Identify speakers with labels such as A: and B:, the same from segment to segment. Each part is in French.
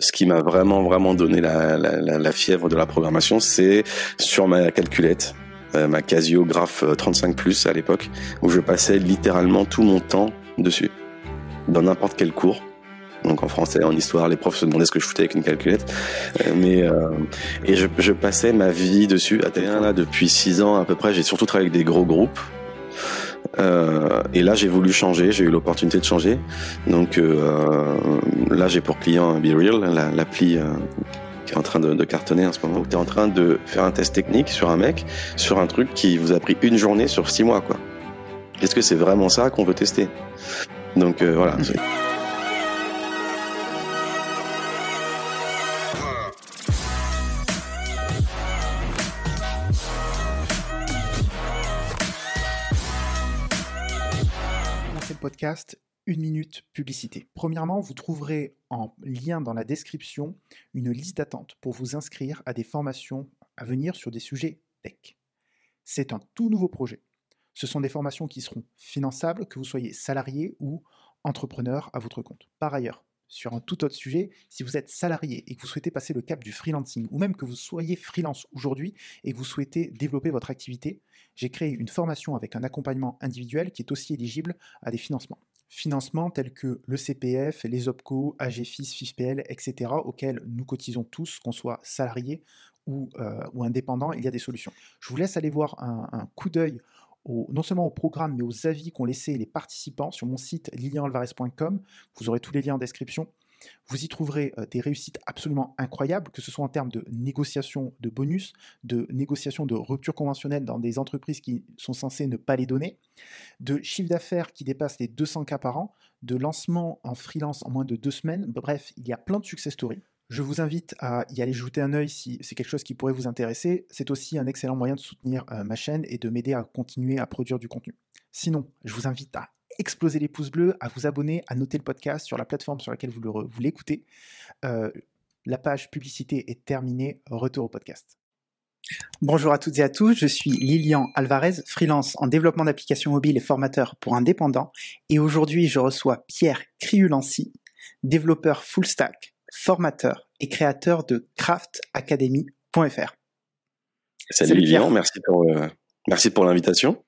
A: ce qui m'a vraiment vraiment donné la, la, la, fièvre de la programmation, c'est sur ma calculette, euh, ma Casio Graph 35 Plus à l'époque, où je passais littéralement tout mon temps dessus, dans n'importe quel cours. Donc en français, en histoire, les profs se demandaient ce que je foutais avec une calculette, euh, mais euh, et je, je, passais ma vie dessus. À là depuis six ans à peu près, j'ai surtout travaillé avec des gros groupes. Euh, et là, j'ai voulu changer, j'ai eu l'opportunité de changer. Donc euh, là, j'ai pour client BeReal, l'appli euh, qui est en train de, de, cartonner en ce moment. Tu es en train de faire un test technique sur un mec, sur un truc qui vous a pris une journée sur six mois. quoi. Est-ce que c'est vraiment ça qu'on veut tester? Donc voilà.
B: Podcast une minute publicité. Premièrement, vous trouverez en lien dans la description une liste d'attente pour vous inscrire à des formations à venir sur des sujets tech. C'est un tout nouveau projet. Ce sont des formations qui seront finançables, que vous soyez salarié ou entrepreneur à votre compte. Par ailleurs, sur un tout autre sujet, si vous êtes salarié et que vous souhaitez passer le cap du freelancing, ou même que vous soyez freelance aujourd'hui et que vous souhaitez développer votre activité, j'ai créé une formation avec un accompagnement individuel qui est aussi éligible à des financements. Financements tels que le CPF, les OPCO, AGFIS, FIFPL, etc., auxquels nous cotisons tous, qu'on soit salarié ou, euh, ou indépendant, il y a des solutions. Je vous laisse aller voir un, coup d'œil non seulement au programme, mais aux avis qu'ont laissés les participants sur mon site lilianalvarez.com. Vous aurez tous les liens en description. Vous y trouverez euh, des réussites absolument incroyables, que ce soit en termes de négociation de bonus, de négociation de rupture conventionnelle dans des entreprises qui sont censées ne pas les donner, de chiffre d'affaires qui dépasse les 200 cas par an, de lancement en freelance en moins de deux semaines. Bref, il y a plein de success stories. Je vous invite à y aller jeter un œil si c'est quelque chose qui pourrait vous intéresser. C'est aussi un excellent moyen de soutenir euh, ma chaîne et de m'aider à continuer à produire du contenu. Sinon, je vous invite à exploser les pouces bleus, à vous abonner, à noter le podcast sur la plateforme sur laquelle vous l'écoutez. Euh, la page publicité est terminée. Retour au podcast. Bonjour à toutes et à tous, je suis Lilian Alvarez, freelance en développement d'applications mobiles et formateur pour indépendants. Et aujourd'hui, je reçois Pierre Criulancy, développeur full stack, formateur et créateur de craftacademy.fr.
A: Salut, Lilian, merci pour, euh, merci pour l'invitation.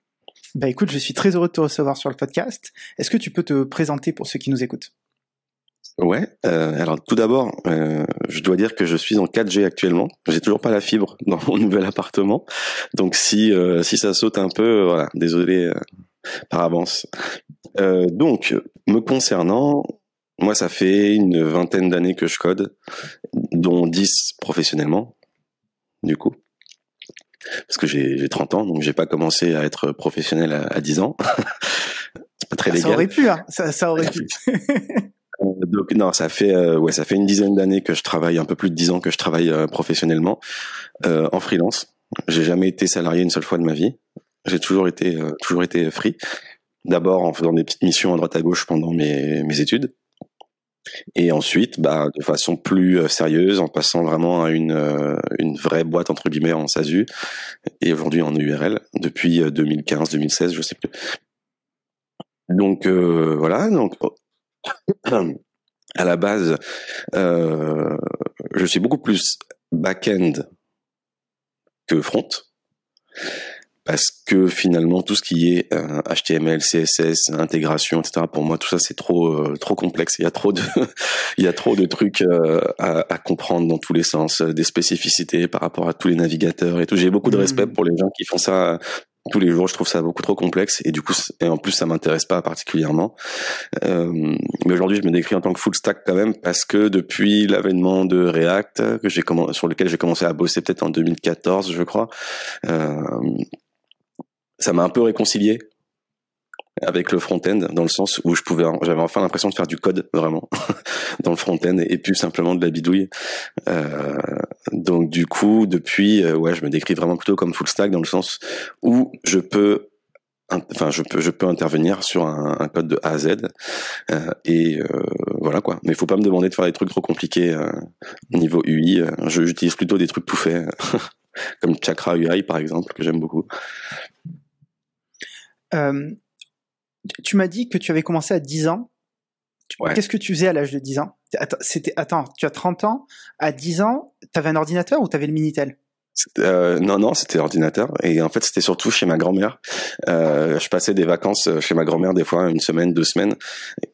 B: Bah écoute, je suis très heureux de te recevoir sur le podcast. Est-ce que tu peux te présenter pour ceux qui nous écoutent?
A: Ouais, euh, alors tout d'abord, euh, je dois dire que je suis en 4G actuellement. J'ai toujours pas la fibre dans mon nouvel appartement, donc si euh, si ça saute un peu, voilà, désolé par avance. donc, me concernant, moi ça fait une vingtaine d'années que je code, dont 10 professionnellement, du coup parce que j'ai 30 ans, donc j'ai pas commencé à être professionnel à, à 10 ans.
B: c'est pas très légal. Ça aurait pu, hein. ça, ça aurait pu.
A: Euh, donc non, ça fait euh, ouais, ça fait une dizaine d'années que je travaille, un peu plus de 10 ans que je travaille euh, professionnellement euh, en freelance. J'ai jamais été salarié une seule fois de ma vie. J'ai toujours été toujours été free. D'abord en faisant des petites missions à droite à gauche pendant mes mes études. Et ensuite, bah, de façon plus euh, sérieuse, en passant vraiment à une, euh, une vraie boîte entre guillemets en SASU, et aujourd'hui en URL depuis 2015-2016, euh, je sais plus. Donc voilà, donc à la base, je suis beaucoup plus back-end que front parce que finalement tout ce qui est HTML, euh, CSS, intégration, etc. Pour moi, tout ça c'est trop euh, trop complexe. Il y a trop de il y a trop de trucs euh, à, à, comprendre dans tous les sens, des spécificités par rapport à tous les navigateurs et tout. J'ai beaucoup de respect mmh. pour les gens qui font ça tous les jours. Je trouve ça beaucoup trop complexe et du coup et en plus ça m'intéresse pas particulièrement. mais aujourd'hui, je me décris en tant que full stack quand même parce que depuis l'avènement de React que j'ai sur lequel j'ai commencé à bosser peut-être en 2014, je crois. Euh, ça m'a un peu réconcilié avec le front-end dans le sens où je pouvais j'avais enfin l'impression de faire du code vraiment dans le front-end et plus simplement de la bidouille. Euh, donc du coup depuis euh, ouais je me décris vraiment plutôt comme full stack dans le sens où je peux enfin je peux intervenir sur un, code de A à Z euh, et euh, voilà quoi. Mais faut pas me demander de faire des trucs trop compliqués euh, au niveau UI j'utilise plutôt des trucs tout faits comme Chakra UI par exemple que j'aime beaucoup
B: euh, tu m'as dit que tu avais commencé à 10 ans. Qu'est-ce que tu faisais à l'âge de 10 ans? Attends, tu as 30 ans, à 10 ans, tu avais un ordinateur ou tu avais le Minitel?
A: Euh, non, non, c'était ordinateur. Et en fait, c'était surtout chez ma grand-mère. Euh, je passais des vacances chez ma grand-mère des fois, une semaine, deux semaines,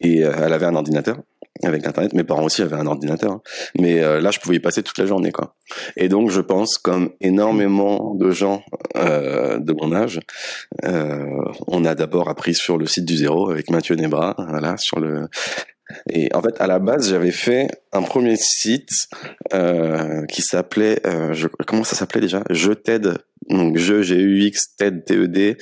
A: et euh, elle avait un ordinateur avec internet. Mes parents aussi avaient un ordinateur hein. mais là je pouvais y passer toute la journée quoi. Et donc je pense comme énormément de gens de mon âge on a d'abord appris sur le site du zéro avec Mathieu Nebra voilà sur le et en fait, à la base, j'avais fait un premier site euh, qui s'appelait, euh, comment ça s'appelait déjà? Je t'aide donc je g u x ted t e d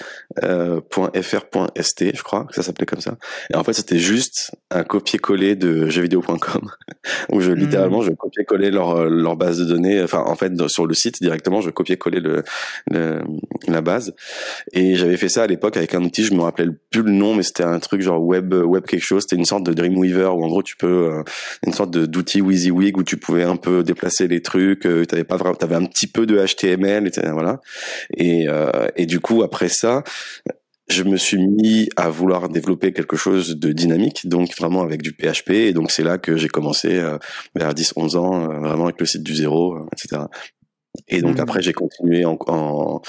A: euh, .fr.st je crois que ça s'appelait comme ça. Et en fait c'était juste un copier-coller de jeuxvideo.com où je littéralement hmm. je copier-coller leur leur base de données enfin en fait sur le site directement je copier-coller le, le, la base. Et j'avais fait ça à l'époque avec un outil je me rappelais plus le nom mais c'était un truc genre web web quelque chose. C'était une sorte de Dreamweaver où en gros tu peux euh, une sorte d'outil WYSIWYG où tu pouvais un peu déplacer les trucs euh, t'avais pas vraiment t'avais un petit peu de HTML et voilà et, euh, et du coup, après ça, je me suis mis à vouloir développer quelque chose de dynamique, donc vraiment avec du PHP. Et donc c'est là que j'ai commencé euh, vers 10-11 ans, euh, vraiment avec le site du zéro, etc. Et donc mmh. après j'ai continué en, en,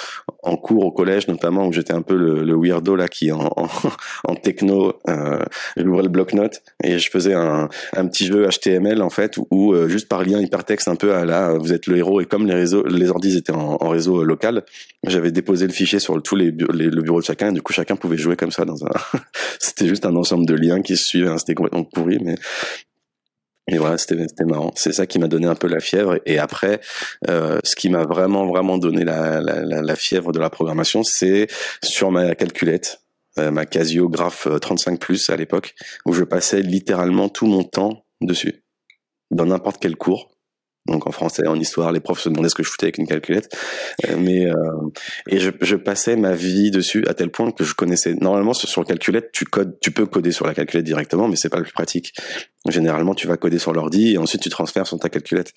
A: en, cours au collège notamment où j'étais un peu le, le, weirdo là qui en, en, techno euh, j'ouvrais le bloc-notes. Et je faisais un, un, petit jeu HTML en fait où, euh, juste par lien hypertexte un peu à là vous êtes le héros et comme les réseaux les ordis étaient en, réseau local j'avais déposé le fichier sur tous les, le bureau de chacun et du coup chacun pouvait jouer comme ça dans un c'était juste un ensemble de liens qui se suivaient hein, c'était complètement pourri mais et voilà, c'était marrant. C'est ça qui m'a donné un peu la fièvre. Et après, euh, ce qui m'a vraiment vraiment donné la, fièvre de la programmation, c'est sur ma calculette, euh, ma Casio Graph 35 Plus à l'époque, où je passais littéralement tout mon temps dessus, dans n'importe quel cours donc en français, en histoire, les profs se demandaient ce que je foutais avec une calculette. Euh, mais euh, et je, je, passais ma vie dessus à tel point que je connaissais. Normalement, sur, la calculette, tu codes, tu peux coder sur la calculette directement, mais c'est pas le plus pratique. Généralement, tu vas coder sur l'ordi et ensuite tu transfères sur ta calculette.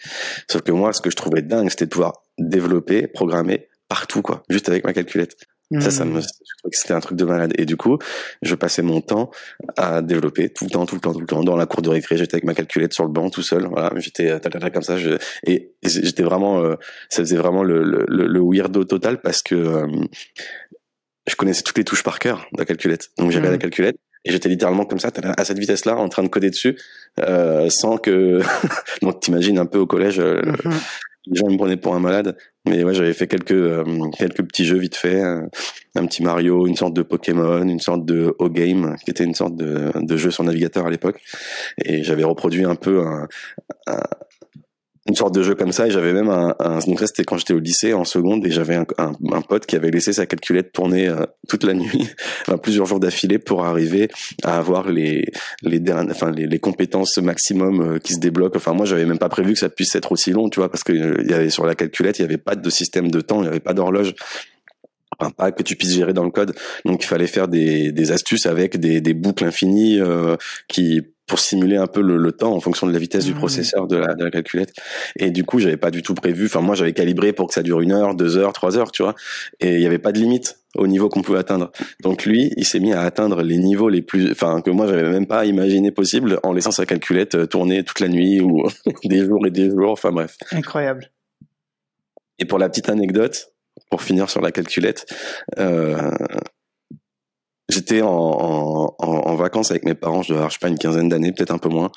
A: Sauf que moi, ce que je trouvais dingue, c'était de pouvoir développer, programmer partout, quoi, juste avec ma calculette. Ça, ça me, hmm. je trouvais que c'était un truc de malade. Et du coup, je passais mon temps à développer tout le temps, tout le temps, tout le temps. Dans la cour de récré, j'étais avec ma calculette sur le banc tout seul. Voilà, j'étais euh, comme ça. Je, et, j'étais vraiment, euh, ça faisait vraiment le, le, le, weirdo total parce que euh, je connaissais toutes les touches par cœur de la calculette. Donc j'avais la hmm. calculette et j'étais littéralement comme ça, à cette vitesse-là, en train de coder dessus, euh, sans que. Donc t'imagines un peu au collège. Hmm les gens me prenaient pour un malade. Mais ouais, j'avais fait quelques euh, quelques petits jeux vite fait, un, petit Mario, une sorte de Pokémon, une sorte de O-Game, qui était une sorte de, de jeu sur navigateur à l'époque. Et j'avais reproduit un peu un, une sorte de jeu comme ça et j'avais même un, un donc ça c'était quand j'étais au lycée en seconde et j'avais un, un, un, pote qui avait laissé sa calculette tourner euh, toute la nuit enfin, plusieurs jours d'affilée pour arriver à avoir les les enfin les, les compétences maximum euh, qui se débloquent enfin moi j'avais même pas prévu que ça puisse être aussi long tu vois parce que euh, y avait sur la calculette il y avait pas de système de temps il y avait pas d'horloge Enfin, pas que tu puisses gérer dans le code. Donc il fallait faire des, des astuces avec des, des boucles infinies euh, qui pour simuler un peu le, le, temps en fonction de la vitesse du mmh. processeur de la, de la, calculette. Et du coup, j'avais pas du tout prévu. Enfin, moi, j'avais calibré pour que ça dure une heure, deux heures, trois heures, tu vois. Et il y avait pas de limite au niveau qu'on pouvait atteindre. Donc lui, il s'est mis à atteindre les niveaux les plus, enfin que moi j'avais même pas imaginé possible en laissant sa calculette euh, tourner toute la nuit ou des jours et des jours. Enfin bref.
B: Incroyable.
A: Et pour la petite anecdote, pour finir sur la calculette, euh, J'étais en, vacances avec mes parents, je devais sais pas, une quinzaine d'années, peut-être un peu moins.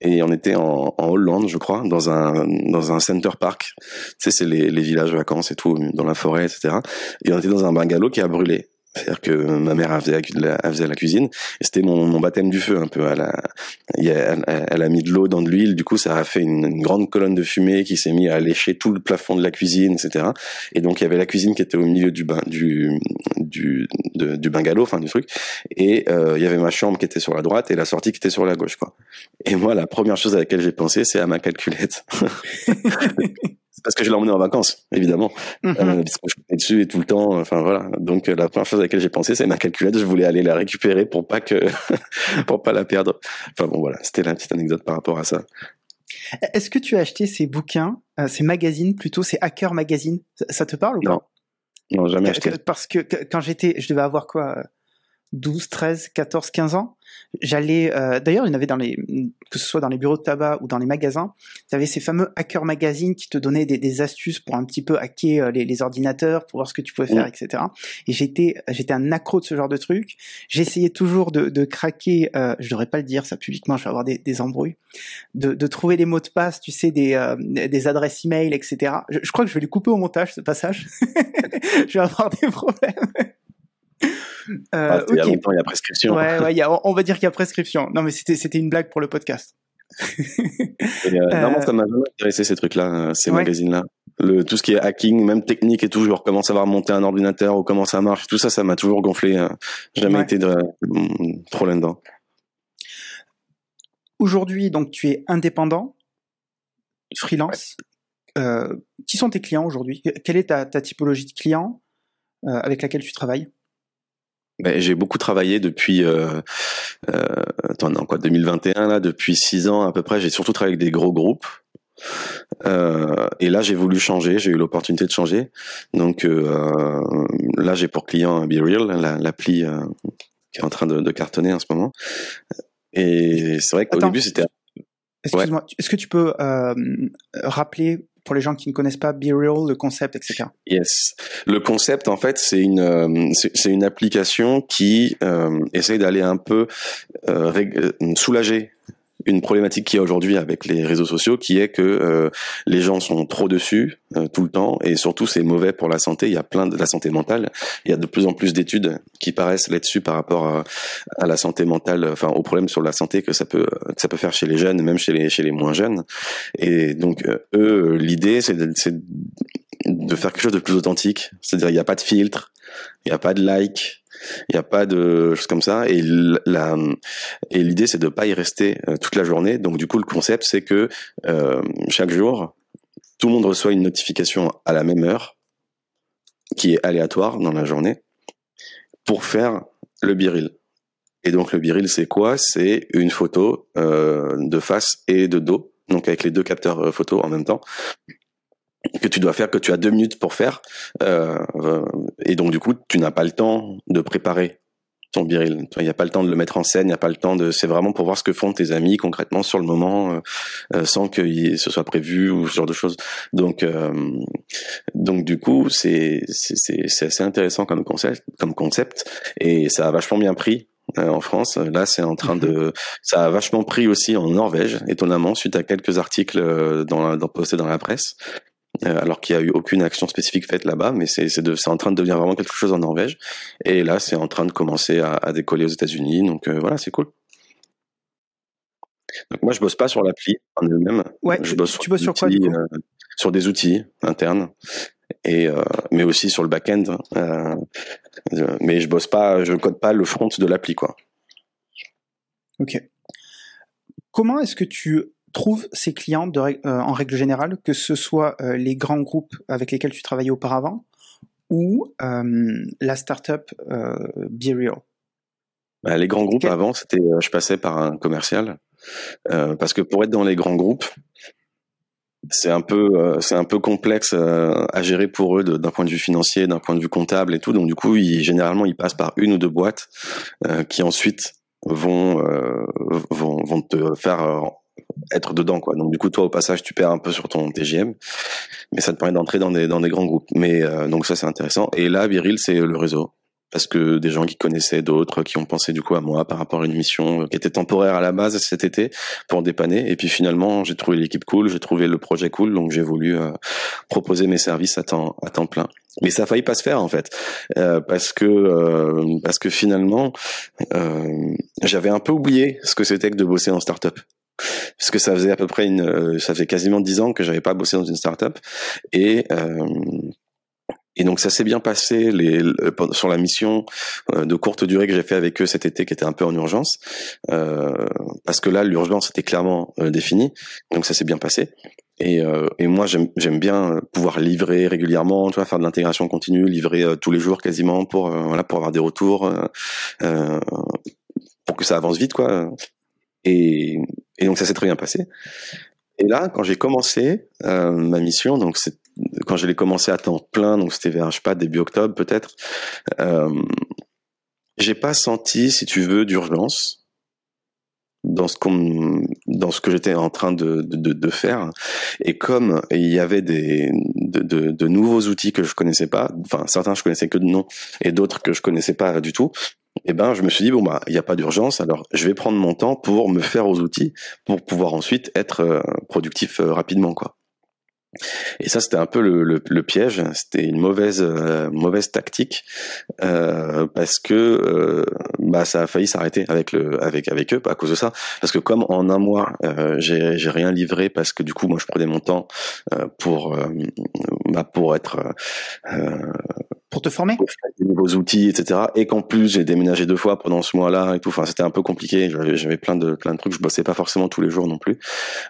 A: Et on était en, en, Hollande, je crois, dans un, dans un center park. Tu sais, c'est les, les villages vacances et tout, dans la forêt, etc. Et on était dans un bungalow qui a brûlé. C'est-à-dire que ma mère faisait, la, cuisine c'était mon, baptême du feu un peu. Elle a, elle, a mis de l'eau dans de l'huile, du coup ça a fait une, grande colonne de fumée qui s'est mis à lécher tout le plafond de la cuisine, etc. Et donc il y avait la cuisine qui était au milieu du bain, du du du bungalow, enfin du truc, et euh, il y avait ma chambre qui était sur la droite et la sortie qui était sur la gauche, quoi. Et moi la première chose à laquelle j'ai pensé c'est à ma calculette. parce que je l'ai emmené en vacances, évidemment, mm parce que je suis dessus et tout le temps. Enfin voilà. Donc euh, la première chose à laquelle j'ai pensé, c'est ma calculette. Je voulais aller la récupérer pour pas que, pour pas la perdre. Enfin bon voilà, c'était la petite anecdote par rapport à ça.
B: Est-ce que tu as acheté ces bouquins, euh, ces magazines plutôt, ces Hacker Magazine? Ça, te parle ou pas?
A: Non, non jamais acheté.
B: Parce que quand j'étais, je devais avoir quoi 12, 13, 14, 15 ans. J'allais, euh, d'ailleurs, il y en avait dans les, que ce soit dans les bureaux de tabac ou dans les magasins, tu avais ces fameux hacker magazines qui te donnaient des, des astuces pour un petit peu hacker euh, les, les, ordinateurs, pour voir ce que tu pouvais faire, etc. Et j'étais, j'étais un accro de ce genre de truc. J'essayais toujours de, de craquer, euh, je devrais pas le dire ça publiquement, je vais avoir des, des embrouilles, de, de trouver les mots de passe, tu sais, des, euh, des adresses email, etc. Je, je crois que je vais les couper au montage ce passage. je vais avoir des problèmes.
A: Euh, Il y a longtemps, il y a prescription.
B: Ouais, ouais, y a, on va dire qu'il y a prescription. Non, mais c'était, c'était une blague pour le podcast.
A: et, euh, euh... Non, ça m'a jamais intéressé ces trucs-là, euh, ces ouais. magazines-là. Le, tout ce qui est hacking, même technique et tout, genre comment savoir monter un ordinateur ou comment ça marche, tout ça, ça m'a toujours gonflé. Hein. Jamais ouais. été de, trop là-dedans.
B: Aujourd'hui, donc, tu es indépendant, freelance. Ouais. Euh, qui sont tes clients aujourd'hui? Quelle est ta, ta, typologie de clients euh, avec laquelle tu travailles?
A: Ben, j'ai beaucoup travaillé depuis euh, euh, attends, non, quoi 2021 là depuis six ans à peu près. J'ai surtout travaillé avec des gros groupes. Euh, et là j'ai voulu changer. J'ai eu l'opportunité de changer. Donc euh, là j'ai pour client BeReal l'appli la, qui est en train de, de, cartonner en ce moment. Et c'est vrai qu'au début c'était
B: Excuse-moi, ouais. est-ce que tu peux euh, rappeler pour les gens qui ne connaissent pas Be Real, le concept, etc.
A: Yes. Le concept, en fait, c'est une euh, c'est une application qui euh, essaye d'aller un peu euh, soulager une problématique qu'il y a aujourd'hui avec les réseaux sociaux, qui est que euh, les gens sont trop dessus euh, tout le temps, et surtout c'est mauvais pour la santé. Il y a plein de la santé mentale. Il y a de plus en plus d'études qui paraissent là-dessus par rapport à, la santé mentale, enfin aux problèmes sur la santé que ça peut que ça peut faire chez les jeunes, même chez les chez les moins jeunes. Et donc euh, eux, l'idée c'est de, de faire quelque chose de plus authentique, c'est-à-dire il n'y a pas de filtre, il n'y a pas de like, il n'y a pas de choses comme ça. Et la et l'idée c'est de pas y rester euh, toute la journée. Donc du coup le concept c'est que euh, chaque jour tout le monde reçoit une notification à la même heure qui est aléatoire dans la journée pour faire le biril. Et donc le biril c'est quoi? C'est une photo euh, de face et de dos, donc avec les deux capteurs photo en même temps que tu dois faire, que tu as deux minutes pour faire, euh, et donc du coup tu n'as pas le temps de préparer ton biril. Il n'y a pas le temps de le mettre en scène, il n'y a pas le temps de. C'est vraiment pour voir ce que font tes amis concrètement sur le moment, euh, euh sans que ce soit prévu ou ce genre de choses. Donc, euh, donc du coup, c'est c'est assez intéressant comme concept, comme concept, et ça a vachement bien pris euh, en France. Là, c'est en train de, ça a vachement pris aussi en Norvège, étonnamment, suite à quelques articles euh, dans, dans postés dans la presse. Euh, alors qu'il y a eu aucune action spécifique faite là-bas, mais c'est en train de devenir vraiment quelque chose en Norvège. Et là, c'est en train de commencer à, à décoller aux États-Unis. Donc euh, voilà, c'est cool. Donc moi, je bosse pas sur l'appli en elle-même.
B: Ouais.
A: Je bosse
B: tu bosses sur quoi
A: euh, Sur des outils internes et euh, mais aussi sur le back-end. Euh, mais je bosse pas, je code pas le front de l'appli, quoi.
B: Ok. Comment est-ce que tu trouve ces clients de, euh, en règle générale, que ce soit euh, les grands groupes avec lesquels tu travaillais auparavant ou euh, la startup euh, BeReal
A: bah, Les grands groupes avant, c'était je passais par un commercial parce que pour être dans les grands groupes, c'est un peu c'est un peu complexe à gérer pour eux d'un point de vue financier, d'un point de vue comptable et tout. Donc du coup, ils, généralement, ils passent par une ou deux boîtes qui ensuite vont vont vont te faire être dedans quoi. Donc du coup toi au passage tu perds un peu sur ton TGM, mais ça te permet d'entrer dans des dans des grands groupes. Mais euh, donc ça c'est intéressant. Et là Viril c'est le réseau parce que des gens qui connaissaient d'autres qui ont pensé du coup à moi par rapport à une mission qui était temporaire à la base cet été pour dépanner et puis finalement j'ai trouvé l'équipe cool j'ai trouvé le projet cool donc j'ai voulu euh, proposer mes services à temps à temps plein mais ça a failli pas se faire en fait euh, parce que euh, parce que finalement euh, j'avais un peu oublié ce que c'était que de bosser en start-up parce que ça faisait à peu près une, euh, ça faisait quasiment dix ans que j'avais pas bossé dans une startup et euh, et donc ça s'est bien passé les, sur la mission euh, de courte durée que j'ai fait avec eux cet été, qui était un peu en urgence, euh, parce que là l'urgence était clairement euh, définie, donc ça s'est bien passé. Et, euh, et moi j'aime bien pouvoir livrer régulièrement, tu vois, faire de l'intégration continue, livrer tous les jours quasiment pour voilà pour avoir des retours, pour que ça avance vite quoi. Et, donc ça s'est très bien passé. Et là, quand j'ai commencé euh, ma mission, donc quand je l'ai commencé à temps plein, donc c'était vers je sais pas début octobre peut-être. Euh, j'ai pas senti, si tu veux, d'urgence dans ce que j'étais en train de, faire et comme il y avait des de, nouveaux outils que je connaissais pas enfin certains je connaissais que de nom et d'autres que je connaissais pas du tout eh ben je me suis dit bon bah il n'y a pas d'urgence alors je vais prendre mon temps pour me faire aux outils pour pouvoir ensuite être euh, productif euh, rapidement quoi et ça, c'était un peu le, le, le piège. C'était une mauvaise, euh, mauvaise tactique euh, parce que bah, ça a failli s'arrêter avec le, avec avec eux à cause de ça. Parce que comme en un mois, j'ai, j'ai rien livré parce que du coup, moi, je prenais mon temps pour, bah, pour être
B: pour te former
A: des nouveaux outils etc et qu'en plus j'ai déménagé deux fois pendant ce mois-là et tout. Enfin c'était un peu compliqué. J'avais plein de plein de trucs. Je bossais pas forcément tous les jours non plus.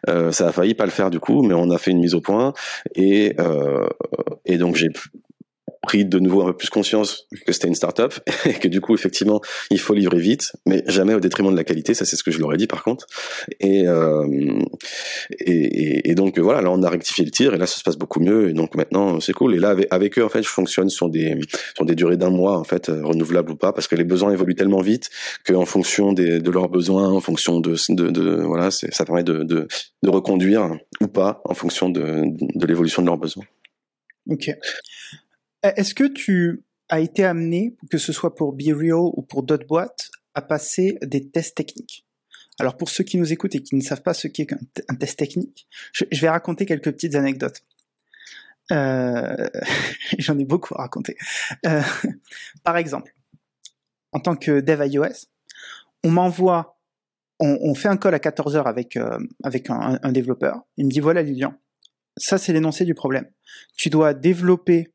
A: Euh, ça a failli pas le faire du coup mais on a fait une mise au point. Et euh, et donc j'ai pris de nouveau un peu plus conscience que c'était une start-up et que du coup effectivement il faut livrer vite mais jamais au détriment de la qualité. Ça c'est ce que je leur ai dit par contre. Et, euh, donc voilà là on a rectifié le tir et là ça se passe beaucoup mieux. Et donc maintenant c'est cool. Et là avec, eux en fait je fonctionne sur des sur des durées d'un mois en fait euh, renouvelables ou pas parce que les besoins évoluent tellement vite qu'en fonction des, de leurs besoins en fonction de, de, de voilà ça permet de, de, de reconduire ou pas en fonction de, de l'évolution de leurs besoins.
B: Ok. Est-ce que tu as été amené, que ce soit pour BeReal ou pour d'autres boîtes, à passer des tests techniques? Alors pour ceux qui nous écoutent et qui ne savent pas ce qu'est un test technique, je, vais raconter quelques petites anecdotes. Euh, J'en ai beaucoup à raconter. Euh, par exemple, en tant que dev iOS, on m'envoie, on, fait un call à 14 heures avec euh, avec un, un, développeur. Il me dit voilà Lilian, ça c'est l'énoncé du problème. Tu dois développer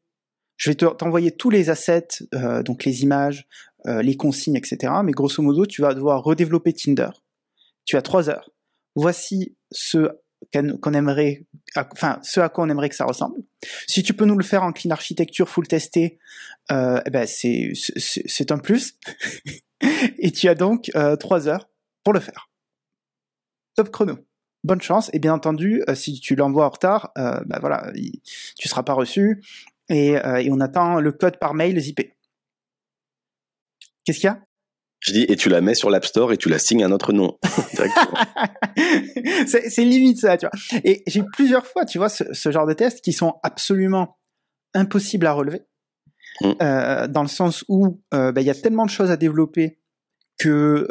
B: je vais t'envoyer tous les assets, euh, donc les images, euh, les consignes, etc. Mais grosso modo, tu vas devoir redévelopper Tinder. Tu as trois heures. Voici ce qu'on aimerait, enfin ce à quoi on aimerait que ça ressemble. Si tu peux nous le faire en clean architecture, full testé, euh, eh ben c'est c'est un plus. et tu as donc euh, trois heures pour le faire. Top chrono. Bonne chance et bien entendu, euh, si tu l'envoies en retard, euh, ben voilà, il, tu seras pas reçu euh, et, on attend le code par mail zip. Qu'est-ce qu'il y a?
A: Je dis, et tu la mets sur l'App Store et tu la signes à notre nom.
B: c'est limite ça, tu vois. Et j'ai plusieurs fois, tu vois, ce, genre de tests qui sont absolument impossibles à relever, mm. euh, dans le sens où euh, bah, il y a tellement de choses à développer que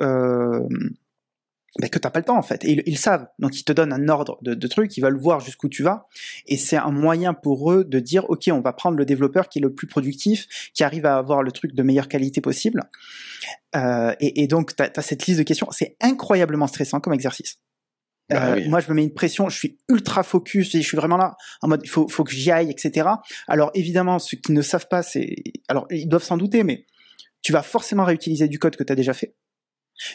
B: bah, que t'as pas le temps en fait. Et ils, savent, donc ils te donnent un ordre de, de trucs, ils veulent voir jusqu'où tu vas, et c'est un moyen pour eux de dire ok, on va prendre le développeur qui est le plus productif, qui arrive à avoir le truc de meilleure qualité possible. Euh, et, et, donc t'as as cette liste de questions, c'est incroyablement stressant comme exercice. Bah euh, moi, je me mets une pression, je suis ultra focus, je suis vraiment là en mode il faut, faut que j'y aille, etc. Alors évidemment, ceux qui ne savent pas, c'est alors ils doivent s'en douter, mais tu vas forcément réutiliser du code que tu as déjà fait.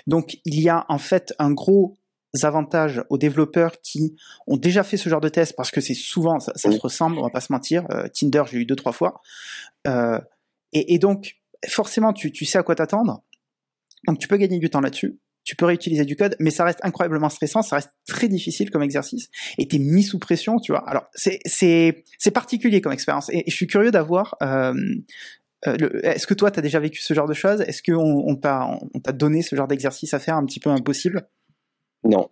B: Donc il y a en fait un gros avantage aux développeurs qui ont déjà fait ce genre de test parce que c'est souvent ça, se ressemble, on va pas se mentir. Euh, Tinder, j'ai eu deux trois fois, euh, et, donc forcément tu, tu sais à quoi t'attendre. Donc tu peux gagner du temps là-dessus. Tu peux réutiliser du code, mais ça reste incroyablement stressant, ça reste très difficile comme exercice, et t'es mis sous pression, tu vois. Alors c'est c'est c'est particulier comme expérience, et, je suis curieux d'avoir euh, euh, est-ce que toi, tu as déjà vécu ce genre de choses? Est-ce qu'on on, t'a donné ce genre d'exercice à faire un petit peu impossible?
A: Non.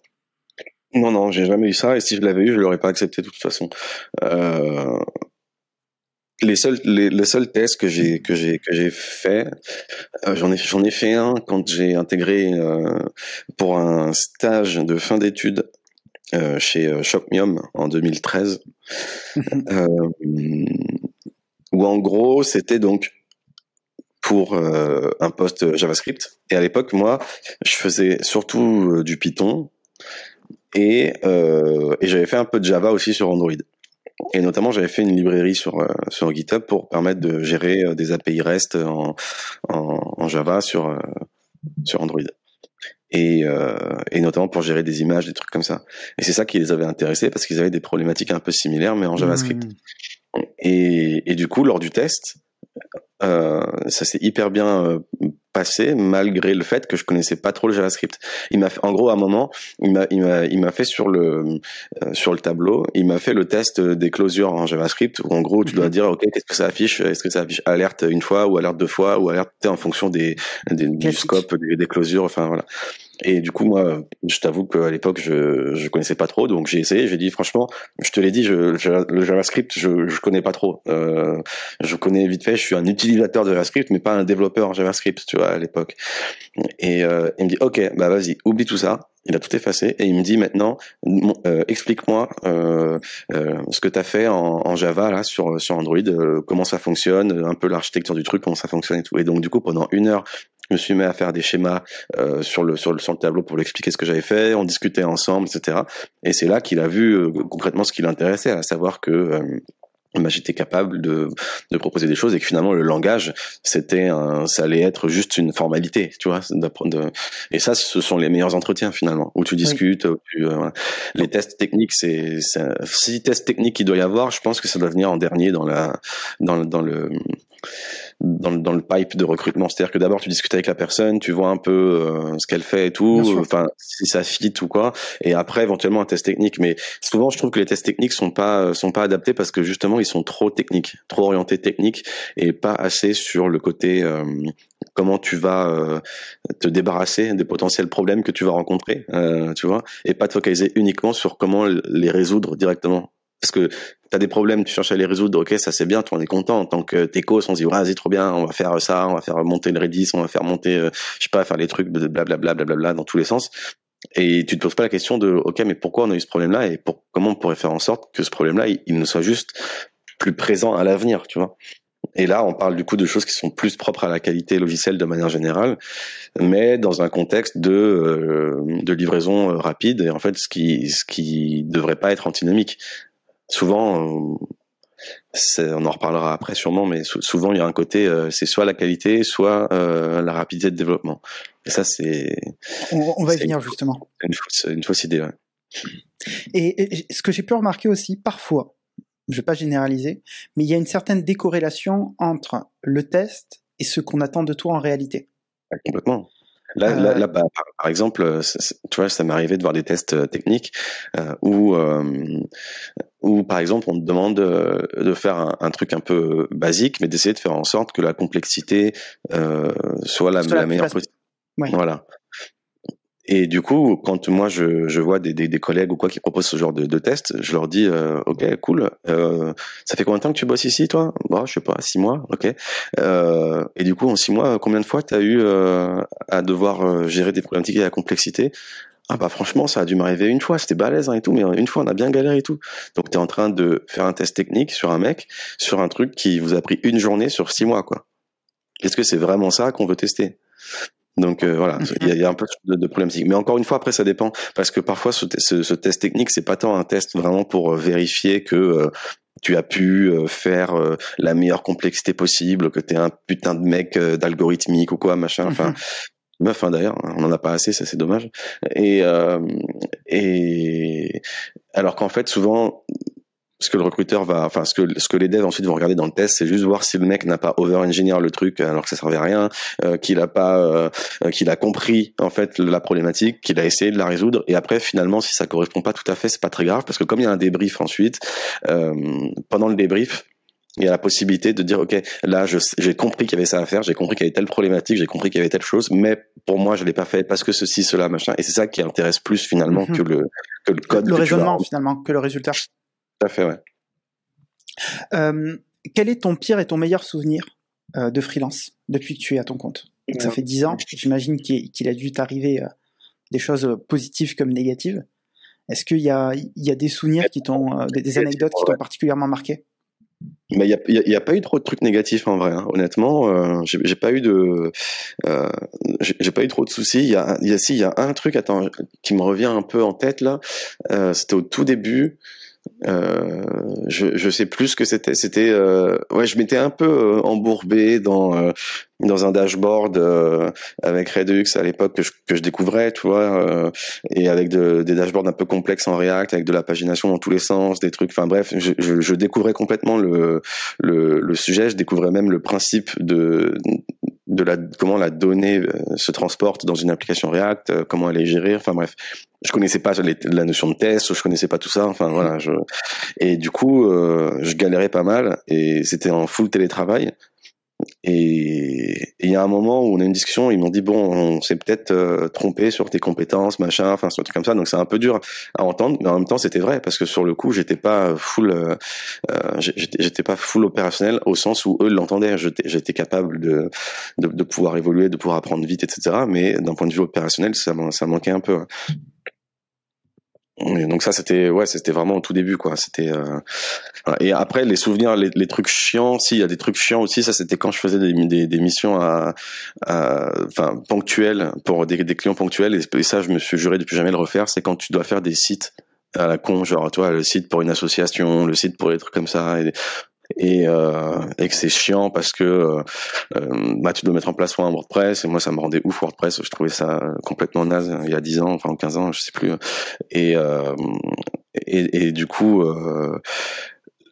A: Non, non, j'ai jamais eu ça. Et si je l'avais eu, je l'aurais pas accepté de toute façon. Euh, les seuls, les, seuls tests que j'ai que j'ai que j'ai fait, euh, j'en ai j'en ai fait un quand j'ai intégré pour un stage de fin d'études chez Shockmium en 2013. où en gros c'était donc pour euh, un poste JavaScript. Et à l'époque, moi, je faisais surtout euh, du Python et, euh, et j'avais fait un peu de Java aussi sur Android. Et notamment, j'avais fait une librairie sur sur GitHub pour permettre de gérer des API REST en, en, en Java sur sur Android. Et, et notamment pour gérer des images, des trucs comme ça. Et c'est ça qui les avait intéressés parce qu'ils avaient des problématiques un peu similaires, mais en JavaScript. Mmh. Et, et, du coup, lors du test, euh, ça s'est hyper bien euh, passé malgré le fait que je connaissais pas trop le JavaScript. Il m'a en gros à un moment, il m'a il m'a il m'a fait sur le euh, sur le tableau, il m'a fait le test des closures en JavaScript où en gros tu dois mhm. dire OK, qu'est-ce que ça affiche? Est-ce que ça affiche alerte une fois ou alerte deux fois ou alerte en fonction des, des du scope des, des, closures enfin voilà. Et du coup moi je t'avoue qu'à l'époque je je connaissais pas trop donc j'ai essayé, j'ai dit franchement, je te l'ai dit, je, le JavaScript je je connais pas trop. Euh, je connais vite fait, je suis un utilisateur de JavaScript mais pas un développeur en JavaScript, tu vois à l'époque. Et euh, il me dit ok, bah vas-y, oublie tout ça. Il a tout effacé et il me dit maintenant, euh, explique-moi euh, euh, ce que tu as fait en, en, Java là sur sur Android, euh, comment ça fonctionne, un peu l'architecture du truc, comment ça fonctionne et tout. Et donc du coup pendant une heure, je me suis mis à faire des schémas euh, sur le sur le sur le tableau pour lui expliquer ce que j'avais fait. On discutait ensemble, etc. Et c'est là qu'il a vu concrètement ce qui l'intéressait, à savoir que bah, j'étais capable de, de proposer des choses et que finalement le langage c'était un, ça allait être juste une formalité tu vois d'apprendre et ça ce sont les meilleurs entretiens finalement où tu discutes où tu, euh, les tests techniques c'est si tests techniques il doit y avoir je pense que ça doit venir en dernier dans la dans, dans le dans, dans le pipe de recrutement. C'est-à-dire que d'abord tu discutes avec la personne, tu vois un peu euh, ce qu'elle fait et tout, enfin si ça fit ou quoi, et après éventuellement un test technique. Mais souvent je trouve que les tests techniques sont pas sont pas adaptés parce que justement ils sont trop techniques, trop orientés techniques et pas assez sur le côté euh, comment tu vas euh, te débarrasser des potentiels problèmes que tu vas rencontrer, tu vois, et pas te focaliser uniquement sur comment les résoudre directement. Parce que tu as des problèmes, tu cherches à les résoudre, ok, ça c'est bien, tu en es content. En tant que techos, on se dit, vas-y, trop bien, on va faire ça, on va faire monter le Redis, on va faire monter, euh, je sais pas, faire les trucs, blablabla, blablabla, dans tous les sens. Et tu te poses pas la question de, ok, mais pourquoi on a eu ce problème-là et pour, comment on pourrait faire en sorte que ce problème-là, il, ne soit juste plus présent à l'avenir, tu vois. Et là, on parle du coup de choses qui sont plus propres à la qualité logicielle de manière générale, mais dans un contexte de, euh, de livraison euh, rapide, et en fait, ce qui, ce qui devrait pas être antinomique souvent, euh, on en reparlera après sûrement, mais souvent il y a un côté, euh, c'est soit la qualité, soit euh, la rapidité de développement. Et ça, c'est.
B: On, va y venir justement.
A: Une fausse, une fausse idée.
B: Et, ce que j'ai pu remarquer aussi, parfois, je vais pas généraliser, mais il y a une certaine décorrélation entre le test et ce qu'on attend de toi en réalité.
A: complètement. Là, là, là bah, par, exemple, tu vois, ça m'est arrivé de voir des tests techniques euh, où où par exemple on te demande euh, de faire un, truc un peu basique, mais d'essayer de faire en sorte que la complexité euh, soit la, la, meilleure possible. Voilà. Et du coup, quand moi je, je vois des, des, des, collègues ou quoi qui proposent ce genre de, de test, je leur dis euh, ok cool. Euh, ça fait combien de temps que tu bosses ici toi? Bon, je sais pas, six mois, ok. Euh, et du coup, en six mois, combien de fois tu as eu euh, à devoir euh, gérer des problématiques et la complexité? Ah bah franchement, ça a dû m'arriver une fois, c'était balèze hein, et tout, mais une fois on a bien galéré et tout. Donc tu es en train de faire un test technique sur un mec, sur un truc qui vous a pris une journée sur six mois, quoi. Est-ce que c'est vraiment ça qu'on veut tester? Donc euh, voilà, il y, a, un peu de, de. Mais encore une fois, après ça dépend, parce que parfois ce, ce, test technique, c'est pas tant un test vraiment pour euh, vérifier que euh, tu as pu faire la meilleure complexité possible, que tu es un putain de mec d'algorithmique ou quoi, machin. Enfin, mm-hmm meuf hein, d'ailleurs, on en a pas assez, ça c'est dommage. Et euh, et alors qu'en fait souvent ce que le recruteur va, enfin ce que ce que les devs ensuite vont regarder dans le test, c'est juste voir si le mec n'a pas over-engineer le truc alors que ça servait à rien, euh, qu'il a pas, euh, qu'il a compris en fait la problématique, qu'il a essayé de la résoudre, et après finalement si ça correspond pas tout à fait, c'est pas très grave parce que comme il y a un débrief ensuite, euh, pendant le débrief, il y a la possibilité de dire ok là j'ai compris qu'il y avait ça à faire j'ai compris qu'il y avait telle problématique j'ai compris qu'il y avait telle chose mais pour moi je l'ai pas fait parce que ceci cela machin. Et c'est ça qui intéresse plus finalement mhm. que le que le code
B: le raisonnement finalement que le résultat
A: tout à fait ouais
B: euh, quel est ton pire et ton meilleur souvenir euh, de freelance depuis que tu es à ton compte? Ça fait dix ans j'imagine qu'il a dû t'arriver euh, des choses positives comme négatives est-ce qu'il y a il y a des souvenirs qui t'ont des anecdotes qui t'ont particulièrement marqué?
A: Mais il n'y a, y a, pas eu trop de trucs négatifs en vrai. Hein. Honnêtement, euh, j'ai pas eu de, euh, j'ai pas eu trop de soucis. Il y a, y a si, il y a un truc attends, qui me revient un peu en tête là. Euh, C'était au tout début. Euh, je, je sais plus ce que c'était. C'était euh, ouais, je m'étais un peu euh, embourbé dans euh, dans un dashboard avec Redux à l'époque que je, que je découvrais, tu vois, et avec de, des dashboards un peu complexes en React, avec de la pagination dans tous les sens, des trucs. Enfin bref, je, je, je découvrais complètement le, le, le sujet. Je découvrais même le principe de de la comment la donnée euh, se transporte dans une application React, euh, comment elle est gérée. Enfin bref, je connaissais pas la notion de test, je connaissais pas tout ça. Enfin voilà, je et du coup, euh, je galérais pas mal et c'était en full télétravail. Et il y a un moment où on a une discussion, ils m'ont dit bon, on s'est peut-être euh, trompé sur tes compétences, machin, enfin un truc comme ça. Donc c'est un peu dur à entendre, mais en même temps c'était vrai parce que sur le coup j'étais pas full, euh, euh j'étais pas full opérationnel au sens où eux l'entendaient. J'étais capable de, de, de pouvoir évoluer, de pouvoir apprendre vite, etc. Mais d'un point de vue opérationnel, ça, ça manquait un peu. Hein donc ça c'était ouais c'était vraiment au tout début quoi. C'était euh... et après les souvenirs les, trucs chiants si il y a des trucs chiants aussi. Ça c'était quand je faisais des, des, des missions à enfin ponctuelles pour des, des clients ponctuels. Et, ça je me suis juré de plus jamais le refaire. C'est quand tu dois faire des sites à la con genre toi le site pour une association le site pour des trucs comme ça et, euh, et que c'est chiant parce que euh, euh, bah, tu dois mettre en place un WordPress. Et moi ça me rendait ouf WordPress. Je trouvais ça complètement naze il y a 10 ans enfin 15 ans je sais plus. Et euh, et, et, du coup euh,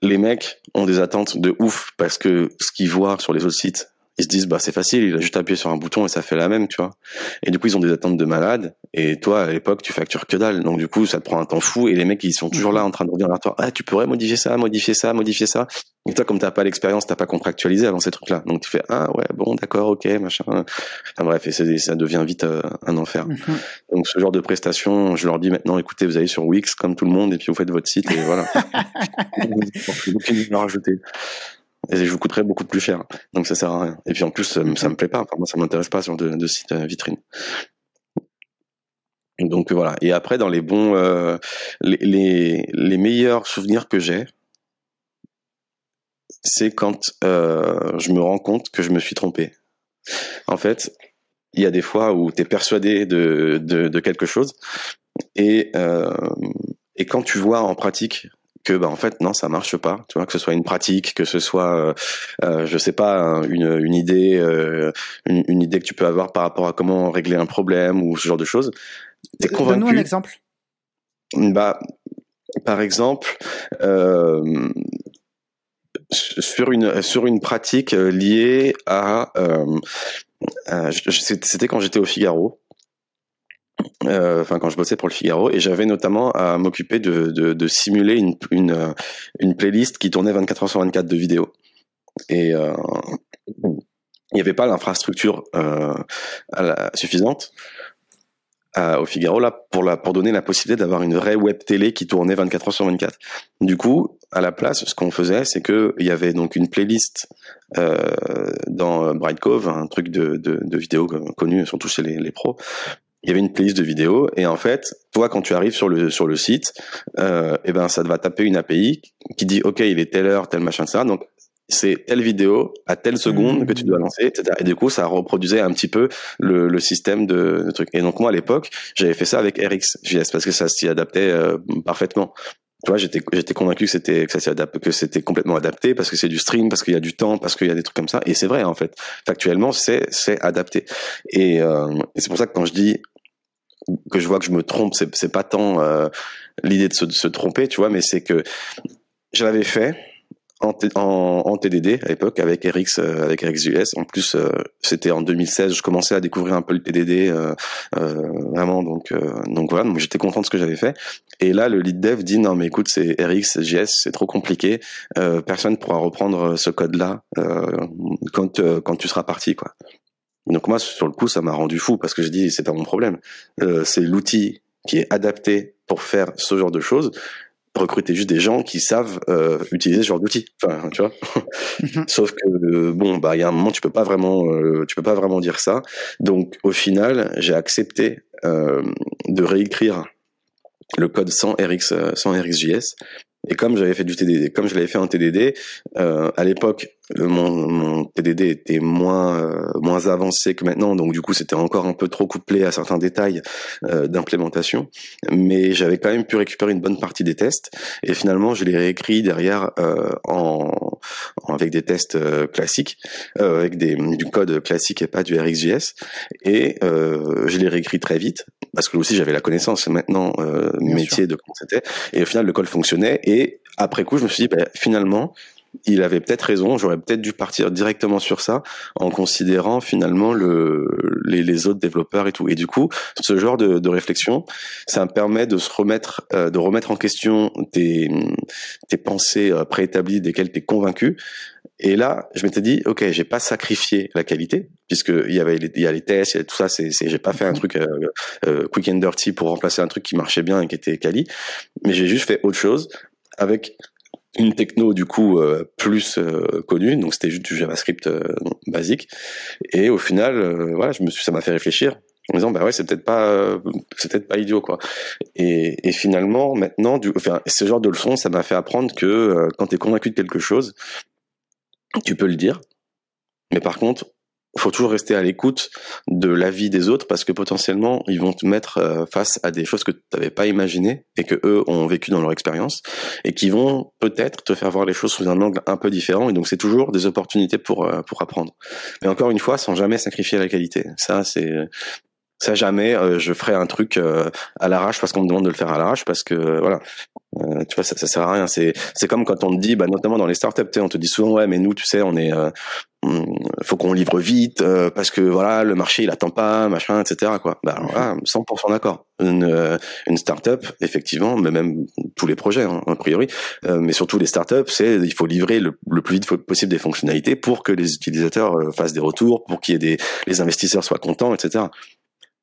A: les mecs ont des attentes de ouf parce que ce qu'ils voient sur les autres sites ils se disent bah c'est facile, il a juste appuyé sur un bouton et ça fait la même, tu vois. Et du coup ils ont des attentes de malade et toi à l'époque tu factures que dalle, donc du coup ça te prend un temps fou et les mecs ils sont toujours là en train de revenir vers toi, ah tu pourrais modifier ça, modifier ça, modifier ça. Et toi comme t'as pas l'expérience, t'as pas contractualisé avant ces trucs-là, donc tu fais ah ouais bon d'accord ok machin. Enfin bref et ça devient vite euh, un enfer. Mhm. Donc ce genre de prestation, je leur dis maintenant écoutez vous allez sur Wix comme tout le monde et puis vous faites votre site et voilà. vous rajouter et je vous coûterais beaucoup plus cher. Donc ça sert à rien. Et puis en plus, ça, me plaît pas. Enfin, moi, ça m'intéresse pas sur de, de site euh, vitrine. Donc voilà. Et après, dans les bons, euh, les, les, meilleurs souvenirs que j'ai, c'est quand euh, je me rends compte que je me suis trompé. En fait, il y a des fois où tu es persuadé de, de, quelque chose et, et quand tu vois en pratique que bah en fait non ça marche pas. Tu vois que ce soit une pratique que ce soit euh, euh je sais pas une, une idée euh, une, une, idée que tu peux avoir par rapport à comment régler un problème ou ce genre de choses.
B: Donne-nous un exemple.
A: Bah par exemple euh, sur une sur une pratique liée à euh, c'était quand j'étais au Figaro. euh, enfin quand je bossais pour le Figaro, et j'avais notamment à m'occuper de, simuler euh, une, playlist qui tournait 24 heures sur 24 de vidéos. Et euh, il n'y avait pas l'infrastructure euh, suffisante au Figaro là pour donner la possibilité d'avoir une vraie web télé qui tournait 24 heures sur 24. Du coup, à la place, ce qu'on faisait, c'est que il y avait donc une playlist euh, dans Bright Cove, un truc de, de, de vidéos connu surtout chez les pros, il y avait une playlist de vidéos et en fait, toi quand tu arrives sur le sur le site, euh, et eh ben ça te va taper une API qui dit ok il est telle heure tel machin ça donc c'est telle vidéo à telle seconde que tu dois lancer, etc. Et du coup, ça reproduisait un petit peu le, le système de, de trucs. Et donc moi, à l'époque, j'avais fait ça avec RxJS parce que ça s'y adaptait euh, parfaitement. Tu vois, j'étais j'étais convaincu que c'était que ça s'y adapte, que c'était complètement adapté parce que c'est du stream, parce qu'il y a du temps, parce qu'il y a des trucs comme ça. Et c'est vrai en fait. Factuellement, c'est c'est adapté. Et, euh, et c'est pour ça que quand je dis que je vois que je me trompe, c'est pas tant euh, l'idée de se, de se, tromper, tu vois, mais c'est que je l'avais fait en, en, en, TDD à l'époque avec RX euh, avec RxJS. En plus, euh, c'était en 2016, je commençais à découvrir un peu le TDD euh, euh, vraiment, donc donc voilà, donc j'étais content de ce que j'avais fait. Et là, le lead dev dit non mais écoute, c'est RxJS, c'est trop compliqué, personne pourra reprendre ce code-là quand quand tu seras parti quoi. Donc moi, sur le coup, ça m'a rendu fou parce que je dis c'est pas mon problème. Euh, c'est l'outil qui est adapté pour faire ce genre de choses. Recruter juste des gens qui savent euh, utiliser ce genre d'outil. Enfin, tu vois. Mhm. Sauf que euh, bon, bah il y a un moment, tu peux pas vraiment, euh, tu peux pas vraiment dire ça. Donc au final, j'ai accepté euh, de réécrire le code sans RX, sans RxJS. Et comme j'avais fait du TDD, comme je l'avais fait en TDD, à l'époque, mon, TDD était moins euh, moins avancé que maintenant, donc du coup c'était encore un peu trop couplé à certains détails euh, d'implémentation, mais j'avais quand même pu récupérer une bonne partie des tests. Et finalement je les réécrit derrière euh, en, avec des tests euh, classiques, avec des, du code classique et pas du RxJS et je les réécris très vite parce que aussi j'avais la connaissance maintenant métier de comment c'était. Et au final le code fonctionnait. Et après coup je me suis dit bah, finalement il avait peut-être raison. J'aurais peut-être dû partir directement sur ça, en considérant finalement le, les, les, autres développeurs et tout. Et du coup, ce genre de, de réflexion, ça me permet de se remettre, euh, de remettre en question tes, tes pensées euh, préétablies desquelles tu es convaincu. Et là, je m'étais dit, ok, j'ai pas sacrifié la qualité, puisque il y avait il y a les tests, il y a tout ça. C'est, j'ai pas fait un truc euh, euh, quick and dirty pour remplacer un truc qui marchait bien et qui était quali, mais j'ai juste fait autre chose avec une techno du coup euh, plus euh, connue, donc c'était juste du JavaScript euh, basique. Et au final, voilà, je me suis, ça m'a fait réfléchir en disant bah ouais, c'est peut-être pas, c'est peut-être pas idiot quoi. Et, et finalement, maintenant, du, enfin, ce genre de leçon, ça m'a fait apprendre que quand tu es convaincu de quelque chose, tu peux le dire, mais par contre, faut toujours rester à l'écoute de l'avis des autres parce que potentiellement ils vont te mettre euh, face à des choses que tu n'avais pas imaginées et que eux ont vécu dans leur expérience et qui vont peut-être te faire voir les choses sous un angle un peu différent et donc c'est toujours des opportunités pour euh, pour apprendre. Mais encore une fois, sans jamais sacrifier la qualité. Ça c'est ça jamais. Euh, je ferai un truc à l'arrache parce qu'on me demande de le faire à l'arrache parce que voilà. Tu vois ça, ça sert à rien. C'est c'est comme quand on te dit bah notamment dans les startups on te dit souvent ouais mais nous tu sais on est Hum, faut qu'on livre vite euh, parce que voilà le marché il attend pas machin etc quoi. Bah voilà 100% d'accord. Une euh, une startup effectivement mais même tous les projets hein, a priori. Euh, mais surtout les startups c'est il faut livrer le, plus vite possible des fonctionnalités pour que les utilisateurs fassent des retours pour qu'il y ait des les investisseurs soient contents etc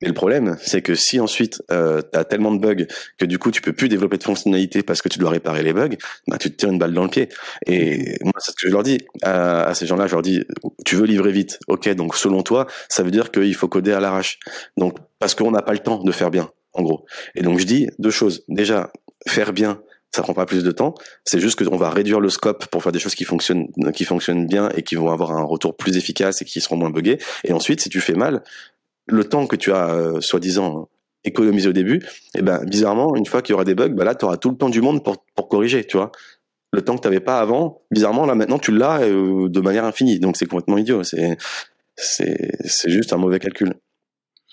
A: mais le problème, c'est que si ensuite euh, tu as tellement de bugs que du coup tu peux plus développer de fonctionnalités parce que tu dois réparer les bugs, bah tu te tires une balle dans le pied. Et moi c'est ce que je leur dis à, ces gens-là, je leur dis tu veux livrer vite, ok donc selon toi ça veut dire qu'il faut coder à l'arrache. Donc parce qu'on n'a pas le temps de faire bien en gros. Et donc je dis deux choses. Déjà faire bien ça prend pas plus de temps. C'est juste qu'on va réduire le scope pour faire des choses qui fonctionnent, qui fonctionnent bien et qui vont avoir un retour plus efficace et qui seront moins buggés. Et ensuite, si tu fais mal, le temps que tu as euh, soi-disant économisé au début, eh ben bizarrement, une fois qu'il y aura des bugs, bah là tu auras tout le temps du monde pour, pour corriger, tu vois. Le temps que tu n'avais pas avant, bizarrement là maintenant tu l'as euh, de manière infinie. Donc c'est complètement idiot, c'est c'est c'est juste un mauvais calcul.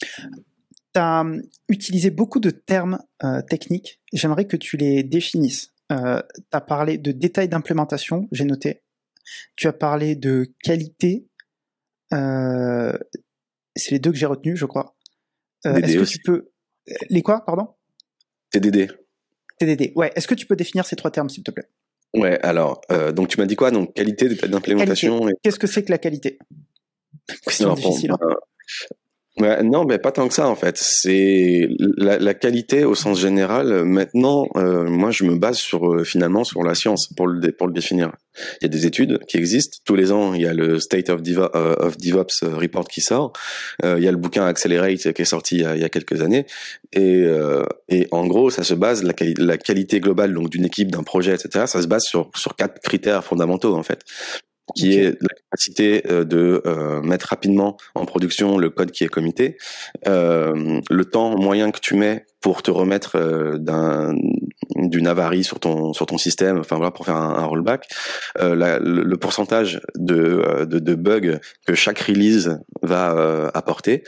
B: Tu as hum, utilisé beaucoup de termes euh, techniques, j'aimerais que tu les définisses. Euh, tu as parlé de détails d'implémentation, j'ai noté. Tu as parlé de qualité, euh, c'est les deux que j'ai retenus, je crois. Euh, est-ce que tu peux. Les quoi, pardon?
A: TDD.
B: TDD, ouais. Est-ce que tu peux définir ces trois termes, s'il te plaît?
A: Ouais, alors, euh, donc tu m'as dit quoi? Donc, qualité d'implémentation.
B: Qu'est-ce que c'est que la qualité? Question difficile. Hein.
A: Euh, non, mais pas tant que ça en fait. C'est la, la, qualité au sens général. Maintenant, euh, moi, je me base sur euh, finalement sur la science pour le pour le définir. Il y a des études qui existent tous les ans. Il y a le State of, euh, DevOps report qui sort. il y a le bouquin Accelerate qui est sorti il y a, il y a quelques années. Et, et en gros, ça se base la, la qualité globale donc d'une équipe, d'un projet, etc. Ça se base sur sur quatre critères fondamentaux en fait qui est la capacité euh, de euh, mettre rapidement en production le code qui est commité, euh, le temps moyen que tu mets pour te remettre euh, d'un d'une avarie sur ton sur ton système, enfin voilà pour faire un, rollback, la, le, pourcentage de, de, de bugs que chaque release va apporter.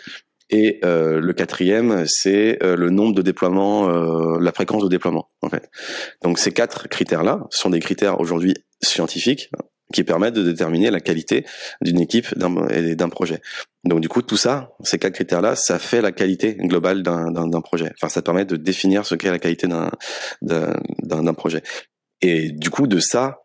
A: Et le quatrième, c'est le nombre de déploiements, la fréquence de déploiement en fait. Donc ces quatre critères-là sont des critères aujourd'hui scientifiques qui permettent de déterminer la qualité d'une équipe et d'un projet. Donc du coup, tout ça, ces quatre critères-là, ça fait la qualité globale d'un projet. Enfin, ça permet de définir ce qu'est la qualité d'un projet. Et du coup, de ça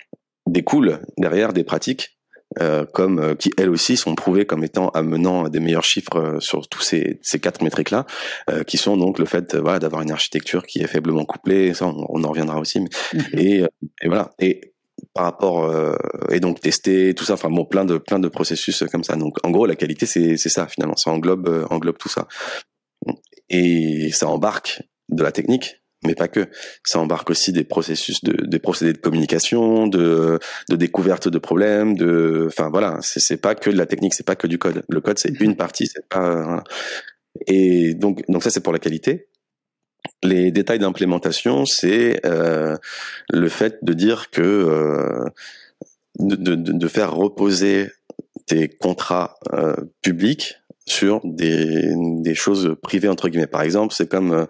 A: découle derrière des pratiques euh, comme euh, qui elles aussi sont prouvées comme étant amenant des meilleurs chiffres euh, sur tous ces, ces quatre métriques là euh, qui sont donc le fait voilà d'avoir une architecture qui est faiblement couplée ça on, en reviendra aussi mais, mm-hmm. et, et, voilà et par rapport euh, et donc tester tout ça. Enfin bon plein de plein de processus comme ça. Donc en gros la qualité c'est c'est ça finalement. Ça englobe euh, englobe tout ça. Et ça embarque de la technique mais pas que. Ça embarque aussi des processus de des procédés de communication de de découverte de problèmes de enfin voilà. C'est c'est pas que de la technique c'est pas que du code. Le code c'est une partie c'est pas et donc donc ça c'est pour la qualité les détails d'implémentation, c'est euh, le fait de dire que euh, de, de, de, faire reposer tes contrats euh, publics sur des, des choses privées entre guillemets. Par exemple, c'est comme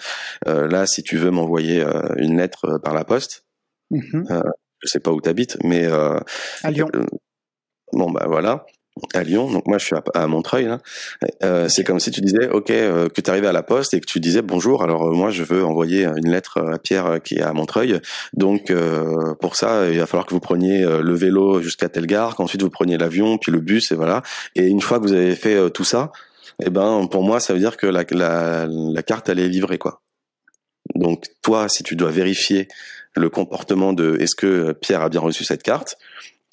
A: euh, là, si tu veux m'envoyer euh, une lettre par la poste, mm-hmm. je sais pas où tu habites, mais
B: à Lyon.
A: bon bah voilà à Lyon, donc moi je suis à, Montreuil. Là. Euh, c'est comme si tu disais, ok, euh, que tu arrivais à la poste et que tu disais bonjour. Alors euh, moi je veux envoyer une lettre à Pierre qui est à Montreuil. Donc pour ça, il va falloir que vous preniez le vélo jusqu'à telle gare, qu'ensuite vous preniez l'avion, puis le bus et voilà. Et une fois que vous avez fait tout ça, eh ben pour moi ça veut dire que la, la, la carte elle est livrée quoi. Donc toi, si tu dois vérifier le comportement de est-ce que Pierre a bien reçu cette carte,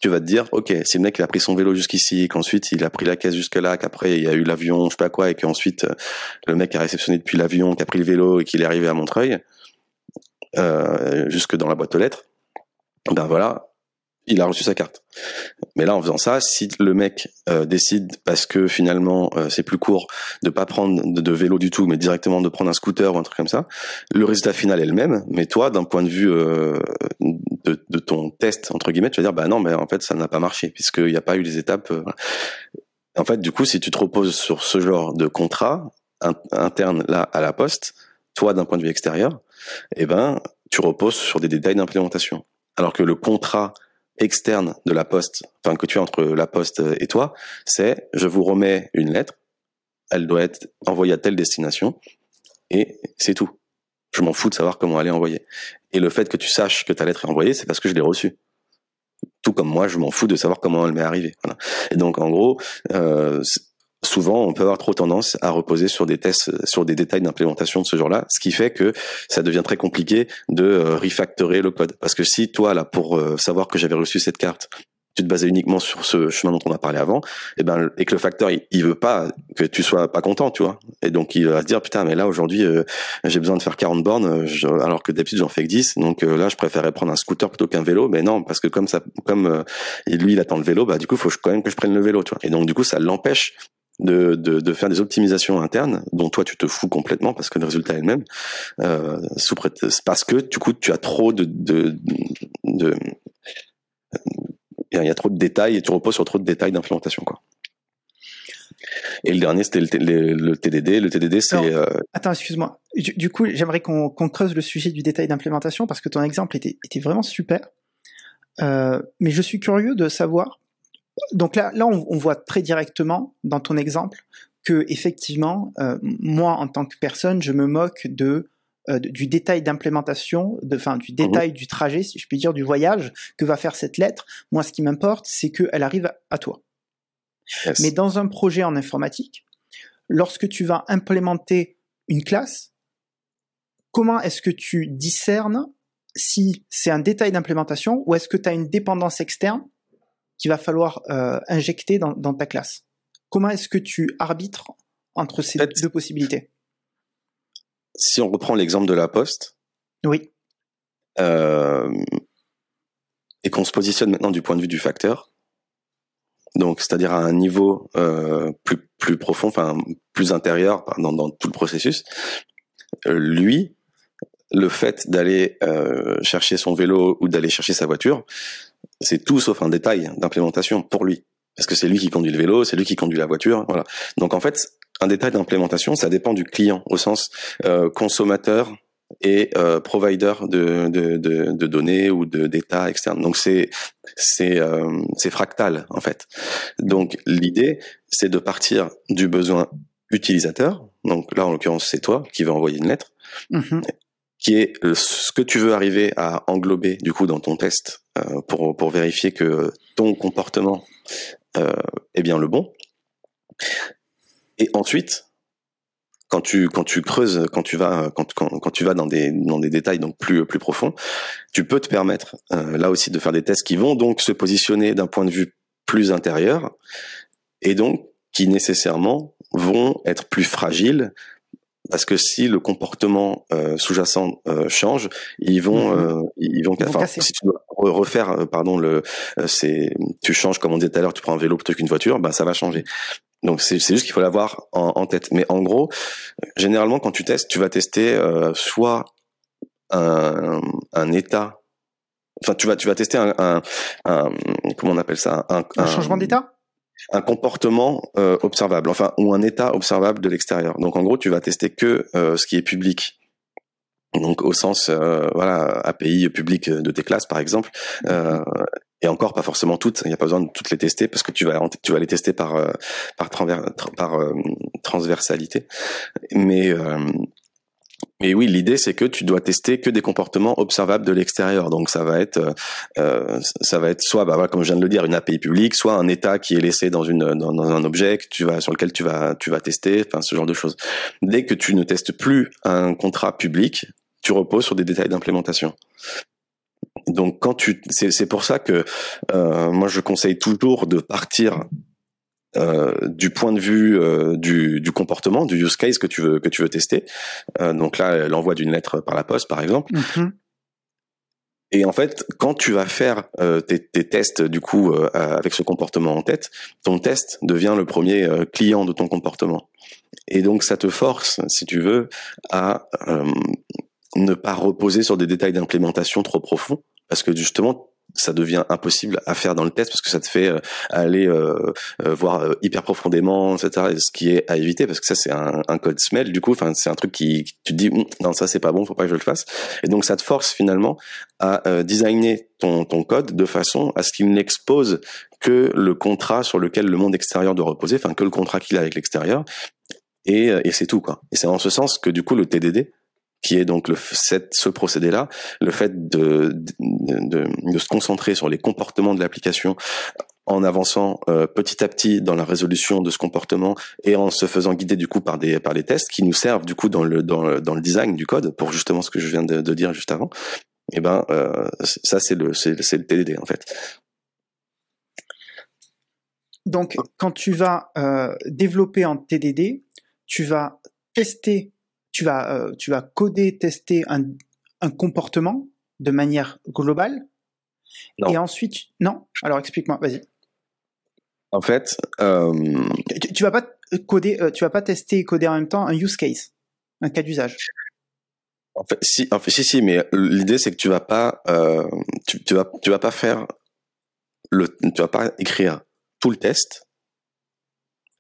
A: tu vas te dire, ok, si le mec il a pris son vélo jusqu'ici, qu'ensuite il a pris la caisse jusque là, qu'après il y a eu l'avion, je sais pas quoi, et qu'ensuite euh, le mec a réceptionné depuis l'avion, qui a pris le vélo et qu'il est arrivé à Montreuil, euh, jusque dans la boîte aux lettres, ben voilà, il a reçu sa carte. Mais là, en faisant ça, si le mec euh, décide, parce que finalement euh, c'est plus court, de pas prendre de, vélo du tout, mais directement de prendre un scooter ou un truc comme ça, le résultat final est le même. Mais toi, d'un point de vue euh, de, ton test entre guillemets, tu vas dire bah non, mais en fait ça n'a pas marché puisqu'il n'y a pas eu les étapes. En fait, du coup, si tu te reposes sur ce genre de contrat interne là à la poste, toi d'un point de vue extérieur, eh ben tu reposes sur des détails d'implémentation. Alors que le contrat externe de la poste, enfin que tu as entre la poste et toi, c'est je vous remets une lettre, elle doit être envoyée à telle destination, et c'est tout. Je m'en fous de savoir comment elle est envoyée. Et le fait que tu saches que ta lettre est envoyée, c'est parce que je l'ai reçue. Tout comme moi, je m'en fous de savoir comment elle m'est arrivée. Et donc, en gros, euh, souvent on peut avoir trop tendance à reposer sur des tests, sur des détails d'implémentation de ce genre-là, ce qui fait que ça devient très compliqué de euh, refactorer le code. Parce que si toi là pour euh, savoir que j'avais reçu cette carte, tu te basais uniquement sur ce chemin dont on a parlé avant, et eh ben et que le facteur il, veut pas que tu sois pas content, tu vois. Et donc il va se dire putain mais là aujourd'hui euh, j'ai besoin de faire 40 bornes alors que d'habitude j'en fais que 10. Donc là je préférais prendre un scooter plutôt qu'un vélo, mais non parce que comme ça comme lui il attend le vélo, bah du coup faut quand même que je prenne le vélo, tu vois. Et donc du coup ça l'empêche de, de, de, faire des optimisations internes dont toi tu te fous complètement parce que le résultat est le même euh, sous parce que du coup tu as trop de, de, de il y a trop de détails et tu reposes sur trop de détails d'implémentation quoi. Et le dernier, c'était le, le, TDD. Le TDD, c'est... Euh...
B: Attends, excuse-moi. Du, coup, j'aimerais qu'on creuse le sujet du détail d'implémentation parce que ton exemple était, était vraiment super. Euh, mais je suis curieux de savoir donc là, là on, voit très directement dans ton exemple que effectivement, euh, moi en tant que personne, je me moque de euh, du détail d'implémentation, de, enfin du détail du trajet, si je puis dire, du voyage que va faire cette lettre. Moi, ce qui m'importe, c'est qu'elle arrive à toi. Mais dans un projet en informatique, lorsque tu vas implémenter une classe, comment est-ce que tu discernes si c'est un détail d'implémentation ou est-ce que tu as une dépendance externe qu'il va falloir euh, injecter dans, ta classe. Comment est-ce que tu arbitres entre ces deux possibilités?
A: Si on reprend l'exemple de la poste,
B: oui,
A: euh, et qu'on se positionne maintenant du point de vue du facteur, donc c'est-à-dire à un niveau euh, plus plus profond, enfin plus intérieur dans, dans tout le processus, lui, le fait d'aller chercher son vélo ou d'aller chercher sa voiture, c'est tout sauf un détail d'implémentation pour lui. Parce que c'est lui qui conduit le vélo, c'est lui qui conduit la voiture, voilà. Donc en fait, un détail d'implémentation, ça dépend du client au sens euh, consommateur et euh, provider de, de, de, de, données ou de d'état externe. Donc c'est c'est euh, c'est fractal en fait. Donc l'idée, c'est de partir du besoin utilisateur. Donc là, en l'occurrence, c'est toi qui veux envoyer une lettre. Mm-hmm qui est euh, ce que tu veux arriver à englober du coup dans ton test euh, pour pour vérifier que ton comportement euh, est bien le bon. Et ensuite, quand tu quand tu creuses, quand tu vas quand quand, quand tu vas dans des dans des détails donc plus plus profonds, tu peux te permettre là aussi de faire des tests qui vont donc se positionner d'un point de vue plus intérieur et donc qui nécessairement vont être plus fragiles parce que si le comportement euh, sous-jacent euh, change, ils vont, mhm. euh, ils vont, si tu dois refaire, pardon, le, c'est, tu changes comme on disait tout à l'heure, tu prends un vélo plutôt qu'une voiture, ben ça va changer. Donc c'est juste qu'il faut l'avoir en, en, tête. Mais en gros, généralement quand tu testes, tu vas tester soit un, un état, enfin tu vas tu vas tester un, un, un comment on appelle ça,
B: un, un changement d'état?
A: Un comportement euh, observable, enfin ou un état observable de l'extérieur. Donc en gros, tu vas tester que euh, ce qui est public. Donc au sens voilà API public de tes classes par exemple et encore pas forcément toutes. Il n'y a pas besoin de toutes les tester parce que tu vas tu vas les tester par par par transversalité. Mais mais oui, l'idée c'est que tu dois tester que des comportements observables de l'extérieur. Donc ça va être, euh, euh ça va être soit, bah, voilà, comme je viens de le dire, une API publique, soit un état qui est laissé dans une dans, un objet que tu vas sur lequel tu vas tu vas tester, enfin ce genre de choses. Dès que tu ne testes plus un contrat public, tu reposes sur des détails d'implémentation. Donc quand tu, c'est pour ça que euh, moi je conseille toujours de partir euh, du point de vue euh, du, du, comportement, du use case que tu veux que tu veux tester. Euh, donc là, l'envoi d'une lettre par la poste, par exemple. Mm-hmm. Et en fait, quand tu vas faire tes, tes, tests du coup avec ce comportement en tête, ton test devient le premier client de ton comportement. Et donc ça te force, si tu veux, à ne pas reposer sur des détails d'implémentation trop profonds, parce que justement ça devient impossible à faire dans le test parce que ça te fait euh, aller euh, euh, voir hyper profondément, etc. Ce qui est à éviter parce que ça c'est un, un, code smell du coup. Enfin c'est un truc qui, tu te dis hum, non ça c'est pas bon, faut pas que je le fasse. Et donc ça te force finalement à designer ton, ton code de façon à ce qu'il n'expose que le contrat sur lequel le monde extérieur doit reposer, enfin que le contrat qu'il a avec l'extérieur. Et, et c'est tout quoi. Et c'est en ce sens que du coup le TDD qui est donc le, cette, ce procédé-là, le fait de, de, de, se concentrer sur les comportements de l'application en avançant euh, petit à petit dans la résolution de ce comportement et en se faisant guider du coup par des par les tests qui nous servent du coup dans le dans le, dans le design du code pour justement ce que je viens de, de dire juste avant. Et eh ben euh, ça c'est le c'est le TDD en fait.
B: Donc quand tu vas euh, développer en TDD, tu vas tester tu vas, euh, tu vas coder, tester un, un comportement de manière globale. Et ensuite, non Alors explique-moi, vas-y.
A: En fait, euh...
B: tu, tu, vas pas coder, euh, tu vas pas tester et coder en même temps un use case, un cas d'usage.
A: En fait, si, en fait, si, si, mais l'idée c'est que tu vas pas, tu, tu, vas, tu vas pas faire le, tu vas pas écrire tout le test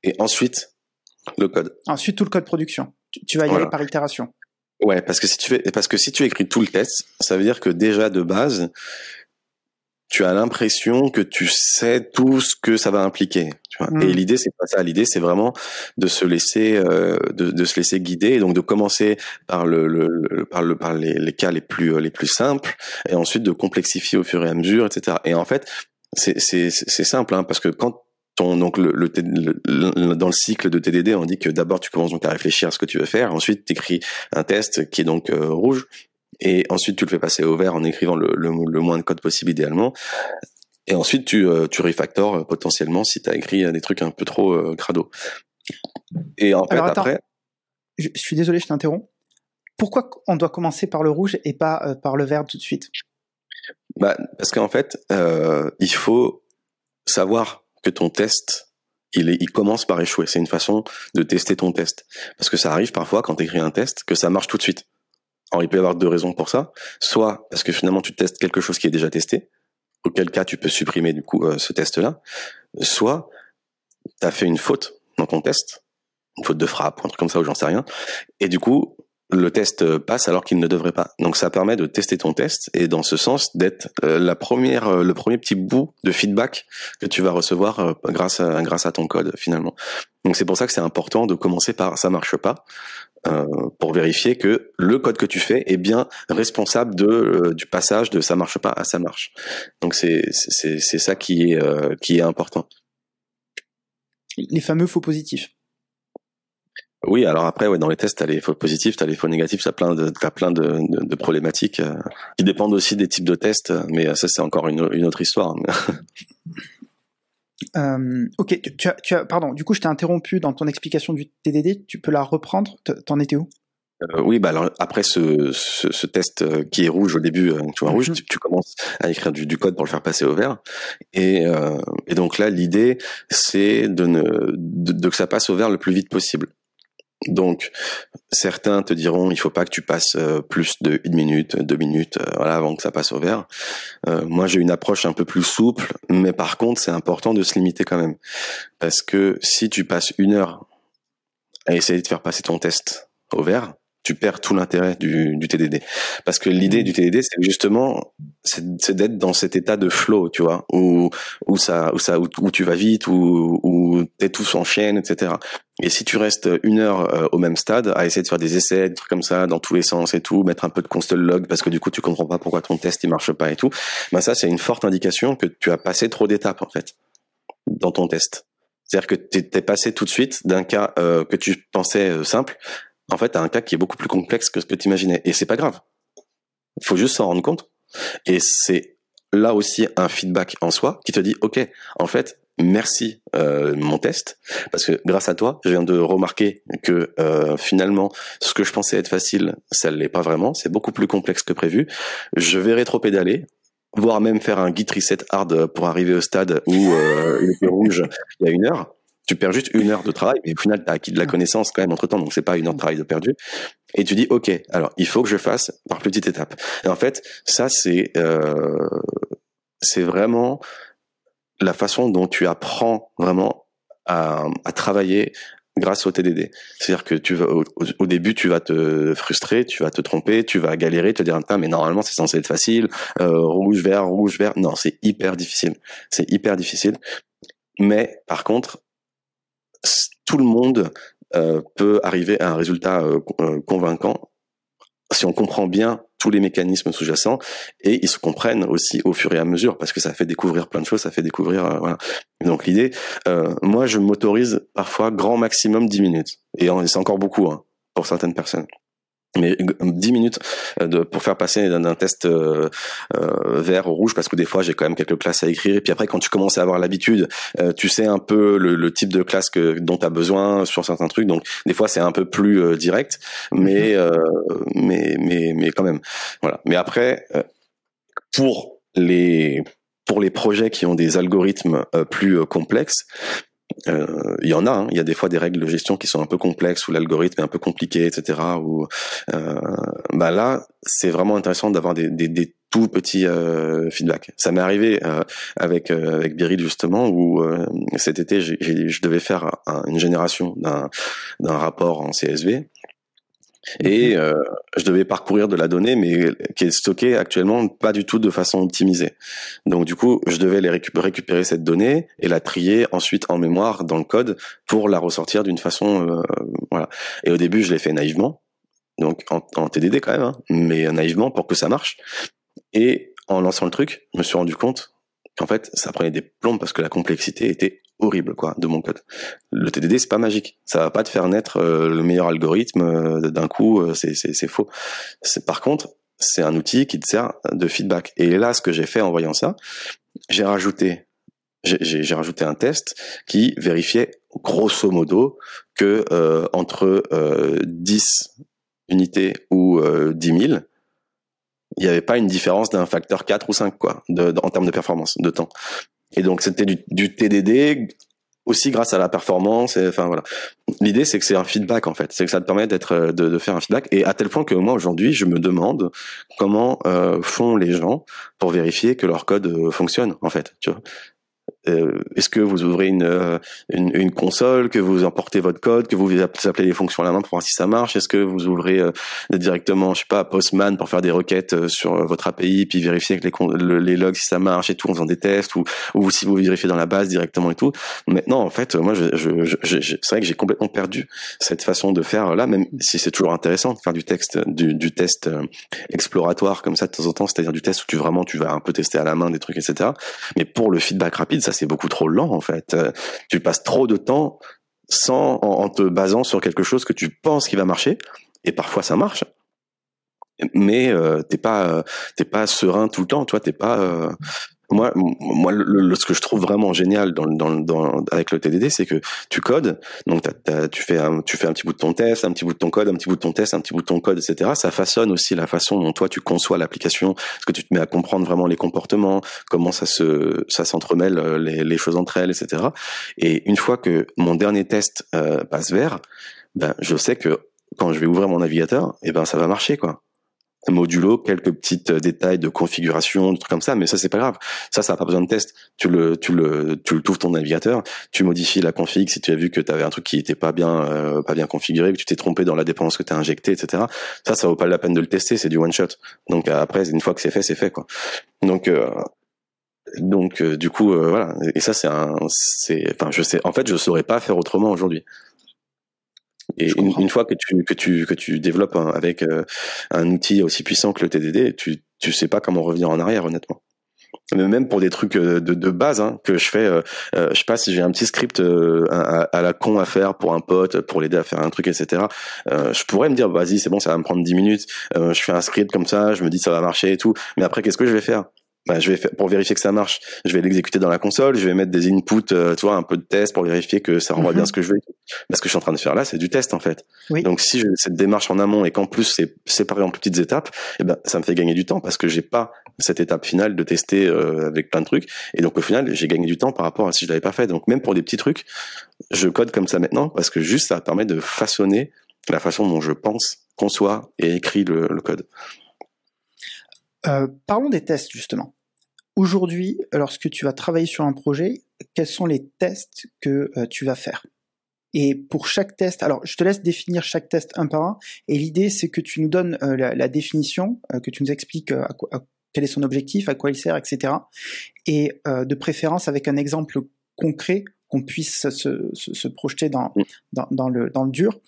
A: et ensuite le code.
B: Ensuite tout le code production. Tu, vas y aller par itération.
A: Ouais, parce que si tu fais, parce que si tu écris tout le test, ça veut dire que déjà de base, tu as l'impression que tu sais tout ce que ça va impliquer. Tu vois Et hmm. l'idée, c'est pas ça. L'idée, c'est vraiment de se laisser, euh, de, de, se laisser guider, et donc de commencer par le, le, par le, par les, les, cas les plus, les plus simples, et ensuite de complexifier au fur et à mesure, etc. Et en fait, c'est, c'est, c'est simple, hein, parce que quand donc le, le, dans le cycle de TDD, on dit que d'abord tu commences donc à réfléchir à ce que tu veux faire, ensuite tu écris un test qui est donc euh, rouge, et ensuite tu le fais passer au vert en écrivant le, moins de code possible idéalement, et ensuite tu, euh, tu refactores euh, potentiellement si tu as écrit des trucs un peu trop crado.
B: Et en fait après... Je suis désolé, je t'interromps. Pourquoi on doit commencer par le rouge et pas par le vert tout de suite?
A: Bah, Parce qu'en fait, il faut savoir que ton test, il, est, il commence par échouer. C'est une façon de tester ton test. Parce que ça arrive parfois quand tu écris un test que ça marche tout de suite. Alors il peut y avoir deux raisons pour ça. Soit parce que finalement tu testes quelque chose qui est déjà testé, auquel cas tu peux supprimer du coup euh, ce test-là. Soit tu as fait une faute dans ton test, une faute de frappe, un truc comme ça ou j'en sais rien. Et du coup, le test passe alors qu'il ne devrait pas. Donc ça permet de tester ton test et dans ce sens d'être euh, la première, euh, le premier petit bout de feedback que tu vas recevoir euh, grâce à grâce à ton code finalement. Donc c'est pour ça que c'est important de commencer par ça marche pas pour vérifier que le code que tu fais est bien responsable de du passage de ça marche pas à ça marche. Donc c'est c'est c'est ça qui est qui est important.
B: Les fameux faux positifs.
A: Oui, alors après, ouais, dans les tests, t'as les faux positifs, t'as les faux négatifs, t'as plein de, t'as plein de, de, problématiques euh, qui dépendent aussi des types de tests, mais euh, ça c'est encore une, une, autre histoire.
B: euh, ok, tu, as, tu as, pardon. Du coup, je t'ai interrompu dans ton explication du TDD. Tu peux la reprendre? T'en étais où?
A: Euh, oui, bah alors après ce, ce, ce, test euh, qui est rouge au début, tu vois rouge, mhm. tu, tu, commences à écrire du, du, code pour le faire passer au vert, et, euh, et donc là l'idée c'est de, ne, de, de, que ça passe au vert le plus vite possible. Donc, certains te diront, il faut pas que tu passes euh, plus de une minute, deux minutes, euh, avant que ça passe au vert. Euh, moi, j'ai une approche un peu plus souple, mais par contre, c'est important de se limiter quand même, parce que si tu passes une heure à essayer de faire passer ton test au vert, tu perds tout l'intérêt du, du TDD. Parce que l'idée du TDD, c'est justement, c'est d'être dans cet état de flow, tu vois, où, où ça, où ça, où, tu vas vite, où, où t'es tout s'enchaîne, etc. Et si tu restes une heure euh, au même stade, à essayer de faire des essais, des trucs comme ça, dans tous les sens et tout, mettre un peu de console log parce que du coup tu comprends pas pourquoi ton test il marche pas et tout, ben ça c'est une forte indication que tu as passé trop d'étapes en fait dans ton test. C'est-à-dire que tu es passé tout de suite d'un cas euh, que tu pensais euh, simple en fait, à un cas qui est beaucoup plus complexe que ce que tu imaginais. Et c'est pas grave. Il faut juste s'en rendre compte. Et c'est là aussi un feedback en soi qui te dit, OK, en fait, merci euh, mon test, parce que grâce à toi, je viens de remarquer que euh, finalement, ce que je pensais être facile, ça ne l'est pas vraiment, c'est beaucoup plus complexe que prévu. Je vais rétro-pédaler, voire même faire un git reset hard pour arriver au stade où euh, il rouge il y a une heure tu perds juste une heure de travail, mais au final, tu as acquis de la connaissance quand même entre temps, donc c'est pas une heure de travail de perdu. Et tu dis, OK, alors il faut que je fasse par petites étapes. Et en fait, ça, c'est euh, c'est vraiment la façon dont tu apprends vraiment à, à travailler grâce au TDD. C'est-à-dire que tu vas au, début tu vas te frustrer, tu vas te tromper, tu vas galérer, te dire ah, mais normalement c'est censé être facile, euh, rouge vert rouge vert. Non, c'est hyper difficile. C'est hyper difficile. Mais par contre, tout le monde euh, peut arriver à un résultat euh, euh, convaincant si on comprend bien tous les mécanismes sous-jacents et ils se comprennent aussi au fur et à mesure parce que ça fait découvrir plein de choses, ça fait découvrir voilà. Donc l'idée, moi je m'autorise parfois grand maximum 10 minutes et c'est encore beaucoup hein, pour certaines personnes mais 10 minutes euh, de, pour faire passer d'un test euh, euh, vert au rouge parce que des fois j'ai quand même quelques classes à écrire. Et puis après quand tu commences à avoir l'habitude euh, tu sais un peu le, le type de classe que dont tu as besoin sur certains trucs. Donc des fois c'est un peu plus direct mais, mhm. mais mais mais quand même. Voilà. Mais après pour les pour les projets qui ont des algorithmes plus complexes euh, il y en a, hein. il y a des fois des règles de gestion qui sont un peu complexes ou l'algorithme est un peu compliqué, etc. Ou euh, bah là, c'est vraiment intéressant d'avoir des, des, des, tout petits euh, feedbacks. Ça m'est arrivé euh, avec euh, avec Biril justement où cet été, je devais faire une génération d'un d'un rapport en CSV et euh, je devais parcourir de la donnée, mais qui est stockée actuellement pas du tout de façon optimisée. Donc du coup, je devais les récupérer cette donnée et la trier ensuite en mémoire dans le code pour la ressortir d'une façon euh, voilà. Et au début, je l'ai fait naïvement, donc en, en TDD quand même, hein, mais naïvement pour que ça marche. Et en lançant le truc, je me suis rendu compte qu'en fait, ça prenait des plombs parce que la complexité était horrible quoi de mon code. Le TDD c'est pas magique, ça va pas te faire naître euh, le meilleur algorithme euh, d'un coup, euh, c'est c'est faux. Par contre c'est un outil qui te sert de feedback. Et là, ce que j'ai fait en voyant ça, j'ai rajouté j'ai rajouté un test qui vérifiait grosso modo que entre 10 unités ou 10 000, il n'y avait pas une différence d'un facteur 4 ou 5 quoi, en termes de performance, de temps. Et donc c'était du, du, TDD aussi grâce à la performance. Enfin voilà. L'idée c'est que c'est un feedback en fait, c'est que ça te permet d'être euh, de, de, faire un feedback. Et à tel point que moi aujourd'hui je me demande comment euh, font les gens pour vérifier que leur code euh, fonctionne en fait. Tu vois euh, est-ce que vous ouvrez une, euh, une, une, console, que vous importez votre code, que vous appelez les fonctions à la main pour voir si ça marche? Est-ce que vous ouvrez euh, directement, je sais pas, Postman pour faire des requêtes sur votre API, puis vérifier avec les, les logs si ça marche et tout en faisant des tests, ou, ou si vous vérifiez dans la base directement et tout? Maintenant, en fait, moi, je, je, je, c'est vrai que j'ai complètement perdu cette façon de faire là, même si c'est toujours intéressant de faire du texte, du, du test exploratoire comme ça de temps en temps, c'est-à-dire du test où tu vraiment tu vas un peu tester à la main des trucs, etc. Mais pour le feedback rapide, c'est beaucoup trop lent en fait. Euh, tu passes trop de temps sans en, te basant sur quelque chose que tu penses qui va marcher et parfois ça marche mais euh, t'es pas euh, t'es pas serein tout le temps toi t'es pas moi, moi, le, ce que je trouve vraiment génial dans, dans, dans avec le TDD, c'est que tu codes, donc tu fais un, tu fais un petit bout de ton test, un petit bout de ton code, un petit bout de ton test, un petit bout de ton code, etc. Ça façonne aussi la façon dont toi tu conçois l'application, parce que tu te mets à comprendre vraiment les comportements, comment ça se, ça s'entremêle euh, les, les choses entre elles, etc. Et une fois que mon dernier test euh, passe vert, ben je sais que quand je vais ouvrir mon navigateur, et eh ben ça va marcher quoi modulo, quelques petites euh, détails de configuration, des trucs comme ça, mais ça c'est pas grave. Ça, ça n'a pas besoin de test. Tu le, tu le, tu le ton navigateur, tu modifies la config si tu as vu que tu avais un truc qui était pas bien, euh, pas bien configuré, que tu t'es trompé dans la dépendance que tu as injecté, etc. Ça, ça vaut pas la peine de le tester, c'est du one shot. Donc après, une fois que c'est fait, c'est fait quoi. Donc donc du coup voilà. Et ça c'est un, c'est, enfin je sais, en fait je saurais pas faire autrement aujourd'hui. Et une, fois que tu que tu que tu développes avec euh, un outil aussi puissant que le TDD, tu tu sais pas comment revenir en arrière honnêtement. Mais même pour des trucs euh, de, de base hein, que je fais, euh, je sais pas si j'ai un petit script à, à, la con à faire pour un pote, pour l'aider à faire un truc, etc. je pourrais me dire vas-y c'est bon ça va me prendre 10 minutes, je fais un script comme ça, je me dis ça va marcher et tout. Mais après qu'est-ce que je vais faire? Bah, je vais faire, pour vérifier que ça marche, je vais l'exécuter dans la console, je vais mettre des inputs, euh, tu vois, un peu de test pour vérifier que ça renvoie bien mhm. ce que je veux. Mais ce que je suis en train de faire là, c'est du test en fait. Donc si j'ai cette démarche en amont et qu'en plus c'est séparé en petites étapes, eh ben ça me fait gagner du temps parce que j'ai pas cette étape finale de tester euh, avec plein de trucs. Et donc au final, j'ai gagné du temps par rapport à si je l'avais pas fait. Donc même pour des petits trucs, je code comme ça maintenant parce que juste ça permet de façonner la façon dont je pense, conçois et écris le code.
B: Euh, parlons des tests justement. Aujourd'hui, lorsque tu vas travailler sur un projet, quels sont les tests que euh, tu vas faire? Et pour chaque test, alors je te laisse définir chaque test un par un. Et l'idée, c'est que tu nous donnes euh, la, définition, que tu nous expliques quel est son objectif, à quoi il sert, etc. Et de préférence avec un exemple concret qu'on puisse se, se, projeter dans, mm. dans, dans, le, dans le dur,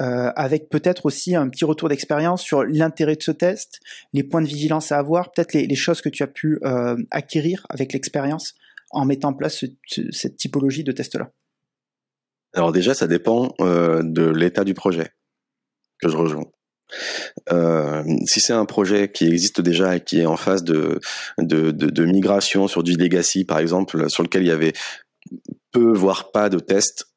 B: euh, avec peut-être aussi un petit retour d'expérience sur l'intérêt de ce test, les points de vigilance à avoir, peut-être les, les, choses que tu as pu euh, acquérir avec l'expérience en mettant en place cette typologie de test-là.
A: Alors déjà, ça dépend euh, de l'état du projet que je rejoins. Euh, si c'est un projet qui existe déjà et qui est en phase de, de, de, de, migration sur du legacy, par exemple, sur lequel il y avait peu, voire pas de tests.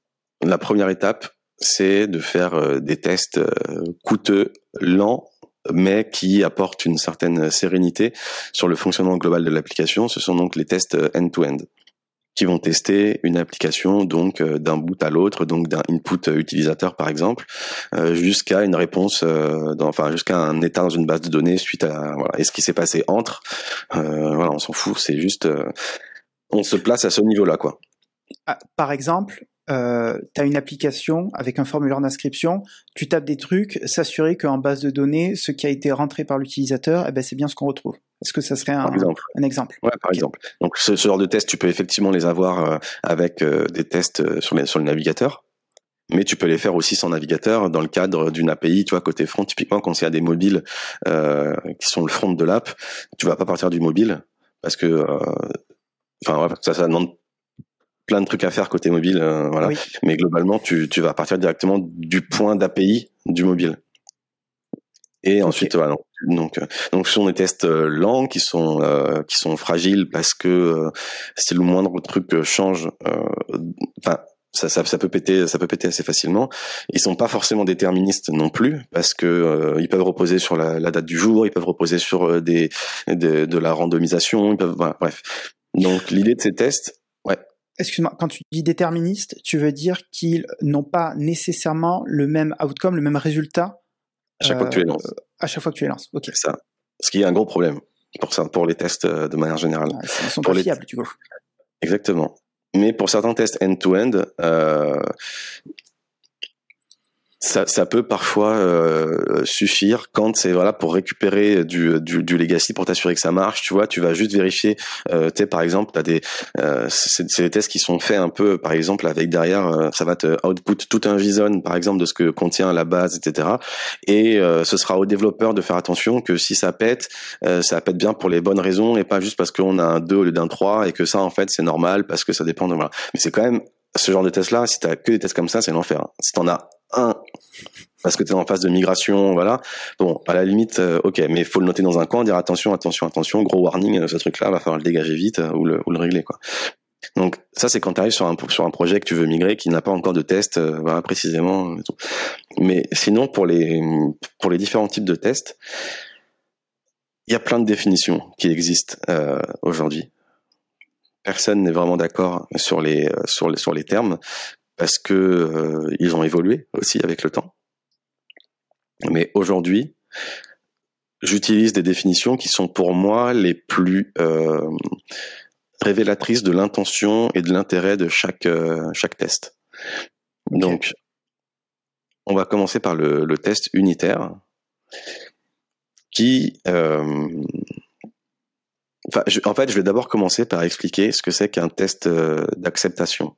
A: La première étape, c'est de faire euh, des tests euh, coûteux, lents, mais qui apportent une certaine sérénité sur le fonctionnement global de l'application. Ce sont donc les tests euh, end-to-end qui vont tester une application donc d'un bout à l'autre, donc d'un input utilisateur par exemple, jusqu'à une réponse, enfin jusqu'à un état dans une base de données suite à voilà. Et ce qui s'est passé entre, voilà, on s'en fout. C'est juste, on se place à ce niveau-là quoi.
B: Ah, par exemple, euh, tu as une application avec un formulaire d'inscription, tu tapes des trucs, s'assurer qu'en base de données, ce qui a été rentré par l'utilisateur, eh ben, c'est bien ce qu'on retrouve. Est-ce que ça serait un exemple, un exemple?
A: Ouais, par exemple. Donc ce, genre de tests, tu peux effectivement les avoir euh, avec euh, des tests euh, sur, sur le navigateur, mais tu peux les faire aussi sans navigateur dans le cadre d'une API, tu vois, côté front. Typiquement, quand il y a des mobiles qui sont le front de l'app, tu vas pas partir du mobile parce que, enfin, ça, ça demande plein de trucs à faire côté mobile, euh, voilà. Mais globalement, tu, tu vas partir directement du point d'API du mobile. Et ensuite, voilà. Donc, euh, donc, ce sont des tests euh, lents qui sont qui sont fragiles parce que si le moindre truc change, enfin. ça, ça, ça, peut péter, ça peut péter assez facilement. Ils sont pas forcément déterministes non plus parce que ils peuvent reposer sur la, la, date du jour, ils peuvent reposer sur des, de la randomisation, ils peuvent, bref. Donc l'idée de ces tests,
B: excuse-moi, quand tu dis déterministe, tu veux dire qu'ils n'ont pas nécessairement le même outcome, le même résultat
A: à chaque fois que tu les lances.
B: Euh, à chaque fois que tu les lances. Ok.
A: C'est ça. Ce qui est un gros problème pour ça, pour les tests euh, de manière générale.
B: ils sont pas fiables, tu vois.
A: Exactement. Mais pour certains tests end-to-end, euh, ça, ça, peut parfois euh, suffire quand c'est voilà pour récupérer du, du, du legacy pour t'assurer que ça marche tu vois tu vas juste vérifier euh, par exemple t'as des euh, c'est des tests qui sont faits un peu par exemple avec derrière euh, ça va te output tout un JSON par exemple de ce que contient la base etc et euh, ce sera au développeur de faire attention que si ça pète ça pète bien pour les bonnes raisons et pas juste parce qu'on a un 2 au lieu d'un 3 et que ça en fait c'est normal parce que ça dépend de voilà. Mais c'est quand même ce genre de test là si t'as que des tests comme ça c'est l'enfer si t'en as un parce que tu es en phase de migration, voilà. Bon, à la limite, euh, ok, mais faut le noter dans un coin, dire attention, attention, attention, gros warning, euh, ce truc-là, va falloir le dégager vite euh, ou, le, régler, quoi. Donc ça, c'est quand tu arrives sur un, projet que tu veux migrer, qui n'a pas encore de test, voilà, précisément. Mais sinon, pour les, différents types de tests, il y a plein de définitions qui existent aujourd'hui. Personne n'est vraiment d'accord sur les termes parce que euh, ils ont évolué aussi avec le temps. Mais aujourd'hui, j'utilise des définitions qui sont pour moi les plus euh, révélatrices de l'intention et de l'intérêt de chaque euh, chaque test. Donc, on va commencer par le, le test unitaire, qui en fait, je vais d'abord commencer par expliquer ce que c'est qu'un test euh, d'acceptation.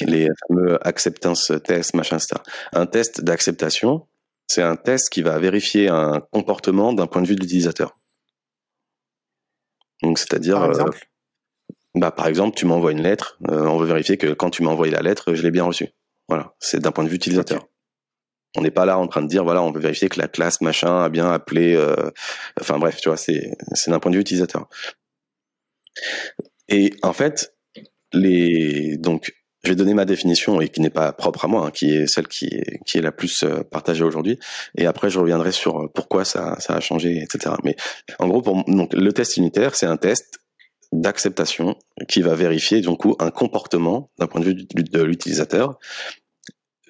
A: Les fameux acceptance tests, machin, etc. Un test d'acceptation, c'est un test qui va vérifier un comportement d'un point de vue de l'utilisateur. Donc, c'est-à-dire,
B: Par
A: euh,
B: exemple?
A: bah, par exemple, tu m'envoies une lettre, euh, on veut vérifier que quand tu m'as envoyé la lettre, je l'ai bien reçue. Voilà, c'est d'un point de vue utilisateur. On n'est pas là en train de dire voilà, on veut vérifier que la classe machin a bien appelé. euh, Enfin bref, tu vois, c'est c'est d'un point de vue utilisateur. Et en fait, les donc je vais donner ma définition et qui n'est pas propre à moi, hein, qui est celle qui est qui est la plus euh, partagée aujourd'hui. Et après, je reviendrai sur euh, pourquoi ça ça a changé, etc. Mais en gros, pour donc le test unitaire, c'est un test d'acceptation qui va vérifier du coup un comportement d'un point de vue de l'utilisateur,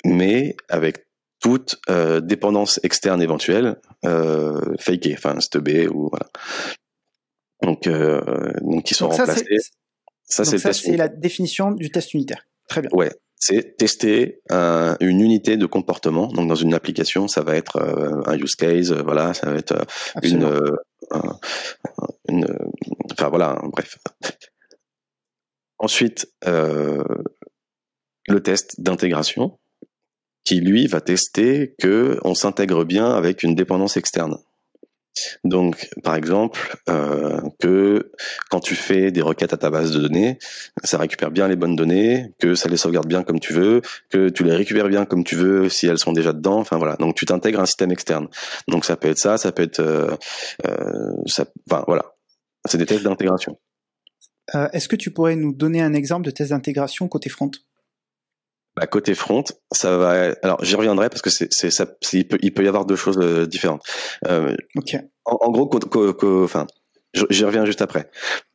A: mais avec toute euh, dépendance externe éventuelle euh, fakée, enfin stubée ou voilà. Donc, euh, donc qui sont
B: Donc
A: remplacés. Ça, c'est
B: la définition du test unitaire. Très bien.
A: Ouais, c'est tester un- une unité de comportement. Donc dans une application, ça va être euh, un use case, euh, voilà, ça va être euh, une, euh, un- une, euh, enfin voilà, bref. Ensuite, euh, le test d'intégration, qui lui va tester que on s'intègre bien avec une dépendance externe. Donc, par exemple, euh, que quand tu fais des requêtes à ta base de données, ça récupère bien les bonnes données, que ça les sauvegarde bien comme tu veux, que tu les récupères bien comme tu veux si elles sont déjà dedans. Enfin voilà. Donc tu t'intègres un système externe. Donc ça peut être ça, ça peut être, euh, euh, enfin voilà. C'est des tests d'intégration.
B: Euh, Est-ce que tu pourrais nous donner un exemple de test d'intégration côté front?
A: Bah, côté front, ça va. Alors j'y reviendrai parce que c'est, c'est, ça, c'est- il peut, il peut y avoir deux choses euh, différentes. Euh,
B: Ok.
A: en, en gros, co- co- co- enfin, j'y reviens juste après.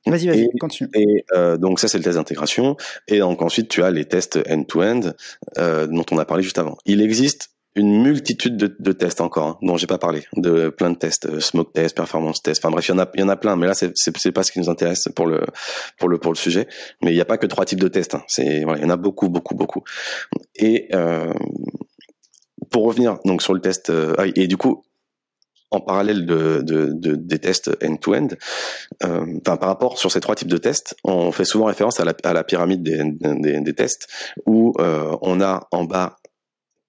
B: Vas-y, vas-y,
A: Et-
B: continue.
A: Et euh, donc ça c'est le test d'intégration. Et donc ensuite tu as les tests end-to-end euh, dont on a parlé juste avant. Il existe une multitude de, de tests encore hein, dont j'ai pas parlé, de plein de tests, euh, smoke test, performance test. Enfin bref, il y en a, il y en a plein. Mais là c'est c'est pas ce qui nous intéresse pour le pour le pour le sujet. Mais il n'y a pas que trois types de tests. hein. C'est voilà, il y en a beaucoup beaucoup beaucoup. Et euh, pour revenir donc sur le test euh, ah, et du coup en parallèle de, de, de- des tests end-to-end, euh, enfin, par rapport sur ces trois types de tests, on fait souvent référence à la, à la pyramide des, des, des tests, où euh, on a en bas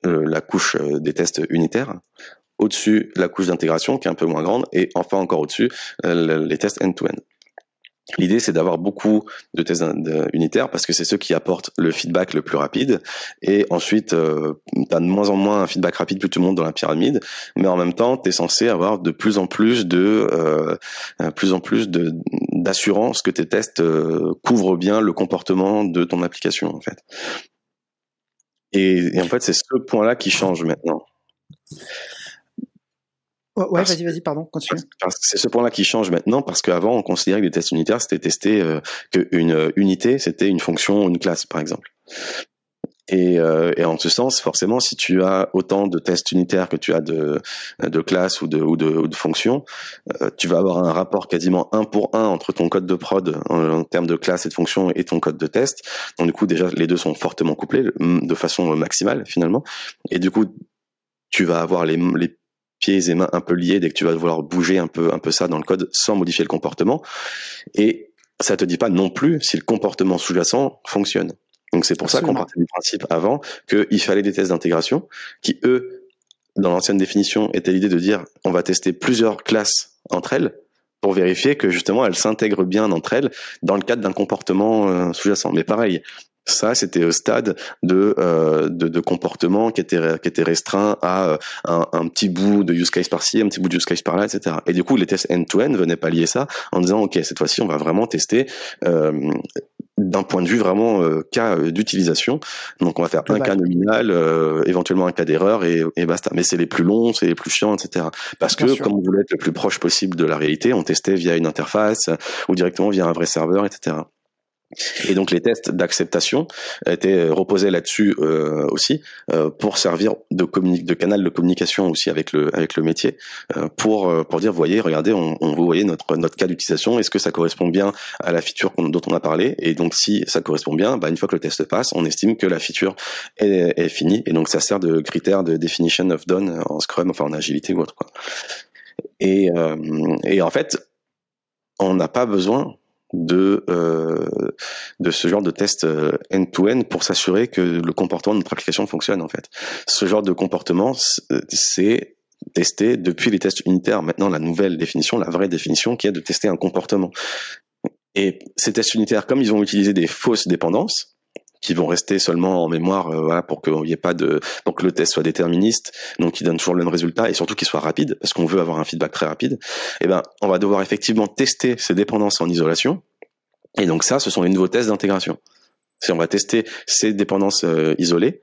A: euh, la couche euh, des tests unitaires, au-dessus la couche d'intégration qui est un peu moins grande, et enfin encore au-dessus euh, le- les tests end-to-end. L'idée, c'est d'avoir beaucoup de tests unitaires parce que c'est ceux qui apportent le feedback le plus rapide. Et ensuite, euh, tu as de moins en moins un feedback rapide plus tu montes dans la pyramide. Mais en même temps, tu es censé avoir de plus en plus de plus en plus de d'assurance que tes tests couvrent bien le comportement de ton application en fait. Et, et en fait, c'est ce point-là qui change maintenant.
B: Ouais, vas-y, vas-y, pardon, continue.
A: C'est ce point-là qui change maintenant parce qu'avant on considérait que les tests unitaires c'était tester euh, qu'une euh, unité c'était une fonction ou une classe par exemple. Et, euh, et en ce sens, forcément, si tu as autant de tests unitaires que tu as de, de classes ou de, ou de, ou de fonctions, euh, tu vas avoir un rapport quasiment un pour un entre ton code de prod en, en termes de classe et de fonction et ton code de test. Donc du coup, déjà, les deux sont fortement couplés de façon maximale finalement. Et du coup, tu vas avoir les, les pieds et mains un peu liés dès que tu vas vouloir bouger un peu, un peu ça dans le code sans modifier le comportement. Et ça te dit pas non plus si le comportement sous-jacent fonctionne. Donc c'est pour ça qu'on partait du principe avant qu'il fallait des tests d'intégration qui, eux, dans l'ancienne définition, étaient l'idée de dire on va tester plusieurs classes entre elles pour vérifier que justement elles s'intègrent bien entre elles dans le cadre d'un comportement euh, sous-jacent. Mais pareil, ça c'était au stade de, euh, de de comportement qui était qui était restreint à euh, un, un petit bout de use case par-ci, un petit bout de use case par-là, etc. Et du coup les tests end-to-end venaient pallier ça en disant ok cette fois-ci on va vraiment tester euh, d'un point de vue vraiment euh, cas euh, d'utilisation. Donc on va faire un cas nominal, euh, éventuellement un cas d'erreur et, et basta. Mais c'est les plus longs, c'est les plus chiants, etc. Parce
B: Bien
A: que
B: sûr.
A: comme on voulait être le plus proche possible de la réalité, on testait via une interface ou directement via un vrai serveur, etc. Et donc les tests d'acceptation étaient reposés là-dessus euh, aussi euh, pour servir de, de canal de communication aussi avec le avec le métier euh, pour euh, pour dire voyez regardez on, on vous voyez notre notre cas d'utilisation est-ce que ça correspond bien à la feature dont on a parlé? Et donc si ça correspond bien bah, une fois que le test passe on estime que la feature est, est finie et donc ça sert de critère de definition of done en Scrum enfin en agilité ou autre quoi. Et et en fait on n'a pas besoin de euh, de ce genre de test euh, end-to-end pour s'assurer que le comportement de notre application fonctionne en fait. Ce genre de comportement, c'est testé depuis les tests unitaires. Maintenant, la nouvelle définition, la vraie définition, qui est de tester un comportement. Et ces tests unitaires, comme ils ont utilisé des fausses dépendances, qui vont rester seulement en mémoire euh, voilà, pour qu'il n'y ait pas de donc le test soit déterministe. Donc qui donne toujours le même résultat et surtout qu'il soit rapide parce qu'on veut avoir un feedback très rapide. Et eh ben on va devoir effectivement tester ces dépendances en isolation. Et donc ça ce sont les nouveaux tests d'intégration. Si on va tester ces dépendances euh, isolées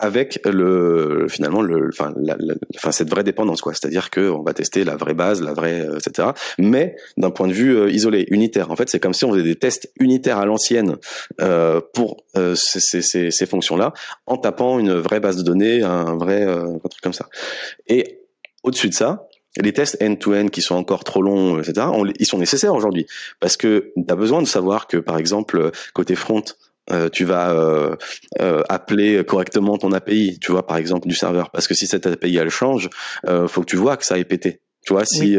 A: avec le finalement le enfin enfin cette vraie dépendance quoi. C'est-à-dire que on va tester la vraie base la vraie euh, etc mais d'un point de vue euh, isolé unitaire. En fait c'est comme si on faisait des tests unitaires à l'ancienne euh, pour euh, ces, ces, ces, fonctions là en tapant une vraie base de données un vrai un truc comme ça. Et au-dessus de ça les tests end-to-end qui sont encore trop longs, etc., ils sont nécessaires aujourd'hui. Parce que tu as besoin de savoir que, par exemple, côté front, euh, tu vas euh, euh, appeler correctement ton API, tu vois, par exemple, du serveur. Parce que si cette API elle change, euh, faut que tu vois que ça est pété. Tu vois, si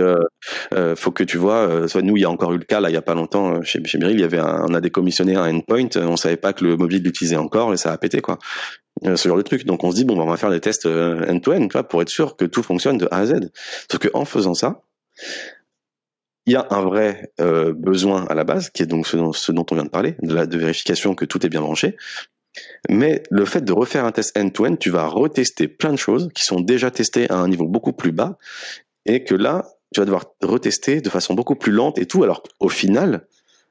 A: faut que tu vois, soit nous il y a encore eu le cas là il y a pas longtemps chez chez il y avait un, on a décommissionné un endpoint, on savait pas que le mobile l'utilisait encore et ça a pété quoi. ce genre de truc. Donc on se dit bon, on va faire des tests end-to-end, -end, pour être sûr que tout fonctionne de A à Z. Sauf que en faisant ça, il y a un vrai euh, besoin à la base, qui est donc ce dont, on vient de parler, de, vérification que tout est bien branché. Mais le fait de refaire un test end-to-end, tu vas retester plein de choses qui sont déjà testées à un niveau beaucoup plus bas, et que là, tu vas devoir retester de façon beaucoup plus lente et tout. Alors au final,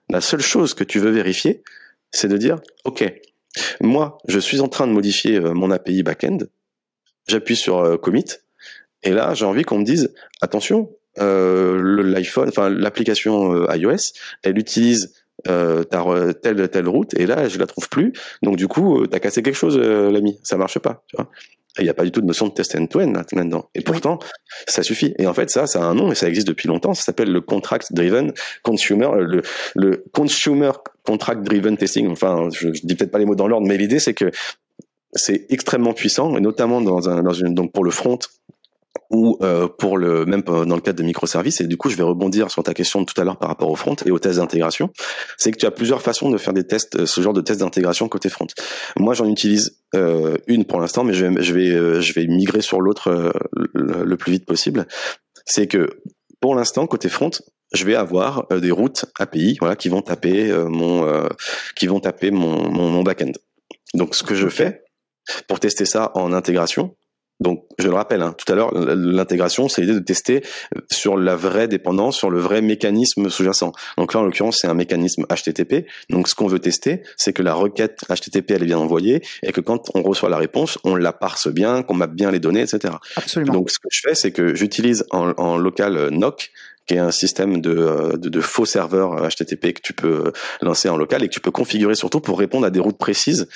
A: la seule chose que tu veux vérifier, c'est de dire, OK, moi, je suis en train de modifier euh, mon API backend, j'appuie sur euh, commit, et là, j'ai envie qu'on me dise, attention, l'iPhone, enfin l'application euh, iOS, elle utilise euh, telle telle route et là je la trouve plus. Donc du coup, euh, t'as cassé quelque chose, l'ami. Ça marche pas. Tu vois il n'y a pas du tout de notion de test end-to-end là-dedans. Et pourtant, ça suffit. Et en fait, ça, ça a un nom et ça existe depuis longtemps. Ça s'appelle le contract driven consumer, le, le consumer contract driven testing. Enfin, je, je dis peut-être pas les mots dans l'ordre, mais l'idée c'est que c'est extrêmement puissant et notamment dans un dans une donc pour le front ou euh, pour le même dans le cadre de microservices et du coup je vais rebondir sur ta question de tout à l'heure par rapport au front et aux tests d'intégration c'est que tu as plusieurs façons de faire des tests euh, ce genre de tests d'intégration côté front. Moi j'en utilise euh, une pour l'instant mais je vais je vais euh, je vais migrer sur l'autre euh, le, le, plus vite possible. C'est que pour l'instant côté front je vais avoir des routes API voilà qui vont taper mon qui vont taper mon, mon, mon backend. Donc ce que je fais pour tester ça en intégration donc, je le rappelle, hein, tout à l'heure, l'intégration, c'est l'idée de tester sur la vraie dépendance, sur le vrai mécanisme sous-jacent. Donc là, en l'occurrence, c'est un mécanisme HTTP. Donc, ce qu'on veut tester, c'est que la requête HTTP, elle est bien envoyée et que quand on reçoit la réponse, on la parse bien, qu'on mappe bien les données, etc.
B: Absolument.
A: Donc, ce que je fais, c'est que j'utilise en, en local NOC qui est un système de, euh, de, faux serveurs HTTP que tu peux euh, lancer en local et que tu peux configurer surtout pour répondre à des routes précises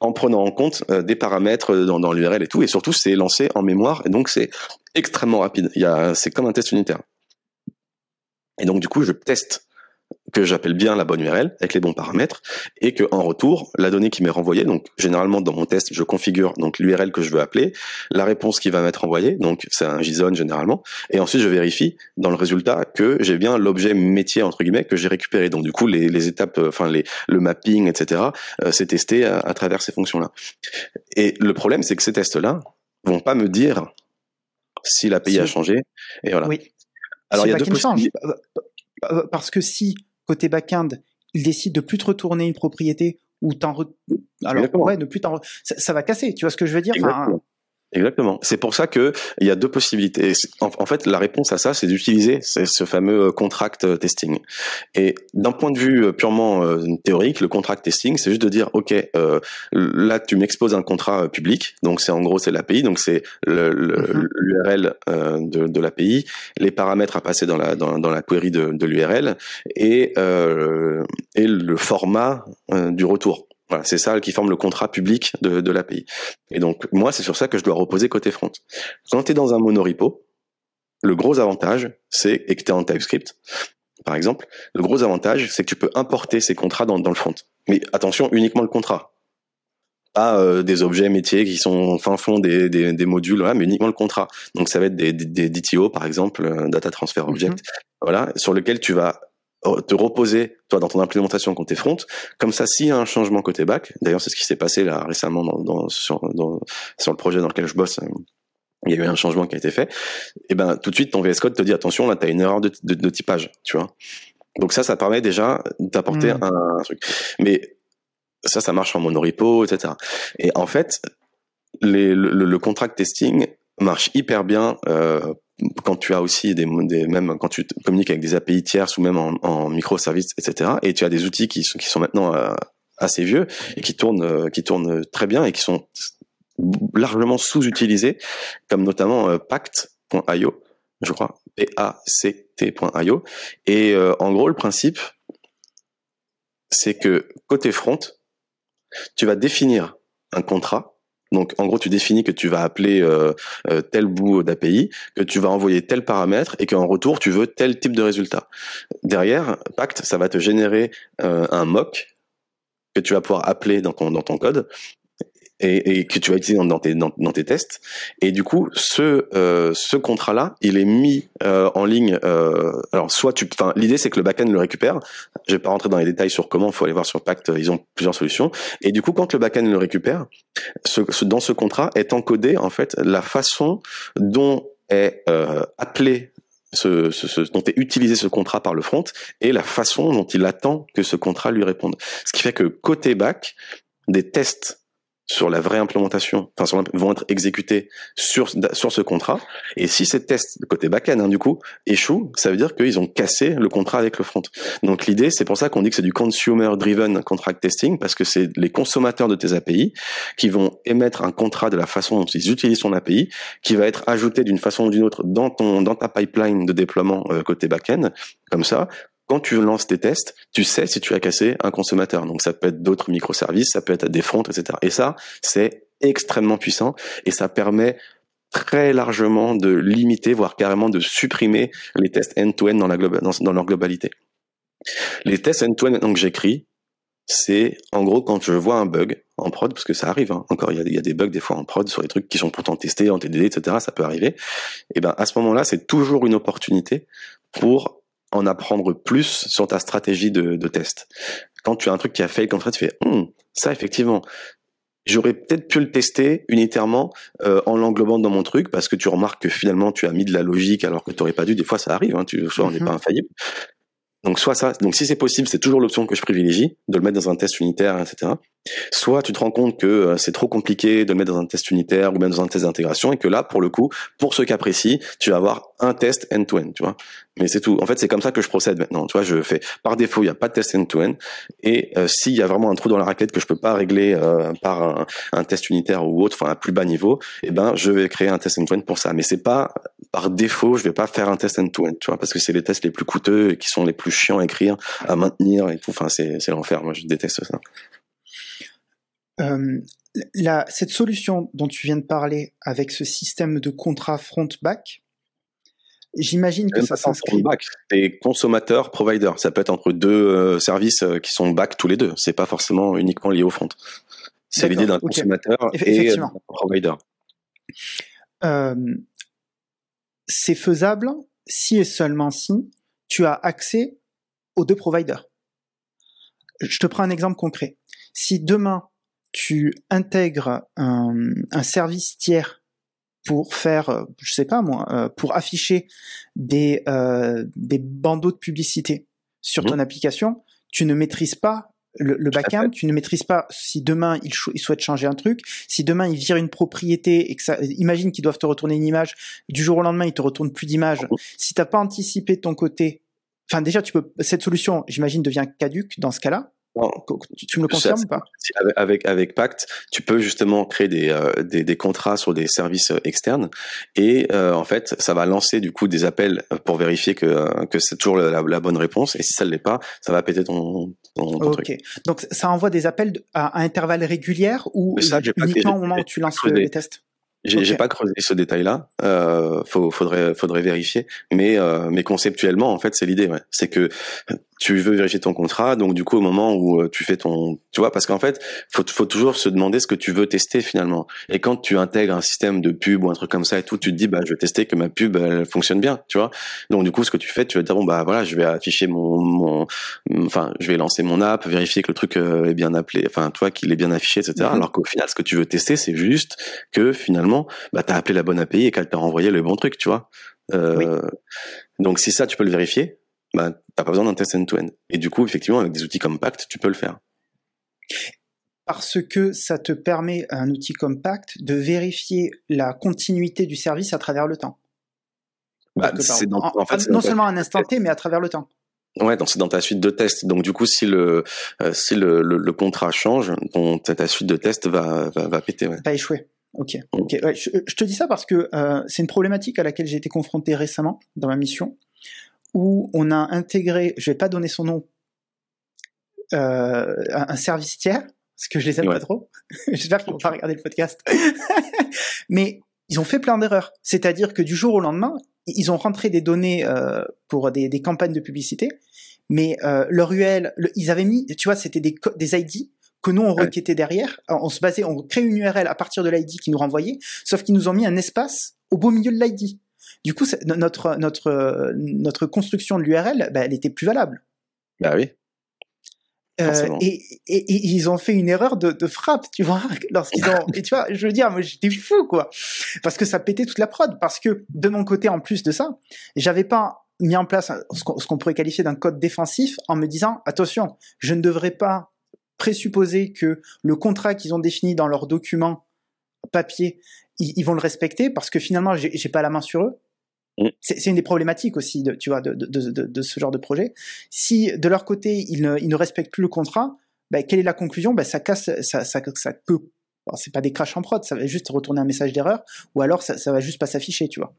A: en prenant en compte euh, des paramètres dans, dans l'URL et tout. Et surtout, c'est lancé en mémoire et donc c'est extrêmement rapide. C'est comme un test unitaire. Et donc du coup, je teste que j'appelle bien la bonne URL avec les bons paramètres et que en retour la donnée qui m'est renvoyée donc généralement dans mon test je configure donc l'URL que je veux appeler la réponse qui va m'être envoyée donc c'est un JSON généralement et ensuite je vérifie dans le résultat que j'ai bien l'objet métier entre guillemets que j'ai récupéré. Donc du coup les, les étapes euh, enfin les le mapping etc euh, c'est testé à, à, travers ces fonctions là et le problème c'est que ces tests là vont pas me dire si l'API si. a changé et voilà.
B: Oui. alors il y a deux possibilités parce que si côté back-end, il décide de plus te retourner une propriété ou t'en re... alors ouais, ne plus t'en ça, ça, va casser, tu vois ce que je veux dire?
A: Enfin, Exactement. C'est pour ça que il y a deux possibilités. En, en fait, la réponse à ça, c'est d'utiliser ce fameux euh, contract euh, testing. Et d'un point de vue euh, purement théorique, le contract testing, c'est juste de dire, ok, euh, là, tu m'exposes un contrat public, donc c'est en gros c'est l'API, donc c'est l'URL mm-hmm. de, de l'API, les paramètres à passer dans la dans, dans la query de, de l'URL et et le format du retour. Voilà, c'est ça qui forme le contrat public de, de l'API. Et donc, moi, c'est sur ça que je dois reposer côté front. Quand tu es dans un monorepo, le gros avantage, c'est, et que tu es en TypeScript, par exemple, le gros avantage, c'est que tu peux importer ces contrats dans, dans le front. Mais attention, uniquement le contrat. Pas euh, des objets métiers qui sont fin fond des, des, des modules, mais uniquement le contrat. Donc ça va être des, des, DTO, par exemple, euh, Data Transfer Object, mhm. voilà, sur lequel tu vas te reposer toi dans ton implémentation côté front comme ça s'il y a un changement côté back d'ailleurs c'est ce qui s'est passé là récemment dans, dans, sur, dans, sur le projet dans lequel je bosse il y a eu un changement qui a été fait et ben tout de suite ton VS Code te dit attention là tu as une erreur de, de, de, typage tu vois. Donc ça ça permet déjà d'apporter hmm. un, truc. Mais ça ça marche en monorepo etc et en fait les, le, le contract testing marche hyper bien euh, quand tu as aussi des, des même quand tu communiques avec des API tierces ou même en, microservices, etc. Et tu as des outils qui sont, qui sont maintenant euh, assez vieux et qui tournent, euh, qui tournent très bien et qui sont largement sous-utilisés, comme notamment euh, Pact.io, je crois, P-A-C-T.io. Et en gros, le principe, c'est que côté front, tu vas définir un contrat donc en gros, tu définis que tu vas appeler euh, euh, tel bout d'API, que tu vas envoyer tel paramètre et qu'en retour, tu veux tel type de résultat. Derrière, Pact, ça va te générer euh, un mock que tu vas pouvoir appeler dans ton, dans ton code et, et, que tu vas utiliser dans, tes, dans, tes tests. Et du coup, ce, euh, ce contrat-là, il est mis euh, en ligne. Euh, alors, soit tu, enfin, l'idée c'est que le backend le récupère. Je vais pas rentrer dans les détails sur comment. Il faut aller voir sur Pact. Ils ont plusieurs solutions. Et du coup, quand le backend le récupère, ce, ce, dans ce contrat est encodé en fait la façon dont est euh, appelé ce, ce, ce, dont est utilisé ce contrat par le front et la façon dont il attend que ce contrat lui réponde. Ce qui fait que côté back, des tests sur la vraie implémentation, enfin sur, vont être exécutés sur sur ce contrat. Et si ces tests côté back-end, hein, du coup, échouent, ça veut dire qu'ils ont cassé le contrat avec le front. Donc l'idée, c'est pour ça qu'on dit que c'est du consumer-driven contract testing, parce que c'est les consommateurs de tes API qui vont émettre un contrat de la façon dont ils utilisent ton API, qui va être ajouté d'une façon ou d'une autre dans ton dans ta pipeline de déploiement euh, côté back-end. Comme ça, quand tu lances tes tests, tu sais si tu as cassé un consommateur. Donc ça peut être d'autres microservices, ça peut être des fronts, etc. Et ça, c'est extrêmement puissant et ça permet très largement de limiter, voire carrément de supprimer les tests end-to-end dans, leur globalité. Les tests end-to-end que j'écris, c'est en gros quand je vois un bug en prod, parce que ça arrive, hein. encore il y, a, il y, a, des bugs des fois en prod sur des trucs qui sont pourtant testés en TDD, etc. Ça peut arriver. Et ben à ce moment-là, c'est toujours une opportunité pour en apprendre plus sur ta stratégie de, de test. Quand tu as un truc qui a fail comme ça, tu fais hum, ça effectivement. J'aurais peut-être pu le tester unitairement euh, en l'englobant dans mon truc parce que tu remarques que finalement tu as mis de la logique alors que tu n'aurais pas dû. Des fois ça arrive, hein, tu, soit on n'est pas mhm. infaillible. Donc soit ça, donc si c'est possible, c'est toujours l'option que je privilégie, de le mettre dans un test unitaire, etc. Soit tu te rends compte que euh, c'est trop compliqué de le mettre dans un test unitaire ou même dans un test d'intégration et que là, pour le coup, pour ce cas précis, tu vas avoir un test end-to-end, tu vois. Mais c'est tout. En fait, c'est comme ça que je procède maintenant. Tu vois, je fais par défaut, il n'y a pas de test end-to-end. Et euh, s'il y a vraiment un trou dans la raquette que je peux pas régler euh, par un, test unitaire ou autre, enfin à plus bas niveau, eh ben je vais créer un test end-to-end pour ça. Mais c'est pas par défaut, je vais pas faire un test end-to-end, tu vois, parce que c'est les tests les plus coûteux et qui sont les plus chiants à écrire, à maintenir et tout. Enfin, c'est c'est l'enfer. Moi, je déteste ça.
B: Euh, la, cette solution dont tu viens de parler avec ce système de contrat front-back, j'imagine que ça s'inscrit.
A: C'est consommateur, provider. Ça peut être entre deux euh, services euh, qui sont back tous les deux. C'est pas forcément uniquement lié au front. C'est l'idée d'un consommateur et d'un provider.
B: c'est faisable si et seulement si tu as accès aux deux providers. Je te prends un exemple concret. Si demain tu intègres un, un, service tiers pour faire, euh, je sais pas moi, euh, pour afficher des, euh, des bandeaux de publicité sur ton mmh. application, tu ne maîtrises pas le, le backend, tu ne maîtrises pas si demain il, il, souhaite changer un truc, si demain il vire une propriété et que ça, imagine qu'ils doivent te retourner une image, du jour au lendemain ils te retournent plus d'image. Mmh. Si t'as pas anticipé ton côté, enfin déjà tu peux, cette solution, j'imagine devient caduque dans ce cas-là tu me le confirmes ou pas?
A: avec, avec Pact, tu peux justement créer des, euh, des, des, contrats sur des services euh, externes et euh, en fait, ça va lancer du coup des appels pour vérifier que, que c'est toujours la, la, bonne réponse et si ça ne l'est pas, ça va péter ton, ton, ton
B: Ok, donc ça envoie des appels à, à intervalles réguliers ou ça, uniquement au moment où tu lances les tests?
A: J'ai pas creusé ce détail-là. Euh, faudrait, faudrait vérifier. Mais, euh, mais conceptuellement, en fait, c'est l'idée. Ouais. C'est que tu veux vérifier ton contrat, donc du coup, au moment où euh, tu fais ton, tu vois, parce qu'en fait, faut, faut toujours se demander ce que tu veux tester finalement. Et quand tu intègres un système de pub ou un truc comme ça et tout, tu te dis, bah, je vais tester que ma pub elle fonctionne bien, tu vois. Donc du coup, ce que tu fais, tu vas dire, bon bah voilà, je vais afficher mon, mon, enfin, je vais lancer mon app, vérifier que le truc euh, est bien appelé, enfin, toi, qu'il est bien affiché, etc. Mm-hmm. Alors qu'au final, ce que tu veux tester, c'est juste que finalement, bah, t'as appelé la bonne API et qu'elle t'a renvoyé le bon truc, tu vois. Euh, Donc si ça, tu peux le vérifier bah, t'as pas besoin d'un test end-to-end. Et du coup, effectivement, avec des outils compact, tu peux le faire.
B: Parce que ça te permet, un outil compact, de vérifier la continuité du service à travers le temps.
A: Bah, dans,
B: en, fait, non seulement à un instant T, mais à travers le temps.
A: Ouais, donc c'est dans ta suite de tests. Donc du coup, si le euh, si le, le, contrat change, ton, ta suite de tests va va, va péter. Ouais.
B: Va échouer. Ok. Mm. Ok. Ouais, je, je, te dis ça parce que euh, c'est une problématique à laquelle j'ai été confronté récemment dans ma mission où on a intégré, je vais pas donner son nom, euh, un, service tiers, parce que je les aime pas trop. J'espère qu'ils vont pas regarder le podcast. Mais ils ont fait plein d'erreurs. C'est-à-dire que du jour au lendemain, ils ont rentré des données euh, pour des, des, campagnes de publicité, mais euh, leur URL, ils avaient mis, tu vois, c'était des, des ID que nous on requêtait derrière. On se basait, on crée une URL à partir de l'ID qui nous renvoyait, sauf qu'ils nous ont mis un espace au beau milieu de l'ID. Du coup, notre, notre, notre construction de l'URL, bah, elle était plus valable.
A: Bah oui.
B: Euh, et, et, ils ont fait une erreur de, de frappe, tu vois, lorsqu'ils ont. et tu vois, je veux dire, moi j'étais fou, quoi, parce que ça pétait toute la prod. Parce que de mon côté, en plus de ça, j'avais pas mis en place ce qu'on pourrait qualifier d'un code défensif en me disant attention, je ne devrais pas présupposer que le contrat qu'ils ont défini dans leur document papier, ils, ils vont le respecter parce que finalement, j'ai pas la main sur eux. Mm. C'est une des problématiques aussi, de, tu vois, de, de, de, ce genre de projet. Si de leur côté ils ne, ils ne respectent plus le contrat, ben, quelle est la conclusion? Ben, ça casse, ça, ça, ça peut. c'est pas des crashs en prod, ça va juste retourner un message d'erreur, ou alors ça, ça va juste pas s'afficher, tu vois.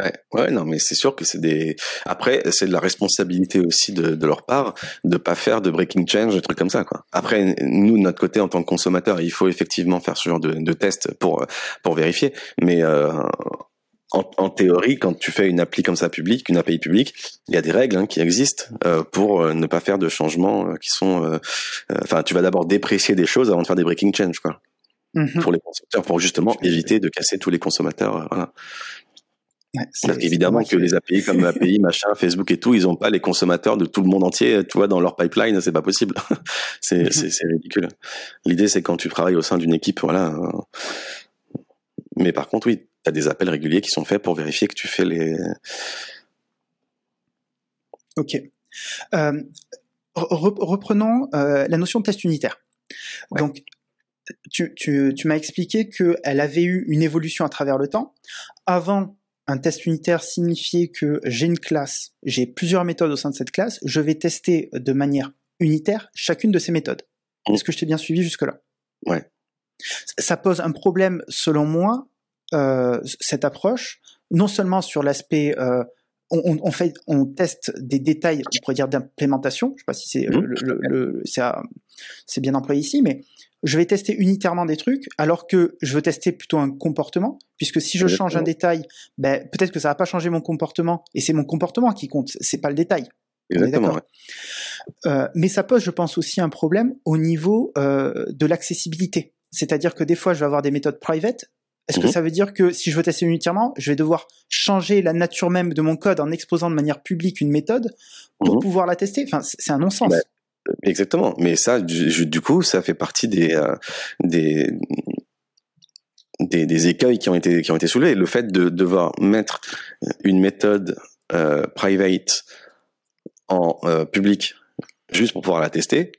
A: Ouais, ouais, non, mais c'est sûr que c'est des. Après, c'est de la responsabilité aussi de, de leur part de pas faire de breaking change, des trucs comme ça, quoi. Après, nous, de notre côté, en tant que consommateur, il faut effectivement faire ce genre de, de tests pour pour vérifier. Mais euh, en, en, théorie, quand tu fais une appli comme ça publique, une API publique, il y a des règles hein, qui existent euh, pour euh, ne pas faire de changements euh, qui sont. Enfin, tu vas d'abord déprécier des choses avant de faire des breaking change, quoi. Mm-hmm. Pour les consommateurs, pour justement éviter de casser tous les consommateurs. voilà. Ouais, Parce qu'évidemment que les API comme API, machin, Facebook et tout, ils ont pas les consommateurs de tout le monde entier, tu vois, dans leur pipeline, c'est pas possible. c'est mm-hmm. ridicule. L'idée, c'est quand tu travailles au sein d'une équipe, voilà. Mais par contre, oui, tu as des appels réguliers qui sont faits pour vérifier que tu fais les.
B: Ok. Euh, reprenons euh, la notion de test unitaire. Donc, tu, tu, tu m'as expliqué qu'elle avait eu une évolution à travers le temps. Avant, un test unitaire signifiait que j'ai une classe, j'ai plusieurs méthodes au sein de cette classe, je vais tester de manière unitaire chacune de ces méthodes. Mmh. Est-ce que je t'ai bien suivi jusque-là?
A: Ouais.
B: Ça pose un problème, selon moi, cette approche, non seulement sur l'aspect euh, on, on, fait, on teste des détails, on pourrait dire d'implémentation. Je sais pas si c'est mmh, le, le, c'est bien employé ici, mais je vais tester unitairement des trucs, alors que je veux tester plutôt un comportement, puisque si je change un détail, ben, peut-être que ça va pas changer mon comportement, et c'est mon comportement qui compte, c'est pas le détail.
A: Exactement.
B: Euh, mais ça pose, je pense, aussi un problème au niveau euh, de l'accessibilité. C'est-à-dire que des fois, je vais avoir des méthodes private est-ce que mhm. ça veut dire que si je veux tester unitairement, je vais devoir changer la nature même de mon code en exposant de manière publique une méthode pour mhm. pouvoir la tester? Enfin, c'est un non-sens. Bah,
A: exactement. Mais ça, du, coup, ça fait partie des, euh, des, des, écueils qui ont été qui ont été soulevés. Le fait de devoir mettre une méthode euh, private en euh, public juste pour pouvoir la tester,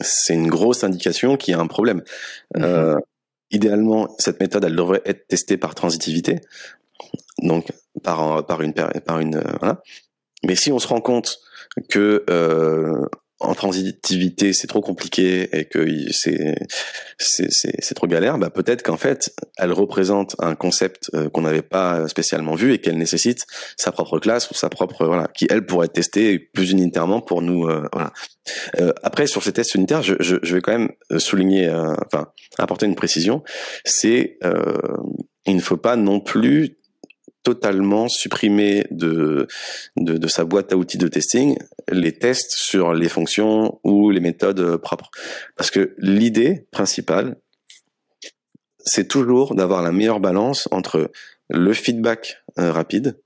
A: c'est une grosse indication qu'il y a un problème. Mhm idéalement, cette méthode, elle devrait être testée par transitivité, donc par par une par une euh, voilà. Mais si on se rend compte que euh, en transitivité c'est trop compliqué et que c'est c'est trop galère, bah peut-être qu'en fait elle représente un concept euh, qu'on n'avait pas spécialement vu et qu'elle nécessite sa propre classe ou sa propre voilà qui elle pourrait être testée plus unitairement pour nous euh, voilà. Euh, après sur ces tests unitaires, je, je, je vais quand même souligner enfin apporter une précision, c'est il ne faut pas non plus totalement supprimer de, de, sa boîte à outils de testing les tests sur les fonctions ou les méthodes propres. Parce que l'idée principale, c'est toujours d'avoir la meilleure balance entre le feedback euh, rapide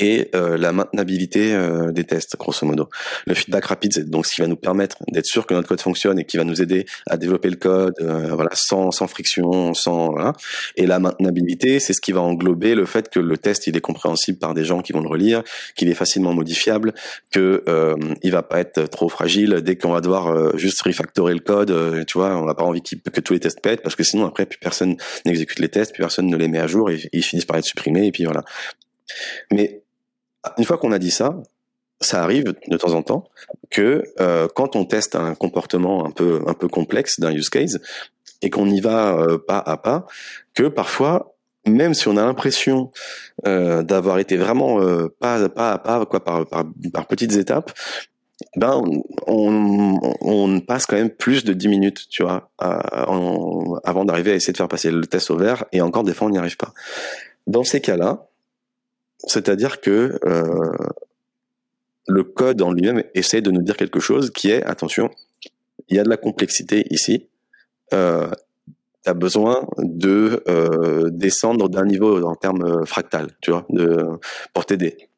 A: et euh, la maintenabilité euh, des tests, grosso modo. Le feedback rapide, c'est donc ce qui va nous permettre d'être sûr que notre code fonctionne et qui va nous aider à développer le code, euh, voilà, sans, sans friction, sans voilà. Et la maintenabilité, c'est ce qui va englober le fait que le test il est compréhensible par des gens qui vont le relire, qu'il est facilement modifiable, que euh, il va pas être trop fragile dès qu'on va devoir juste refactorer le code. tu vois, on n'a pas envie que tous les tests pètent parce que sinon après plus personne n'exécute les tests, plus personne ne les met à jour et ils finissent par être supprimés et puis voilà. Mais une fois qu'on a dit ça, ça arrive de temps en temps que euh, quand on teste un comportement un peu un peu complexe d'un use case et qu'on y va euh, pas à pas, que parfois même si on a l'impression euh, d'avoir été vraiment pas pas à pas quoi par, par, par petites étapes, ben on, on, passe quand même plus de 10 minutes, tu vois, avant d'arriver à essayer de faire passer le test au vert et encore des fois on n'y arrive pas. Dans ces cas-là, c'est-à-dire que euh, le code en lui-même essaie de nous dire quelque chose qui est, attention, il y a de la complexité ici. Euh, tu as besoin de euh, descendre d'un niveau en termes fractal, tu vois, de, pour t'aider.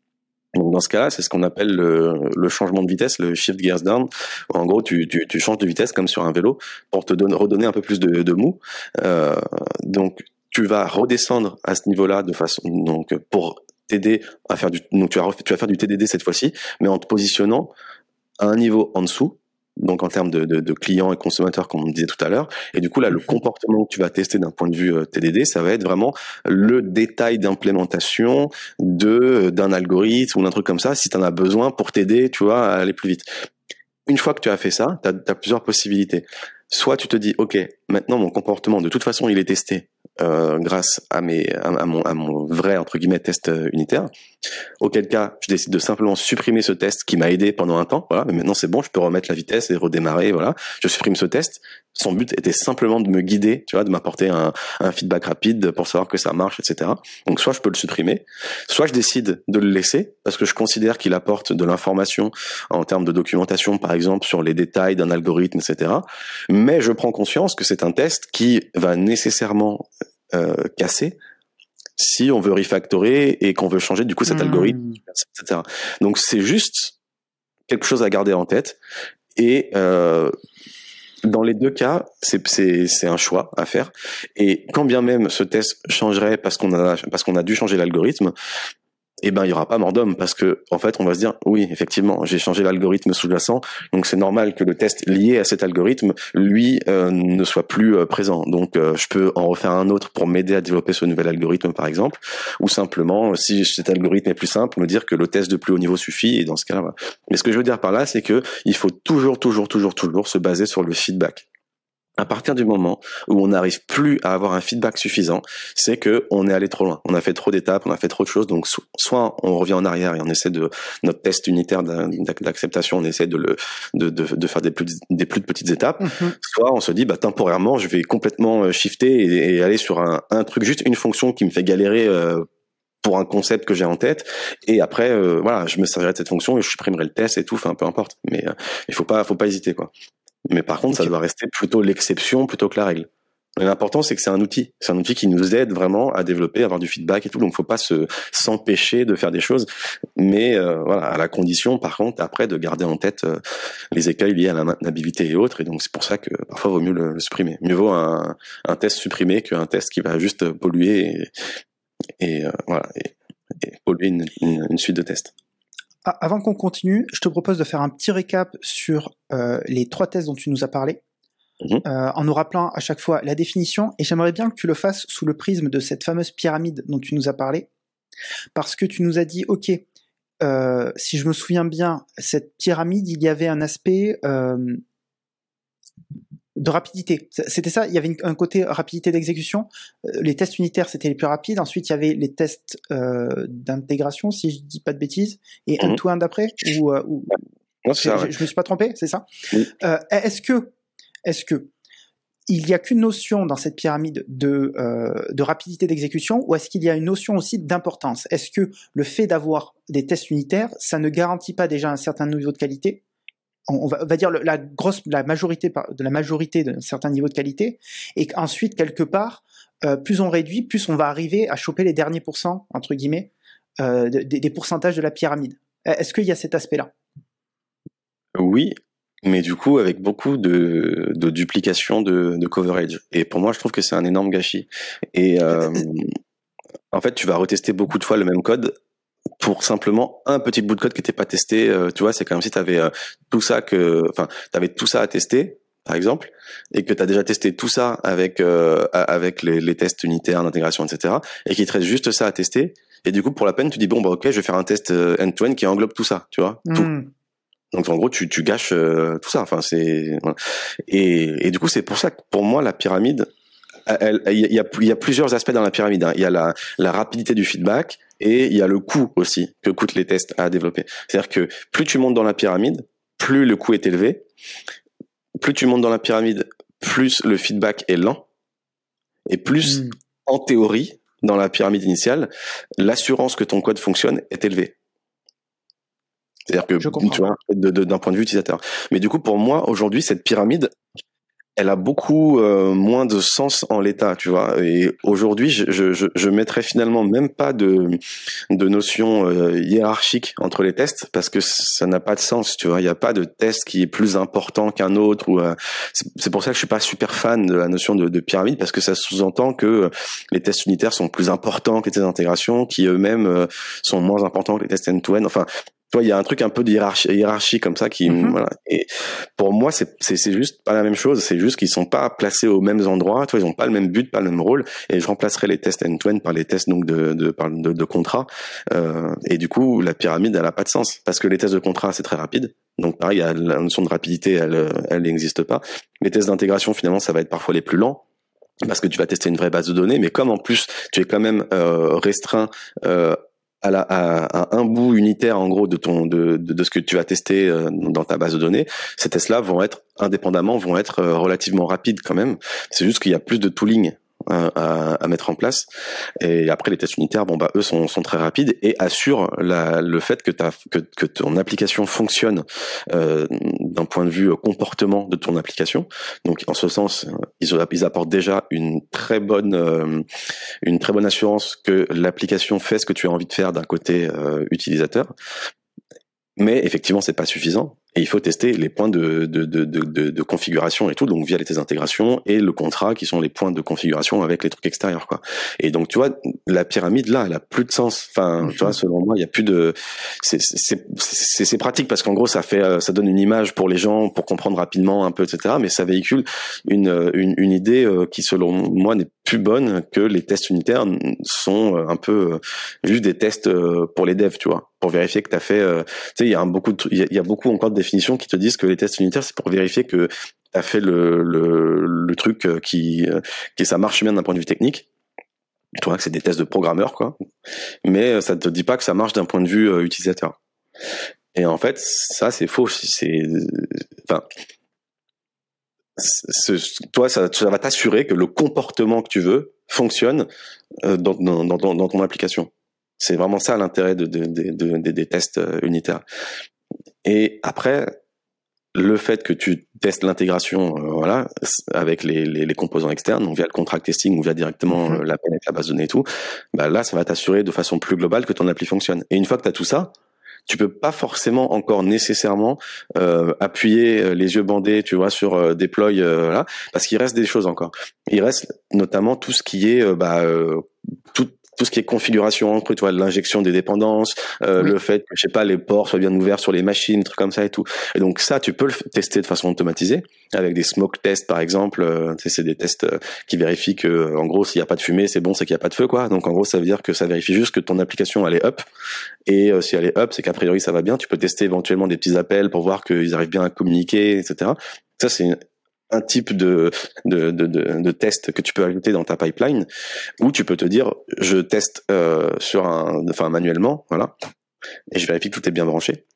A: Donc dans ce cas-là, c'est ce qu'on appelle le, changement de vitesse, le shift gears down. En gros, tu, tu, changes de vitesse comme sur un vélo pour te donner, redonner un peu plus de, mou. Euh, donc tu vas redescendre à ce niveau-là de façon donc pour t'aider à faire du donc tu vas tu vas faire du TDD cette fois-ci, mais en te positionnant à un niveau en dessous. Donc en termes de, de, de clients et consommateurs, comme on disait tout à l'heure, et du coup là, le mhm. comportement que tu vas tester d'un point de vue euh, TDD, ça va être vraiment le détail d'implémentation de d'un algorithme ou d'un truc comme ça, si tu en as besoin pour t'aider, tu vois, à aller plus vite. Une fois que tu as fait ça, tu as, as plusieurs possibilités. Soit tu te dis, ok, maintenant mon comportement, de toute façon, il est testé, euh, grâce à mes à, mon à mon vrai entre guillemets test euh, unitaire. Auquel cas, je décide de simplement supprimer ce test qui m'a aidé pendant un temps. Voilà, mais maintenant c'est bon, je peux remettre la vitesse et redémarrer. Voilà, je supprime ce test. Son but était simplement de me guider, tu vois, de m'apporter un, un feedback rapide pour savoir que ça marche, etc. Donc soit je peux le supprimer, soit je décide de le laisser parce que je considère qu'il apporte de l'information en termes de documentation, par exemple, sur les détails d'un algorithme, etc. Mais je prends conscience que c'est un test qui va nécessairement euh, casser si on veut refactorer et qu'on veut changer du coup cet hmm. algorithme, etc. Donc c'est juste quelque chose à garder en tête et euh, dans les deux cas, c'est un choix à faire. Et quand bien même ce test changerait parce qu'on a parce qu'on a dû changer l'algorithme, eh ben il y aura pas mort d'homme parce que en fait on va se dire oui effectivement j'ai changé l'algorithme sous-jacent. Donc c'est normal que le test lié à cet algorithme lui euh, ne soit plus euh, présent. Donc euh, je peux en refaire un autre pour m'aider à développer ce nouvel algorithme par exemple. Ou simplement si cet algorithme est plus simple me dire que le test de plus haut niveau suffit. Et dans ce cas-là mais ce que je veux dire par là c'est que il faut toujours toujours toujours toujours se baser sur le feedback à partir du moment où on n'arrive plus à avoir un feedback suffisant, c'est que on est allé trop loin. On a fait trop d'étapes, on a fait trop de choses. Donc, soit on revient en arrière et on essaie de notre test unitaire d'acceptation, on essaie de le de, de, de faire des plus des plus petites étapes. Mm-hmm. Soit on se dit, bah temporairement, je vais complètement euh, shifter et, aller sur un, un, truc juste une fonction qui me fait galérer. Euh, pour un concept que j'ai en tête et après euh, voilà je me servirai de cette fonction et je supprimerai le test et tout enfin peu importe mais il faut pas faut pas hésiter quoi mais par contre, ça doit rester plutôt l'exception plutôt que la règle. L'important, c'est que c'est un outil. C'est un outil qui nous aide vraiment à développer, à avoir du feedback et tout. Donc, faut pas se s'empêcher de faire des choses, mais euh, voilà, à la condition, par contre, après, de garder en tête euh, les écueils liés à la maintenabilité et autres. Et donc, c'est pour ça que parfois, il vaut mieux le, supprimer. Mieux vaut un, un test supprimé qu'un test qui va juste polluer et, et euh, voilà, et, polluer une, une suite de tests.
B: Ah, avant qu'on continue, je te propose de faire un petit récap sur euh, les trois tests dont tu nous as parlé, mhm. euh, en nous rappelant à chaque fois la définition, et j'aimerais bien que tu le fasses sous le prisme de cette fameuse pyramide dont tu nous as parlé, parce que tu nous as dit, ok, euh, si je me souviens bien, cette pyramide, il y avait un aspect euh, de rapidité. C'était ça, il y avait un côté rapidité d'exécution. Euh, les tests unitaires, c'était les plus rapides. Ensuite, il y avait les tests euh, d'intégration, si je dis pas de bêtises, et un to après ou, euh, ou... je, je, me suis pas trompé, c'est ça euh, Est-ce que, est-ce que il n'y a qu'une notion dans cette pyramide de, euh, de rapidité d'exécution ou est-ce qu'il y a une notion aussi d'importance? Est-ce que le fait d'avoir des tests unitaires, ça ne garantit pas déjà un certain niveau de qualité? On va, dire la grosse, la majorité de la majorité d'un certain niveau de qualité, et qu'ensuite quelque part, euh, plus on réduit, plus on va arriver à choper les derniers pourcents entre guillemets euh, des pourcentages de la pyramide. Est-ce qu'il y a cet aspect-là?
A: Oui, mais du coup avec beaucoup de, de duplication de, de, coverage. Et pour moi, je trouve que c'est un énorme gâchis. Et euh, en fait, tu vas retester beaucoup de fois le même code pour simplement un petit bout de code qui n'était pas testé. Euh, tu vois, c'est comme si tu avais euh, tout ça que, enfin, tu avais tout ça à tester, par exemple, et que tu as déjà testé tout ça avec euh, avec les, les, tests unitaires d'intégration, etc., et qu'il te reste juste ça à tester. Et du coup, pour la peine, tu dis bon bah ok, je vais faire un test end-to-end qui englobe tout ça, tu vois, tout. Hmm. Donc en gros, tu, tu gâches tout ça. Enfin, c'est et, et du coup, c'est pour ça que pour moi, la pyramide, il y a, y a, plusieurs aspects dans la pyramide. Hein. Il y a la, la rapidité du feedback, et il y a le coût aussi que coûtent les tests à développer. C'est-à-dire que plus tu montes dans la pyramide, plus le coût est élevé. Plus tu montes dans la pyramide, plus le feedback est lent. Et plus, hmm. en théorie, dans la pyramide initiale, l'assurance que ton code fonctionne est élevée. C'est-à-dire que, tu vois, d'un point de vue utilisateur. Mais du coup, pour moi, aujourd'hui, cette pyramide, elle a beaucoup euh, moins de sens en l'état, tu vois. Et aujourd'hui, je, je, je mettrais finalement même pas de, de notion euh, hiérarchique entre les tests parce que ça n'a pas de sens, tu vois. Il n'y a pas de test qui est plus important qu'un autre. Ou euh, c'est pour ça que je suis pas super fan de la notion de, de pyramide parce que ça sous-entend que les tests unitaires sont plus importants que les tests d'intégration, qui eux-mêmes sont moins importants que les tests end-to-end. Enfin, il y a un truc un peu de hiérarchie, hiérarchie comme ça qui, voilà. Et pour moi, c'est, c'est, juste pas la même chose. C'est juste qu'ils sont pas placés aux mêmes endroits. Tu vois, ils ont pas le même but, pas le même rôle. Et je remplacerai les tests end-to-end par les tests donc de, de, de, de contrat. Euh, et du coup, la pyramide, elle a pas de sens parce que les tests de contrat, c'est très rapide. Donc pareil, la notion de rapidité, elle, elle n'existe pas. Les tests d'intégration, finalement, ça va être parfois les plus lents parce que tu vas tester une vraie base de données, mais comme en plus tu es quand même euh, restreint euh, à, un bout unitaire en gros de ton de, de, ce que tu vas tester euh, dans ta base de données, ces tests-là vont être indépendamment vont être euh, relativement rapides quand même. C'est juste qu'il y a plus de tooling à, à, mettre en place. Et après, les tests unitaires, bon bah eux sont, sont très rapides et assurent la, le fait que, que, que ton application fonctionne euh, d'un point de vue comportement de ton application. Donc en ce sens, ils, ils apportent déjà une très bonne euh, une très bonne assurance que l'application fait ce que tu as envie de faire d'un côté euh, utilisateur. Mais effectivement, c'est pas suffisant. Et il faut tester les points de, de, de, de, de configuration et tout, donc via les tests d'intégration et le contrat qui sont les points de configuration avec les trucs extérieurs, quoi. Et donc, tu vois, la pyramide, là, elle a plus de sens. Enfin, tu vois, selon moi, il y a plus de, c'est pratique parce qu'en gros, ça fait, euh, ça donne une image pour les gens pour comprendre rapidement un peu, etc. Mais ça véhicule une, une, une idée euh, qui, selon moi, n'est plus bonne que les tests unitaires sont euh, un peu juste des tests pour les devs, tu vois, pour vérifier que tu as fait, tu sais, il y a un beaucoup il y a beaucoup encore de définitions qui te disent que les tests unitaires, c'est pour vérifier que tu as fait le, le, truc euh, qui, euh, qui ça marche bien d'un point de vue technique. Tu vois que c'est des tests de programmeurs, quoi. Mais euh, ça te dit pas que ça marche d'un point de vue utilisateur. Et en fait, ça, c'est faux. C'est, enfin, toi, ça, va t'assurer que le comportement que tu veux fonctionne dans, dans, dans, ton application. C'est vraiment ça l'intérêt de, de, de, des tests unitaires. Et après, le fait que tu testes l'intégration, euh, voilà, avec les, les, les, composants externes, donc via le contract testing ou via directement mm-hmm. euh, la base de données et tout, bah là, ça va t'assurer de façon plus globale que ton appli fonctionne. Et une fois que tu as tout ça, tu peux pas forcément encore nécessairement euh, appuyer les yeux bandés, tu vois, sur euh, deploy, là, parce qu'il reste des choses encore. Il reste notamment tout ce qui est bah, tout, tout ce qui est configuration encre, tu vois, l'injection des dépendances, euh, le fait que je sais pas les ports soient bien ouverts sur les machines, trucs comme ça et tout. Et donc ça, tu peux le tester de façon automatisée avec des smoke tests par exemple. Euh, c'est des tests euh, qui vérifient que en gros s'il y a pas de fumée, c'est bon, c'est qu'il y a pas de feu quoi. Donc en gros, ça veut dire que ça vérifie juste que ton application elle est up. Et si elle est up, c'est qu'a priori ça va bien. Tu peux tester éventuellement des petits appels pour voir qu'ils arrivent bien à communiquer, etc. Ça c'est un type de, de, de, de, test que tu peux ajouter dans ta pipeline où tu peux te dire je teste euh, sur un enfin manuellement voilà et je vérifie que tout est bien branché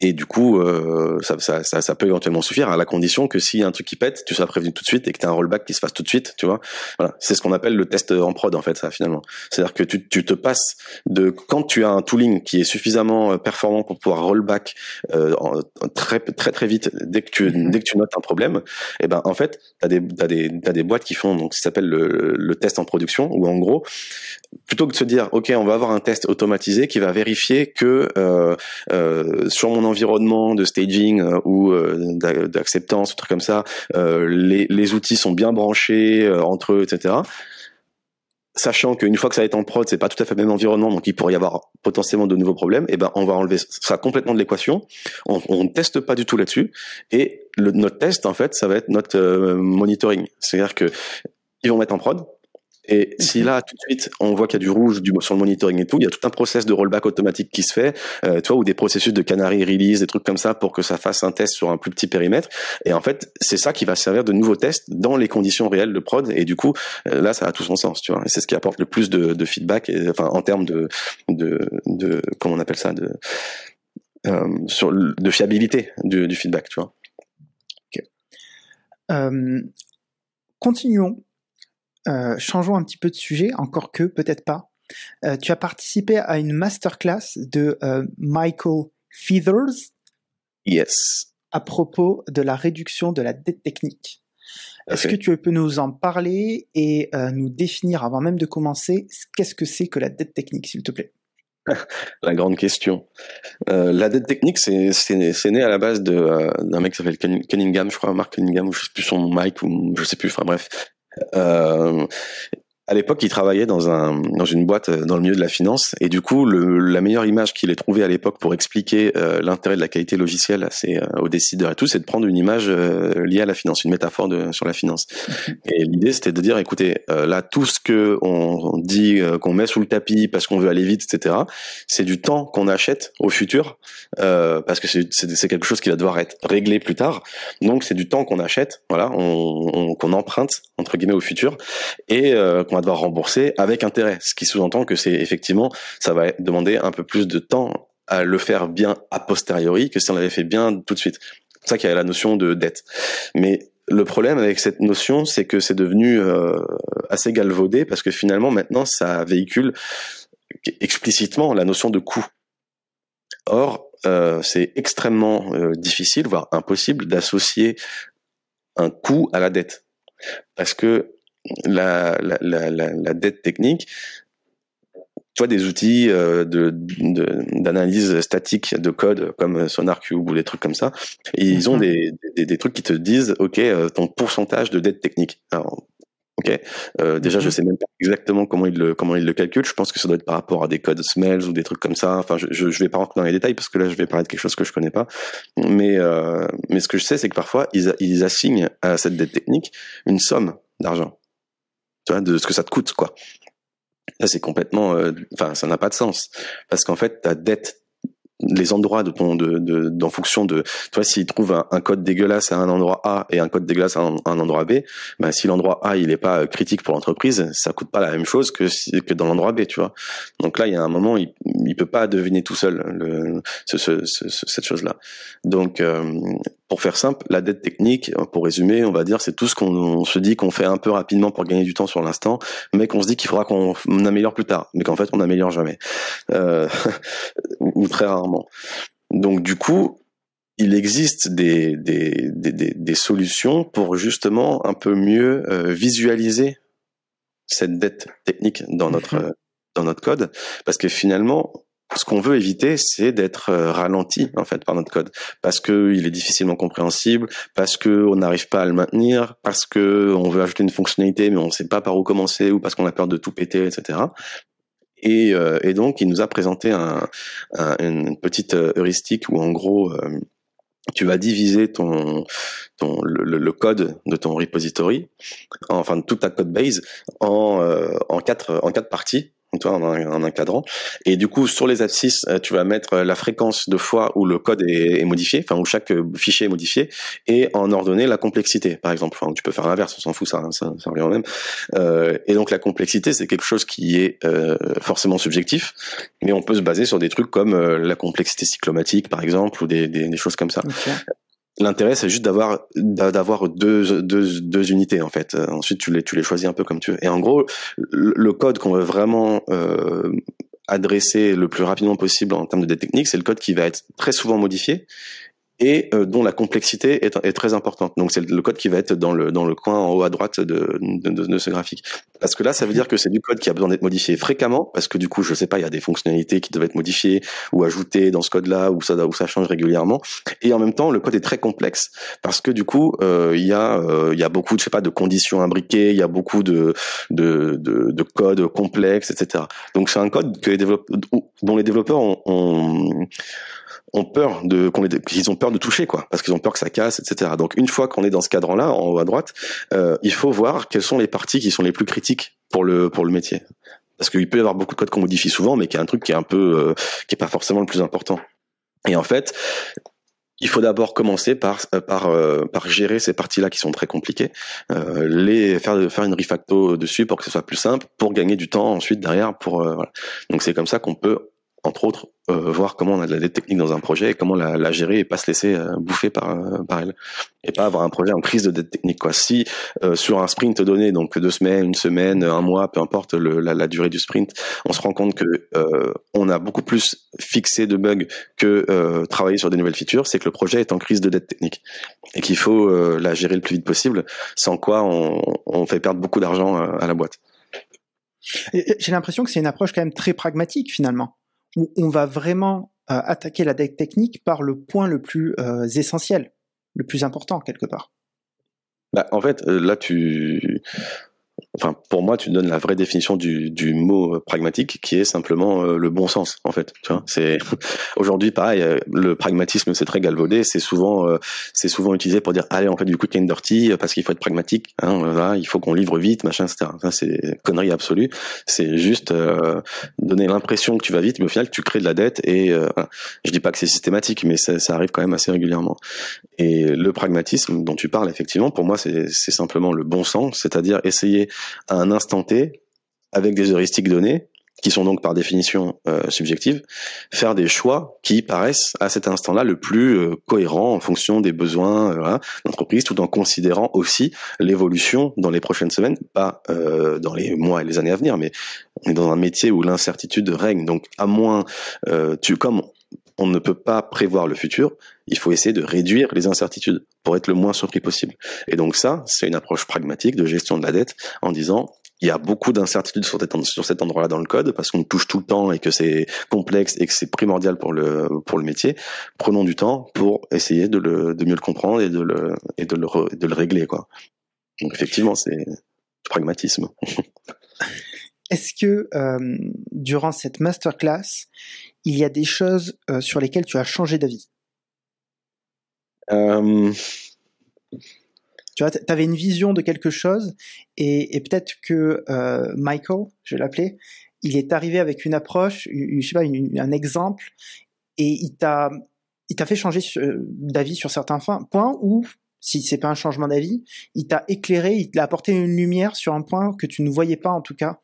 A: et du coup, euh, ça, ça, ça, ça, peut éventuellement suffire à la condition que s'il y a un truc qui pète, tu sois prévenu tout de suite et que tu as un rollback qui se fasse tout de suite, tu vois. Voilà, c'est ce qu'on appelle le test en prod en fait, ça finalement. C'est-à-dire que tu, tu te passes de quand tu as un tooling qui est suffisamment euh, performant pour pouvoir rollback euh, très très très vite dès que tu mm-hmm. dès que tu notes un problème, et eh ben en fait, tu as des t'as des t'as des boîtes qui font donc ce qui s'appelle le, le test en production où en gros plutôt que de se dire ok on va avoir un test automatisé qui va vérifier que euh, euh, sur mon environnement de staging euh, ou euh, d'acceptance ou trucs comme ça euh, les, outils sont bien branchés entre eux etc sachant qu'une fois que ça va être en prod c'est pas tout à fait le même environnement donc il pourrait y avoir potentiellement de nouveaux problèmes et eh ben on va enlever ça complètement de l'équation. On, on teste pas du tout là-dessus. Et notre test en fait ça va être notre monitoring. C'est à dire que ils vont mettre en prod et si là, tout de suite, on voit qu'il y a du rouge du, sur le monitoring et tout, il y a tout un process de rollback automatique qui se fait, euh, tu vois, ou des processus de canary release, des trucs comme ça pour que ça fasse un test sur un plus petit périmètre. Et en fait, c'est ça qui va servir de nouveaux tests dans les conditions réelles de prod. Et du coup, euh, là, ça a tout son sens, tu vois. Et c'est ce qui apporte le plus de, de feedback, et, enfin, en termes de, de, de, comment on appelle ça, de, euh, sur, de fiabilité du, du feedback, tu vois.
B: Euh, continuons euh, changeons un petit peu de sujet, encore que peut-être pas. Euh, tu as participé à une masterclass de euh, Michael Feathers.
A: Yes.
B: À propos de la réduction de la dette technique. Est-ce que tu peux nous en parler et nous définir, avant même de commencer, qu'est-ce que c'est que la dette technique, s'il te plaît?
A: La grande question. la dette technique, c'est né à la base d'un mec qui s'appelle Cunningham, je crois, Mark Cunningham, ou je sais plus son Mike, ou je sais plus, enfin bref, euh, à l'époque, il travaillait dans un dans une boîte euh, dans le milieu de la finance et du coup, le, la meilleure image qu'il ait trouvée à l'époque pour expliquer euh, l'intérêt de la qualité logicielle c'est euh, aux décideurs et tout, c'est de prendre une image liée à la finance, une métaphore de, sur la finance. Et l'idée, c'était de dire, écoutez, là, tout ce que on, dit qu'on met sous le tapis parce qu'on veut aller vite, etc., c'est du temps qu'on achète au futur parce que c'est quelque chose qui va devoir être réglé plus tard. Donc, c'est du temps qu'on achète, voilà, on, qu'on emprunte entre guillemets au futur et on va devoir rembourser avec intérêt. Ce qui sous-entend que c'est effectivement, ça va demander un peu plus de temps à le faire bien a posteriori que si on l'avait fait bien tout de suite. C'est ça qu'il y a la notion de dette. Mais le problème avec cette notion, c'est que c'est devenu euh, assez galvaudé parce que finalement maintenant ça véhicule explicitement la notion de coût. Or, euh, c'est extrêmement euh, difficile, voire impossible, d'associer un coût à la dette, parce que la, la, la, la, dette technique, tu vois, des outils euh, de d'analyse statique de code comme SonarCube ou des trucs comme ça, et ils ont mhm. des, des, des, trucs qui te disent, ok, euh, ton pourcentage de dette technique. Alors, ok, euh, déjà je mhm. sais même pas exactement comment ils le comment ils le calculent. Je pense que ça doit être par rapport à des codes Smells ou des trucs comme ça. Enfin, je je, je vais pas rentrer dans les détails parce que là je vais parler de quelque chose que je connais pas. Mais euh, mais ce que je sais, c'est que parfois ils ils assignent à cette dette technique une somme d'argent tu vois, de ce que ça te coûte, quoi. Ça, c'est complètement, euh, enfin, ça n'a pas de sens. Parce qu'en fait, ta dette les endroits de ton de, de, fonction de toi s'il trouve un, code dégueulasse à un endroit A et un code dégueulasse à un, endroit B ben si l'endroit A il est pas euh, critique pour l'entreprise ça coûte pas la même chose que que dans l'endroit B tu vois donc là il y a un moment il il peut pas deviner tout seul le, ce, ce, cette chose là donc euh, pour faire simple la dette technique pour résumer on va dire c'est tout ce qu'on se dit qu'on fait un peu rapidement pour gagner du temps sur l'instant mais qu'on se dit qu'il faudra qu'on améliore plus tard mais qu'en fait on n'améliore jamais. Euh, ou très rarement. Donc du coup, il existe des, des, des, solutions pour justement un peu mieux euh, visualiser cette dette technique dans notre, dans notre code, parce que finalement, ce qu'on veut éviter, c'est d'être euh, ralenti en fait par notre code, parce que il est difficilement compréhensible, parce que on n'arrive pas à le maintenir, parce que on veut ajouter une fonctionnalité mais on ne sait pas par où commencer ou parce qu'on a peur de tout péter, etc. Et, euh, et donc il nous a présenté un, une petite euh, heuristique où en gros tu vas diviser ton, ton le, le, code de ton repository, enfin toute ta code base en, en quatre en quatre parties en, un encadrant. Et du coup, sur les abscisses, euh, tu vas mettre euh, la fréquence de fois où le code est, modifié, enfin où chaque euh, fichier est modifié, et en ordonner la complexité, par exemple. Enfin, tu peux faire l'inverse, on s'en fout, ça, ça, ça revient au même. Euh, et donc la complexité, c'est quelque chose qui est euh, forcément subjectif, mais on peut se baser sur des trucs comme la complexité cyclomatique, par exemple, ou des, des, des choses comme ça. L'intérêt, c'est juste d'avoir d'avoir deux, deux, deux unités en fait. Euh, ensuite, tu les tu les choisis un peu comme tu veux. Et en gros, le, code qu'on veut vraiment euh, adresser le plus rapidement possible en termes de dette technique, c'est le code qui va être très souvent modifié et euh, dont la complexité est, est, très importante. Donc c'est le code qui va être dans le dans le coin en haut à droite de, de, de, ce graphique. Parce que là, ça veut dire que c'est du code qui a besoin d'être modifié fréquemment, parce que du coup, je sais pas, il y a des fonctionnalités qui doivent être modifiées ou ajoutées dans ce code-là, où ça où ça change régulièrement. Et en même temps, le code est très complexe parce que du coup, euh, il y a euh, y a beaucoup, je sais pas, de conditions imbriquées, il y a beaucoup de de de, de codes complexes, etc. Donc c'est un code que les dont les développeurs ont, ont ont peur de qu'ils ont peur de toucher quoi parce qu'ils ont peur que ça casse etc donc une fois qu'on est dans ce cadran là en haut à droite euh, il faut voir quelles sont les parties qui sont les plus critiques pour le pour le métier parce qu'il peut y avoir beaucoup de code qu'on modifie souvent mais qui est un truc qui est un peu euh, qui est pas forcément le plus important et en fait il faut d'abord commencer par euh, par euh, par gérer ces parties-là qui sont très compliquées, euh, les faire faire une refacto dessus pour que ce soit plus simple, pour gagner du temps ensuite derrière. Pour voilà. donc c'est comme ça qu'on peut entre autres, euh, voir comment on a de la dette technique dans un projet et comment la, gérer et pas se laisser euh, bouffer par, euh, par elle. Et pas avoir un projet en crise de dette technique. Quoi. Si sur un sprint donné, donc deux semaines, une semaine, un mois, peu importe le, la, la, durée du sprint, on se rend compte que on a beaucoup plus fixé de bugs que travailler sur des nouvelles features, c'est que le projet est en crise de dette technique et qu'il faut la gérer le plus vite possible, sans quoi on, on fait perdre beaucoup d'argent à la boîte.
B: J'ai l'impression que c'est une approche quand même très pragmatique finalement où on va vraiment euh, attaquer la dette technique par le point le plus euh, essentiel, le plus important quelque part.
A: Bah, en fait, euh, là, tu, enfin pour moi tu donnes la vraie définition du, du mot pragmatique qui est simplement euh, le bon sens en fait tu vois. C'est aujourd'hui pareil euh, le pragmatisme c'est très galvaudé. C'est souvent euh, c'est souvent utilisé pour dire allez on fait du quick and dirty parce qu'il faut être pragmatique hein, voilà, il faut qu'on livre vite machin etc ça c'est connerie absolue. C'est juste donner l'impression que tu vas vite mais au final tu crées de la dette et je dis pas que c'est systématique mais ça, ça arrive quand même assez régulièrement. Et le pragmatisme dont tu parles effectivement pour moi c'est simplement le bon sens c'est-à-dire essayer à un instant T, avec des heuristiques données, qui sont donc par définition euh, subjectives, faire des choix qui paraissent à cet instant-là le plus euh, cohérent en fonction des besoins euh, d'entreprise, tout en considérant aussi l'évolution dans les prochaines semaines, pas dans les mois et les années à venir, mais on est dans un métier où l'incertitude règne. Donc à moins, tu comme on ne peut pas prévoir le futur, il faut essayer de réduire les incertitudes pour être le moins surpris possible. Et donc ça, c'est une approche pragmatique de gestion de la dette en disant il y a beaucoup d'incertitudes sur, cet endroit-là dans le code parce qu'on touche tout le temps et que c'est complexe et que c'est primordial pour le pour le métier. Prenons du temps pour essayer de le de mieux le comprendre et de le et de le de le régler quoi. Donc effectivement, c'est pragmatisme.
B: Est-ce que euh, durant cette masterclass, il y a des choses euh, sur lesquelles tu as changé d'avis? Euh... Tu vois, tu avais une vision de quelque chose et, peut-être que euh, Michael, je vais l'appeler, il est arrivé avec une approche, je sais pas, un exemple et il t'a il t'a fait changer d'avis sur certains points ou si c'est pas un changement d'avis, il t'a éclairé, il t'a apporté une lumière sur un point que tu ne voyais pas en tout cas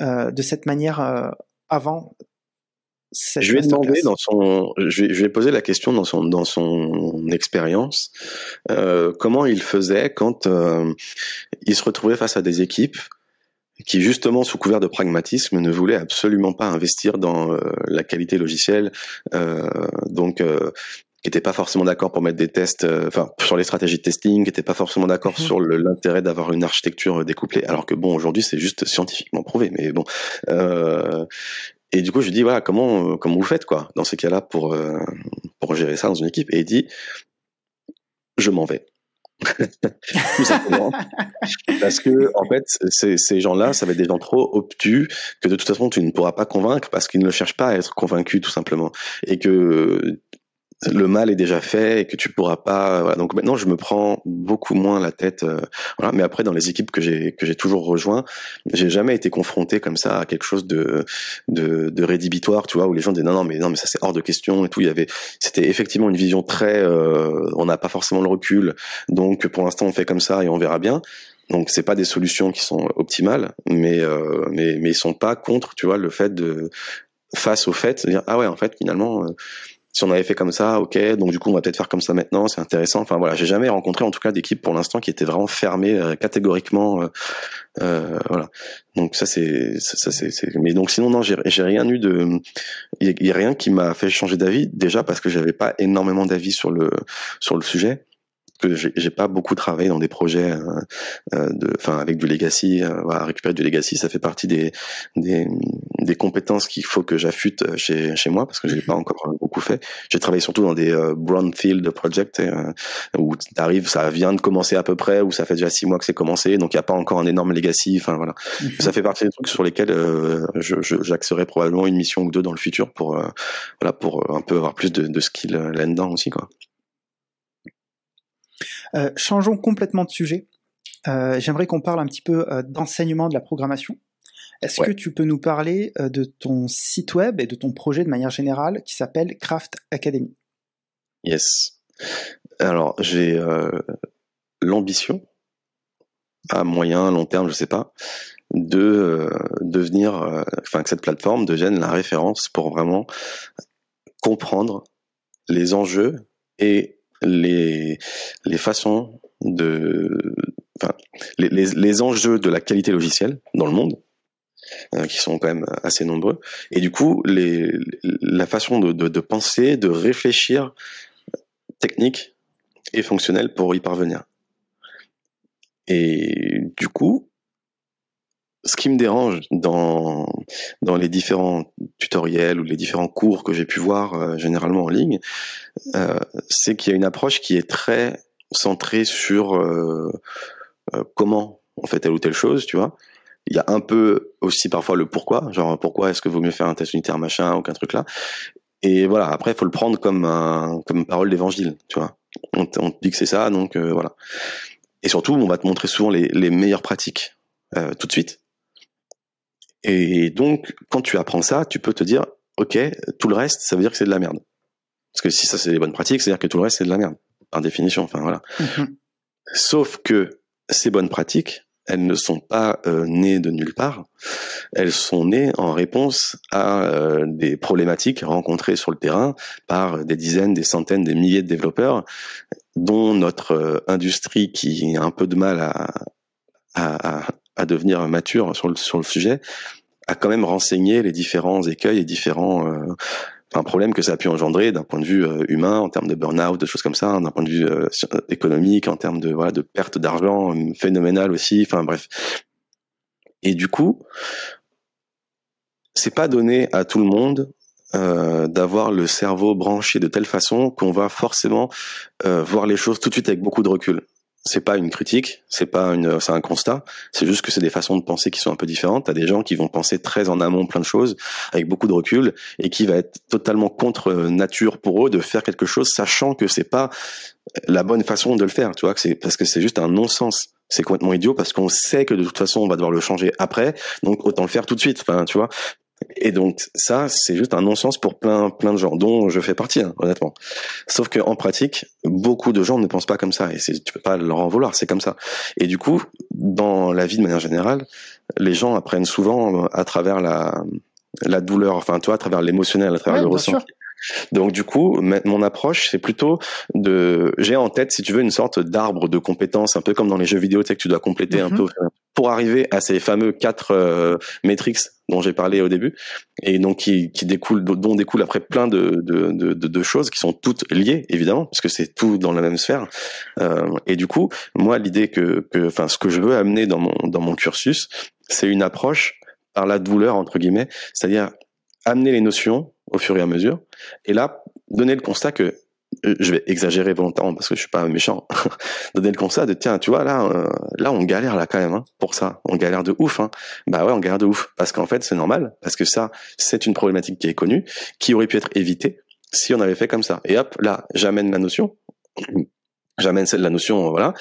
B: euh, de cette manière euh, avant
A: je vais demander dans son, je poser la question dans son dans son expérience, euh, comment il faisait quand euh, il se retrouvait face à des équipes qui justement sous couvert de pragmatisme ne voulaient absolument pas investir dans euh, la qualité logicielle, donc qui n'étaient pas forcément d'accord pour mettre des tests, enfin sur les stratégies de testing, qui n'étaient pas forcément d'accord mhm. sur l'intérêt d'avoir une architecture découplée, alors que bon aujourd'hui c'est juste scientifiquement prouvé, mais bon. Et du coup, je lui dis voilà comment comment vous faites quoi dans ces cas-là pour pour gérer ça dans une équipe? Et il dit je m'en vais. Tout simplement. Parce que, en fait, ces, ces gens-là, ça va être des gens trop obtus que de toute façon, tu ne pourras pas convaincre parce qu'ils ne cherchent pas à être convaincus, tout simplement. Et que le mal est déjà fait et que tu pourras pas voilà. donc maintenant je me prends beaucoup moins la tête euh, voilà. Mais après dans les équipes que j'ai que j'ai toujours rejoint j'ai jamais été confronté comme ça à quelque chose de de, de rédhibitoire tu vois où les gens disaient non non mais non mais ça c'est hors de question et tout. Il y avait c'était effectivement une vision très euh, on n'a pas forcément le recul. Donc pour l'instant on fait comme ça et on verra bien. Donc c'est pas des solutions qui sont optimales mais euh, mais mais ils sont pas contre tu vois le fait de face au fait de dire ah ouais en fait finalement si on avait fait comme ça, ok, donc du coup on va peut-être faire comme ça maintenant, c'est intéressant. Enfin voilà, j'ai jamais rencontré en tout cas d'équipe pour l'instant qui était vraiment fermée euh, catégoriquement. Euh, euh, voilà. Donc ça c'est ça c'est mais donc sinon non j'ai rien eu de il y, a rien qui m'a fait changer d'avis déjà parce que j'avais pas énormément d'avis sur le sur le sujet que j'ai pas beaucoup travaillé dans des projets euh, euh, de, enfin avec du legacy, euh, voilà, récupérer du legacy, ça fait partie des des, des compétences qu'il faut que j'affûte chez chez moi parce que j'ai pas encore beaucoup fait. J'ai travaillé surtout dans des brownfield projects où t'arrives, ça vient de commencer à peu près, ou ça fait déjà six mois que c'est commencé, donc il y a pas encore un énorme legacy. Enfin voilà, mhm. ça fait partie des trucs sur lesquels j'axerai probablement une mission ou deux dans le futur pour voilà pour un peu avoir plus de, de skill là-dedans aussi quoi.
B: Euh, changeons complètement de sujet. Euh, j'aimerais qu'on parle un petit peu euh, d'enseignement de la programmation. Est-ce que tu peux nous parler de ton site web et de ton projet de manière générale qui s'appelle Craft Academy?
A: Yes. Alors, j'ai l'ambition, à moyen, long terme, je sais pas, de devenir, enfin que cette plateforme devienne la référence pour vraiment comprendre les enjeux et les, les façons de, enfin, les, les, les, enjeux de la qualité logicielle dans le monde, euh, qui sont quand même assez nombreux, et du coup, les, la façon de, de, de penser, de réfléchir technique et fonctionnelle pour y parvenir. Et du coup, ce qui me dérange dans dans les différents tutoriels ou les différents cours que j'ai pu voir euh, généralement en ligne, euh, c'est qu'il y a une approche qui est très centrée sur euh, euh, comment on fait telle ou telle chose, tu vois. Il y a un peu aussi parfois le pourquoi, genre pourquoi est-ce que vaut mieux faire un test unitaire machin ou qu'un truc là. Et voilà, après il faut le prendre comme un comme parole d'évangile, tu vois. On, on te dit que c'est ça, donc voilà. Et surtout, on va te montrer souvent les, les meilleures pratiques tout de suite et donc, quand tu apprends ça, tu peux te dire, ok, tout le reste, ça veut dire que c'est de la merde. Parce que si ça c'est des bonnes pratiques, c'est-à-dire que tout le reste c'est de la merde, par définition. Enfin voilà. Mhm. Sauf que ces bonnes pratiques, elles ne sont pas euh, nées de nulle part. Elles sont nées en réponse à euh, des problématiques rencontrées sur le terrain par des dizaines, des centaines, des milliers de développeurs, dont notre euh, industrie qui a un peu de mal à, à, à devenir mature sur le, sur le sujet, a quand même renseigné les différents écueils et différents euh, problèmes que ça a pu engendrer d'un point de vue euh, humain, en termes de burn-out, de choses comme ça, d'un point de vue euh, économique, en termes de voilà de perte d'argent phénoménale aussi. Enfin bref. Et du coup, c'est pas donné à tout le monde euh, d'avoir le cerveau branché de telle façon qu'on va forcément euh, voir les choses tout de suite avec beaucoup de recul c'est pas une critique, c'est pas une, c'est un constat. C'est juste que c'est des façons de penser qui sont un peu différentes. T'as des gens qui vont penser très en amont plein de choses avec beaucoup de recul et qui va être totalement contre nature pour eux de faire quelque chose sachant que c'est pas la bonne façon de le faire. Tu vois que c'est parce que c'est juste un non-sens. C'est complètement idiot parce qu'on sait que de toute façon on va devoir le changer après, donc autant le faire tout de suite. Enfin, tu vois. Et donc ça, c'est juste un non-sens pour plein plein de gens, dont je fais partie, hein, honnêtement. Sauf que en pratique, beaucoup de gens ne pensent pas comme ça, et tu peux pas leur en vouloir, c'est comme ça. Et du coup, dans la vie de manière générale, les gens apprennent souvent à travers la la douleur, enfin toi, à travers l'émotionnel, à travers le ressenti. Donc du coup, mon approche, c'est plutôt de, j'ai en tête, si tu veux, une sorte d'arbre de compétences, un peu comme dans les jeux vidéo, tu sais que tu dois compléter un mhm. peu pour arriver à ces fameux quatre euh, métriques dont j'ai parlé au début, et donc qui, qui découlent, dont découlent après plein de, choses qui sont toutes liées, évidemment, parce que c'est tout dans la même sphère. Euh, et du coup, moi, l'idée que, enfin, ce que je veux amener dans mon dans mon cursus, c'est une approche par la douleur entre guillemets, c'est-à-dire amener les notions au fur et à mesure, et là, donner le constat que je vais exagérer volontairement parce que je suis pas méchant, donner le constat de tiens, tu vois là, euh, là on galère là quand même hein, pour ça, on galère de ouf. Hein. Bah ouais, on galère de ouf parce qu'en fait c'est normal parce que ça c'est une problématique qui est connue, qui aurait pu être évitée si on avait fait comme ça. Et hop, là j'amène la notion, j'amène la notion, voilà,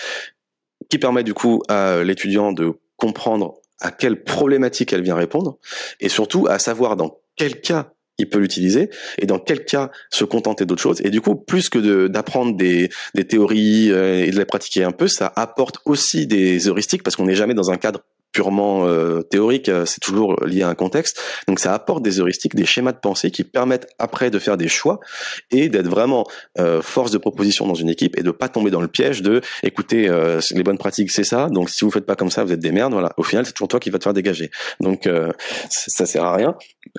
A: qui permet du coup à l'étudiant de comprendre à quelle problématique elle vient répondre et surtout à savoir dans quel cas il peut l'utiliser et dans quel cas se contenter d'autres choses. Et du coup, plus que d'apprendre des, des théories euh, et de les pratiquer un peu, ça apporte aussi des heuristiques parce qu'on n'est jamais dans un cadre purement euh, théorique, euh, c'est toujours lié à un contexte. Donc ça apporte des heuristiques, des schémas de pensée qui permettent après de faire des choix et d'être vraiment euh, force de proposition dans une équipe et de pas tomber dans le piège de écoutez les bonnes pratiques c'est ça. Donc si vous faites pas comme ça, vous êtes des merdes. Voilà. Au final, c'est toujours toi qui va te faire dégager. Donc ça sert à rien.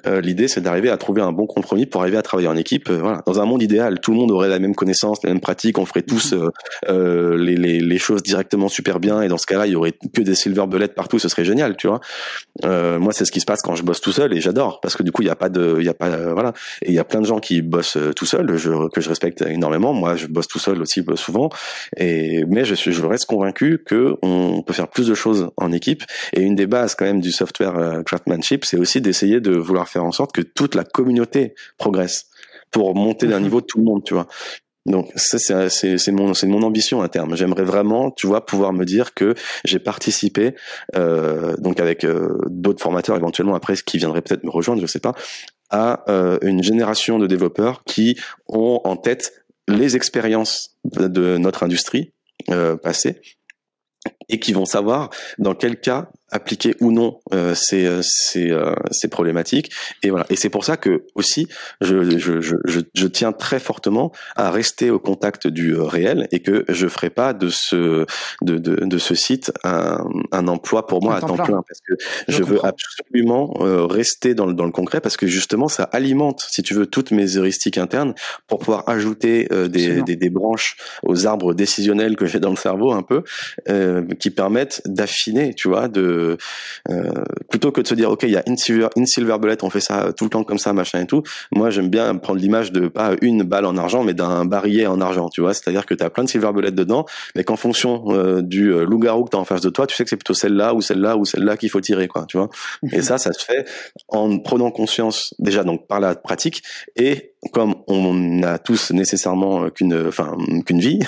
A: L'idée c'est d'arriver à trouver un bon compromis pour arriver à travailler en équipe. voilà. Dans un monde idéal, tout le monde aurait la même connaissance, les mêmes pratiques, on ferait tous les, les, les choses directement super bien et dans ce cas-là, il y aurait que des silver bullets partout ce serait génial, tu vois. Euh, moi, c'est ce qui se passe quand je bosse tout seul et j'adore parce que du coup, il y a pas de, il y a pas, euh, voilà. Et il y a plein de gens qui bossent euh, tout seul, je, que je respecte énormément. Moi, je bosse tout seul aussi souvent. Et mais je suis, je reste convaincu que on peut faire plus de choses en équipe. Et une des bases quand même du software craftsmanship, c'est aussi d'essayer de vouloir faire en sorte que toute la communauté progresse pour monter d'un mhm. niveau tout le monde, tu vois. Donc ça c'est c'est mon c'est mon ambition à terme. J'aimerais vraiment, tu vois, pouvoir me dire que j'ai participé euh, donc avec euh, d'autres formateurs éventuellement après qui viendraient peut-être me rejoindre, je sais pas, à euh, une génération de développeurs qui ont en tête les expériences de notre industrie passée et qui vont savoir dans quel cas appliquer ou non euh, ces, euh, ces, euh, ces, problématiques. Et voilà. Et c'est pour ça que aussi, je, je, je, je, tiens très fortement à rester au contact du euh, réel et que je ferai pas de ce de, de, de ce site un, un, emploi pour moi à temps plein, parce que je, veux absolument rester dans le, dans le concret parce que justement ça alimente, si tu veux, toutes mes heuristiques internes pour pouvoir ajouter des, des, des, branches aux arbres décisionnels que j'ai dans le cerveau un peu, qui permettent d'affiner, tu vois, de euh, plutôt que de se dire ok il y a une silver, une silver bullet, on fait ça tout le temps comme ça machin et tout. Moi j'aime bien prendre l'image de pas une balle en argent mais d'un barillet en argent, tu vois. C'est-à-dire que tu as plein de silver bullets dedans, mais qu'en fonction euh, du euh, loup-garou que tu en face de toi, tu sais que c'est plutôt celle-là ou celle-là ou celle-là qu'il faut tirer quoi, tu vois. Et ça ça se fait en prenant conscience déjà donc par la pratique et comme on a tous nécessairement qu'une enfin qu'une vie,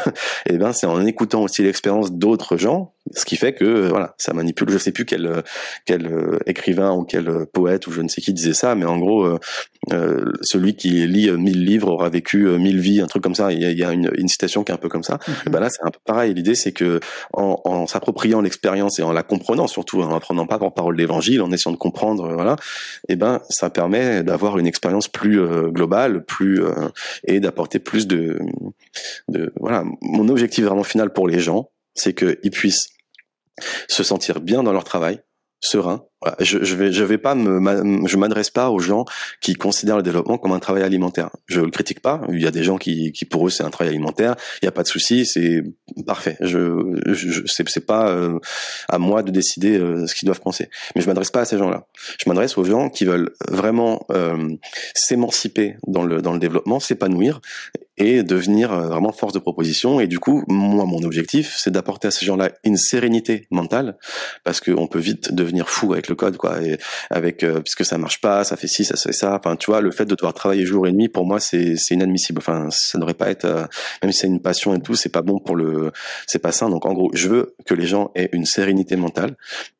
A: et eh ben c'est en écoutant aussi l'expérience d'autres gens, ce qui fait que voilà, ça manipule. Je sais plus quel quel écrivain ou quel poète ou je ne sais qui disait ça, mais en gros, euh, celui qui lit mille livres aura vécu mille vies, un truc comme ça. Il y a, il y a une, une, citation qui est un peu comme ça. Et ben là, c'est un peu pareil. L'idée, c'est que en, en s'appropriant l'expérience et en la comprenant, surtout en apprenant pas par parole d'évangile, en essayant de comprendre, voilà, et eh ben ça permet d'avoir une expérience plus globale plus euh, et d'apporter plus de, de voilà. Mon objectif vraiment final pour les gens, c'est qu'ils puissent se sentir bien dans leur travail, serein, je, je vais, je vais pas me, je m'adresse pas aux gens qui considèrent le développement comme un travail alimentaire. Je le critique pas. Il y a des gens qui, qui pour eux c'est un travail alimentaire. Il y a pas de souci, c'est parfait. Je, je c'est, c'est pas euh, à moi de décider euh, ce qu'ils doivent penser. Mais je m'adresse pas à ces gens-là. Je m'adresse aux gens qui veulent vraiment euh, s'émanciper dans le dans le développement, s'épanouir et devenir vraiment force de proposition. Et du coup, moi, mon objectif, c'est d'apporter à ces gens-là une sérénité mentale, parce qu'on peut vite devenir fou avec le code quoi avec euh, puisque ça marche pas ça fait ci ça fait ça. Enfin tu vois le fait de devoir travailler jour et nuit pour moi c'est c'est inadmissible. Enfin ça devrait pas être euh, même si c'est une passion et tout c'est pas bon pour le c'est pas sain. Donc en gros je veux que les gens aient une sérénité mentale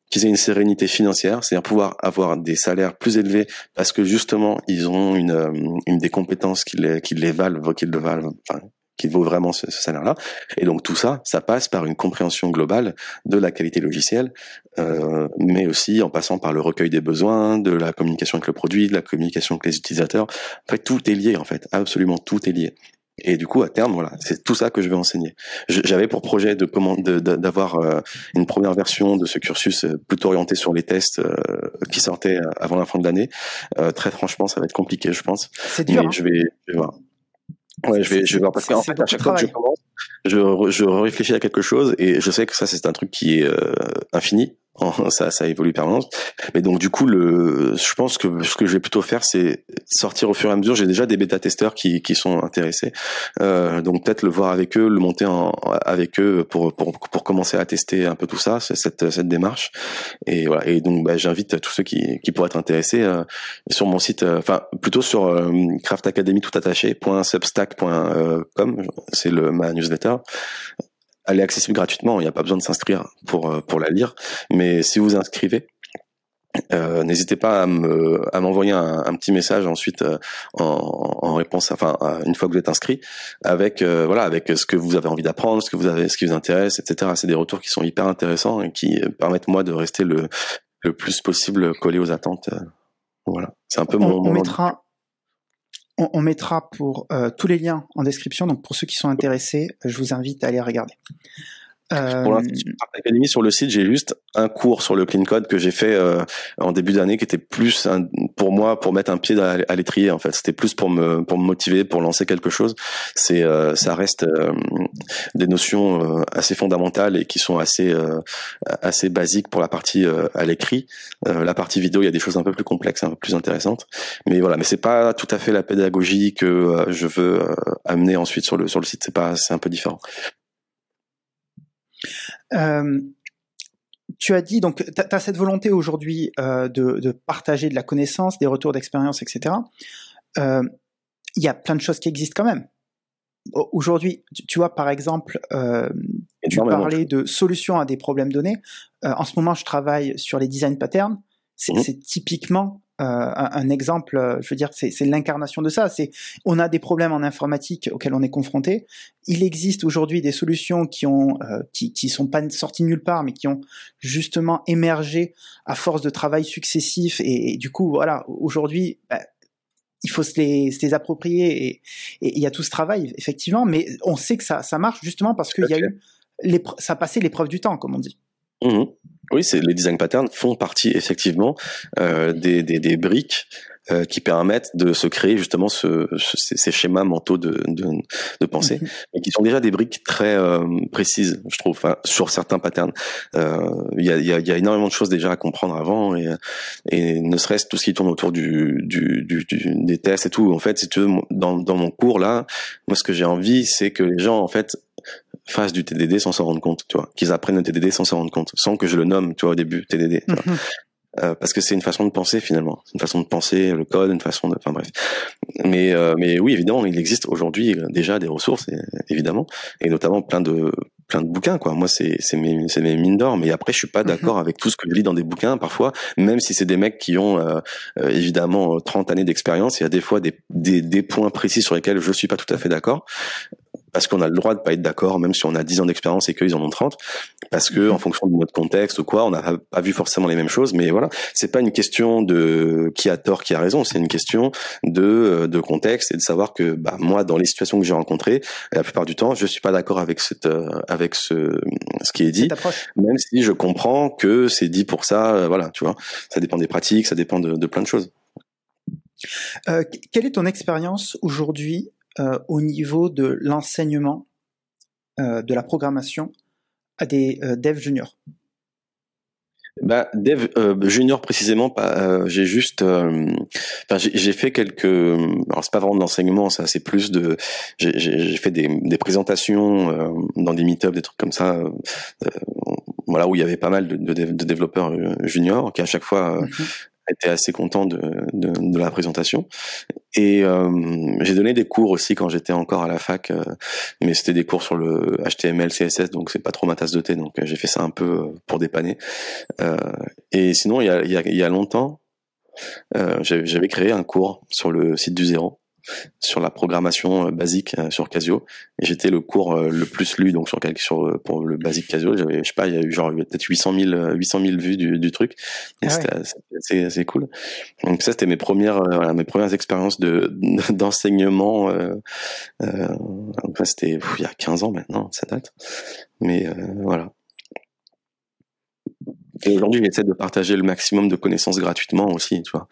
A: qu'ils aient une sérénité financière, c'est-à-dire pouvoir avoir des salaires plus élevés parce que justement ils ont une, euh, une des compétences qui les, qui les valent, qui le valent, qui vaut vraiment ce, salaire-là. Et donc tout ça, ça passe par une compréhension globale de la qualité logicielle, euh, mais aussi en passant par le recueil des besoins, de la communication avec le produit, de la communication avec les utilisateurs. En fait, tout est lié en fait, absolument tout est lié. Et du coup, à terme, voilà, c'est tout ça que je vais enseigner. J'avais pour projet de d'avoir euh, une première version de ce cursus euh, plutôt orienté sur les tests euh, qui sortaient avant la fin de l'année. très franchement, ça va être compliqué, je pense.
B: C'est dur.
A: Mais hein. je, vais, je vais voir. Ouais, je vais, je vais voir parce qu'en fait, à chaque fois que je commence, je, je réfléchis à quelque chose et je sais que ça, c'est un truc qui est euh, infini ça, ça évolue permanente. Mais donc du coup, le, je pense que ce que je vais plutôt faire, c'est sortir au fur et à mesure. J'ai déjà des bêta testeurs qui, qui sont intéressés, euh, donc peut-être le voir avec eux, le monter en, avec eux pour, pour pour commencer à tester un peu tout ça, cette cette démarche. Et voilà. Et donc bah, j'invite tous ceux qui qui pourraient être intéressés euh, sur mon site, euh, enfin plutôt sur euh, Craft Academy tout attaché .substack.com, c'est le ma newsletter elle est accessible gratuitement. Il n'y a pas besoin de s'inscrire pour euh, pour la lire. Mais si vous inscrivez, euh, n'hésitez pas à me à m'envoyer un, un, petit message ensuite euh, en, en, réponse enfin une fois que vous êtes inscrit avec euh, voilà avec ce que vous avez envie d'apprendre ce que vous avez ce qui vous intéresse etc c'est des retours qui sont hyper intéressants et qui permettent moi de rester le le plus possible collé aux attentes voilà c'est un peu mon,
B: on, mettra on, mettra pour euh, tous les liens en description. Donc pour ceux qui sont intéressés, je vous invite à aller regarder.
A: Euh... Pour l'Académie, sur le site, j'ai juste un cours sur le clean code que j'ai fait euh, en début d'année, qui était plus pour moi pour mettre un pied à, l'étrier. En fait, c'était plus pour me pour me motiver, pour lancer quelque chose. C'est euh, ça reste euh, des notions assez fondamentales et qui sont assez assez basiques pour la partie à l'écrit. la partie vidéo, il y a des choses un peu plus complexes, un peu plus intéressantes. Mais voilà, mais c'est pas tout à fait la pédagogie que je veux amener ensuite sur le sur le site. C'est pas c'est un peu différent.
B: Euh, tu as dit, donc, tu as, cette volonté aujourd'hui euh, de, partager de la connaissance, des retours d'expérience, etc. Euh, il y a plein de choses qui existent quand même. Aujourd'hui, tu, vois, par exemple, tu parlais de solutions à des problèmes donnés. en ce moment, je travaille sur les design patterns. C'est mmh. typiquement euh, un, exemple, euh, je veux dire, c'est l'incarnation de ça. C'est on a des problèmes en informatique auxquels on est confronté. Il existe aujourd'hui des solutions qui ont, euh, qui, qui sont pas sorties nulle part, mais qui ont justement émergé à force de travail successif. Et, du coup, voilà, aujourd'hui, bah, il faut se les, se les approprier. Et il y a tout ce travail, effectivement, mais on sait que ça, ça marche justement parce qu'il y a eu, les, ça a passé l'épreuve du temps, comme on dit.
A: Mmh oui, c'est les design patterns font partie effectivement euh, des, des, des, briques euh, qui permettent de se créer justement ce, ces, schémas mentaux de, de, de pensée, mmh mais qui sont déjà des briques très euh, précises, je trouve, enfin, sur certains patterns. Euh, il y, a, y, a, y, a, énormément de choses déjà à comprendre avant, et, et ne serait-ce tout ce qui tourne autour du, du, du, des tests et tout. En fait, si tu veux, dans, dans mon cours là, moi ce que j'ai envie, c'est que les gens en fait fassent du TDD sans s'en rendre compte, tu vois, qu'ils apprennent le TDD sans s'en rendre compte, sans que je le nomme, tu vois, au début, TDD. Tu vois. Mhm. Euh, parce que c'est une façon de penser finalement, c'est une façon de penser le code, une façon de, enfin bref. Mais euh, mais oui évidemment il existe aujourd'hui déjà des ressources évidemment et notamment plein de plein de bouquins quoi. Moi c'est c'est mes c'est mes mines d'or mais après je suis pas mhm. d'accord avec tout ce que je lis dans des bouquins parfois même si c'est des mecs qui ont euh, euh évidemment 30 années d'expérience, il y a des fois des, des des points précis sur lesquels je suis pas tout à fait d'accord parce qu'on a le droit de pas être d'accord, même si on a 10 ans d'expérience et qu'ils en ont 30, parce que en fonction de notre contexte ou quoi, on n'a pas vu forcément les mêmes choses. Mais voilà, c'est pas une question de qui a tort, qui a raison, c'est une question de euh, de contexte et de savoir que bah, moi, dans les situations que j'ai rencontrées, la plupart du temps, je suis pas d'accord avec cette euh, avec ce ce qui est dit, même si je comprends que c'est dit pour ça. Euh, voilà, tu vois, ça dépend des pratiques, ça dépend de, de plein de choses.
B: Euh, quelle est ton expérience aujourd'hui au niveau de l'enseignement euh, de la programmation à des euh, devs juniors
A: bah, dev junior précisément, pas. j'ai juste, j'ai fait quelques. Alors c'est pas vraiment de l'enseignement, ça, c'est plus de. J'ai fait des, des présentations dans des meet des trucs comme ça. voilà où il y avait pas mal de, de, développeurs juniors qui à chaque fois mhm était assez content de, de, la présentation. Et euh, j'ai donné des cours aussi quand j'étais encore à la fac, euh, mais c'était des cours sur le HTML, CSS, donc c'est pas trop ma tasse de thé, donc euh, j'ai fait ça un peu pour dépanner. et sinon, il y a, il y a, il y a longtemps, j'avais créé un cours sur le site du Zéro sur la programmation euh, basique euh, sur Casio. Et j'étais le cours euh, le plus lu donc sur sur pour le basique Casio. J'avais je sais pas il y a eu genre peut-être 800 000 800 000 vues du, du truc. Ah c'était assez, cool. Donc ça c'était mes premières voilà, mes premières expériences de d'enseignement euh, euh, c'était il y a 15 ans maintenant ça date. Mais voilà. Et aujourd'hui, j'essaie de partager le maximum de connaissances gratuitement aussi, tu vois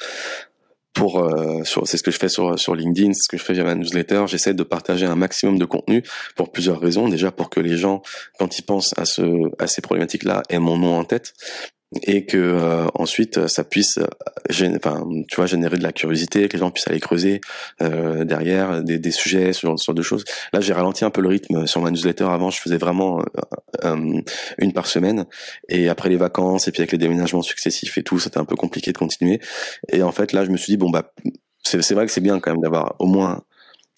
A: pour euh, c'est ce que je fais sur sur LinkedIn, c'est ce que je fais via ma newsletter. J'essaie de partager un maximum de contenu pour plusieurs raisons. Déjà pour que les gens, quand ils pensent à ce à ces problématiques-là, aient mon nom en tête. Et que euh, ensuite ça puisse enfin tu vois générer de la curiosité que les gens puissent aller creuser derrière des, des sujets ce genre, de choses. Là j'ai ralenti un peu le rythme sur ma newsletter. Avant je faisais vraiment une par semaine. Et après les vacances et puis avec les déménagements successifs et tout c'était un peu compliqué de continuer. Et en fait là je me suis dit bon bah c'est vrai que c'est bien quand même d'avoir au moins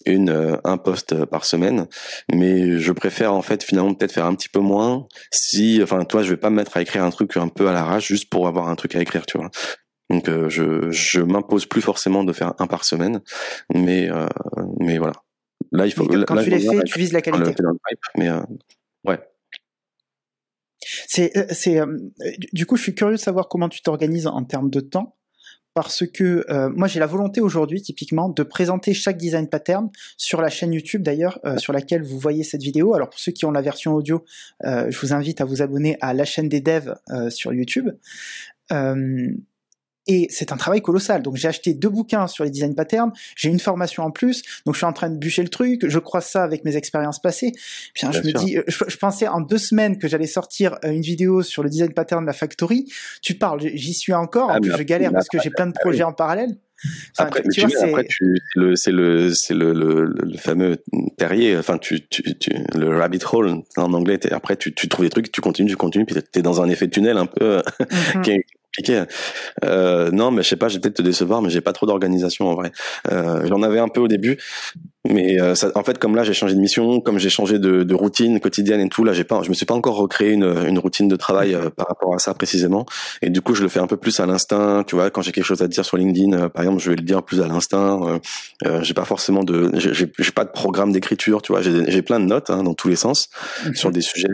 A: une euh, un poste par semaine. Mais je préfère en fait finalement peut-être faire un petit peu moins si enfin toi je vais pas me mettre à écrire un truc un peu à l'arrache juste pour avoir un truc à écrire tu vois. Donc euh, je je m'impose plus forcément de faire un par semaine. Mais euh, mais voilà.
B: Là il faut quand tu les fais tu vises la qualité.
A: mais ouais.
B: C'est c'est du coup je suis curieux de savoir comment tu t'organises en termes de temps parce que euh, moi j'ai la volonté aujourd'hui typiquement de présenter chaque design pattern sur la chaîne YouTube d'ailleurs euh, sur laquelle vous voyez cette vidéo. Alors pour ceux qui ont la version audio, euh, je vous invite à vous abonner à la chaîne des devs sur YouTube. Et c'est un travail colossal. Donc j'ai acheté deux bouquins sur les design patterns, j'ai une formation en plus, donc je suis en train de bûcher le truc, je crois ça avec mes expériences passées. Puis je me dis, euh, je, pensais en deux semaines que j'allais sortir euh, une vidéo sur le design pattern de la factory. Tu parles, j'y suis encore, en ah, plus je galère parce que j'ai plein de ah projets en parlèle.
A: après, tu, vois, c'est le, c'est le, le, le, fameux terrier. Enfin, tu, tu, le rabbit hole en anglais. Après, tu, tu trouves des trucs, tu continues, tu continues, puis t'es dans un effet de tunnel un peu mm-hmm. qui, euh, non, mais je sais pas, j'ai peut-être te décevoir, mais j'ai pas trop d'organisation en vrai. Euh, J'en avais un peu au début, mais euh, ça, en fait, comme là, j'ai changé de mission, comme j'ai changé de, de, routine quotidienne et tout, là, j'ai pas, je me suis pas encore recréé une, une routine de travail euh, par rapport à ça précisément. Et du coup, je le fais un peu plus à l'instinct. Tu vois, quand j'ai quelque chose à dire sur LinkedIn, euh, par exemple, je vais le dire plus à l'instinct. Euh, j'ai pas forcément de, j'ai pas de programme d'écriture. Tu vois, j'ai plein de notes hein, dans tous les sens sur des sujets.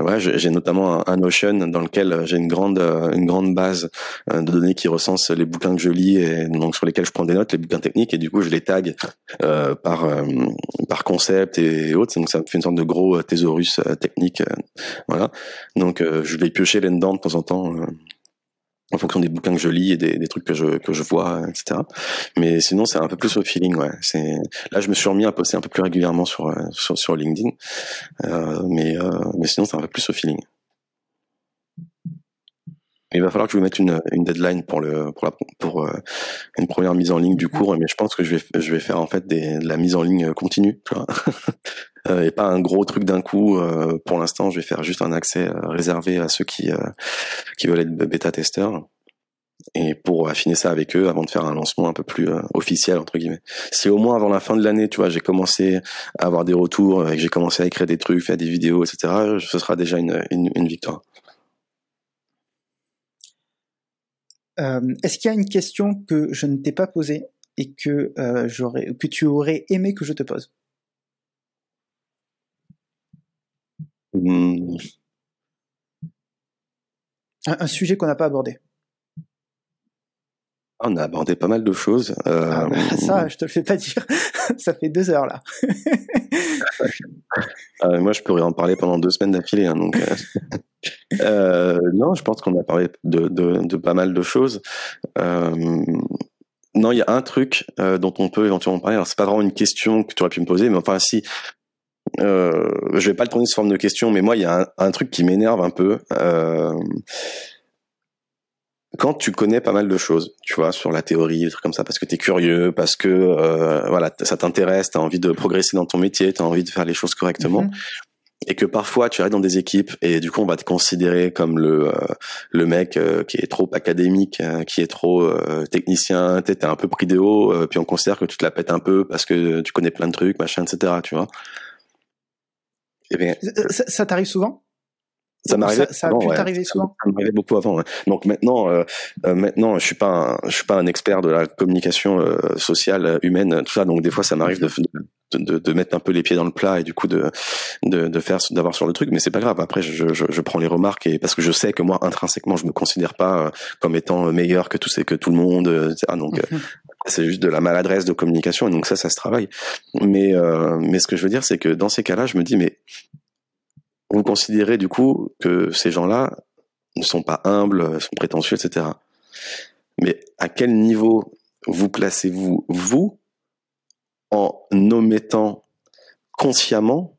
A: ouais, j'ai notamment un, un, Notion dans lequel j'ai une grande, une grande base de données qui recense les bouquins que je lis et donc sur lesquels je prends des notes, les bouquins techniques. Et du coup, je les tag euh, par euh, par concept et, autres. Donc ça me fait une sorte de gros euh, thésaurus technique, voilà. Donc je vais piocher là-dedans de temps en temps en fonction des bouquins que je lis et des, trucs que je que je vois, etc. Mais sinon, c'est un peu plus au feeling, ouais. C'est là, je me suis remis à poster un peu plus régulièrement sur sur, sur LinkedIn, euh, mais mais sinon, c'est un peu plus au feeling. Il va falloir que je vous mette une, une deadline pour le pour la pour euh, une première mise en ligne du cours, mais je pense que je vais je vais faire en fait des, de la mise en ligne continue, tu vois. Euh, et pas un gros truc d'un coup. Euh, pour l'instant, je vais faire juste un accès réservé à ceux qui qui veulent être bêta testeurs et pour affiner ça avec eux avant de faire un lancement un peu plus officiel entre guillemets. Si au moins avant la fin de l'année, tu vois, j'ai commencé à avoir des retours et que j'ai commencé à écrire des trucs, faire des vidéos, etc., ce sera déjà une, une, une victoire.
B: Euh, est-ce qu'il y a une question que je ne t'ai pas posée et que, euh, j'aurais, que tu aurais aimé que je te pose? Hmm. un, sujet qu'on n'a pas abordé.
A: On a abordé pas mal de choses.
B: Euh, ah, bah, ça, je te le fais pas dire. ça fait deux heures là.
A: Euh, moi, je pourrais en parler pendant deux semaines d'affilée. Hein, donc, euh, non, je pense qu'on a parlé de, de, de, pas mal de choses. non, il y a un truc dont on peut éventuellement parler. Alors, c'est pas vraiment une question que tu aurais pu me poser, mais enfin, si. Euh, je vais pas le tourner sous forme de question, mais moi, il y a un, un truc qui m'énerve un peu. Euh, quand tu connais pas mal de choses, tu vois, sur la théorie, des trucs comme ça, parce que tu es curieux, parce que euh, voilà, ça t'intéresse, tu as envie de progresser dans ton métier, tu as envie de faire les choses correctement. Mhm. Et que parfois tu arrives dans des équipes et du coup on va te considérer comme le euh, le mec euh, qui est trop académique, qui est trop technicien, t'es un peu pris de haut, puis on considère que tu te la pètes un peu parce que tu connais plein de trucs, machin, etc. Tu vois.
B: Eh bien, ça, ça t'arrive souvent?
A: Ça m'arrivait.
B: Ça, a pu t'arriver souvent.
A: Ça m'arrivait beaucoup avant. Donc maintenant, euh, euh, maintenant, je suis pas, un, je suis pas un expert de la communication euh, sociale humaine, tout ça. Donc des fois, ça m'arrive de, de, de, mettre un peu les pieds dans le plat et du coup de, de, de faire, d'avoir sur le truc. Mais c'est pas grave. Après, je, je, je, prends les remarques et parce que je sais que moi, intrinsèquement, je me considère pas comme étant meilleur que tout, que tout le monde. Donc mhm. c'est juste de la maladresse de communication. Et donc ça, ça se travaille. Mais, mais ce que je veux dire, c'est que dans ces cas-là, je me dis, mais vous considérez du coup que ces gens-là ne sont pas humbles, sont prétentieux, etc. Mais à quel niveau vous placez-vous, vous, en omettant consciemment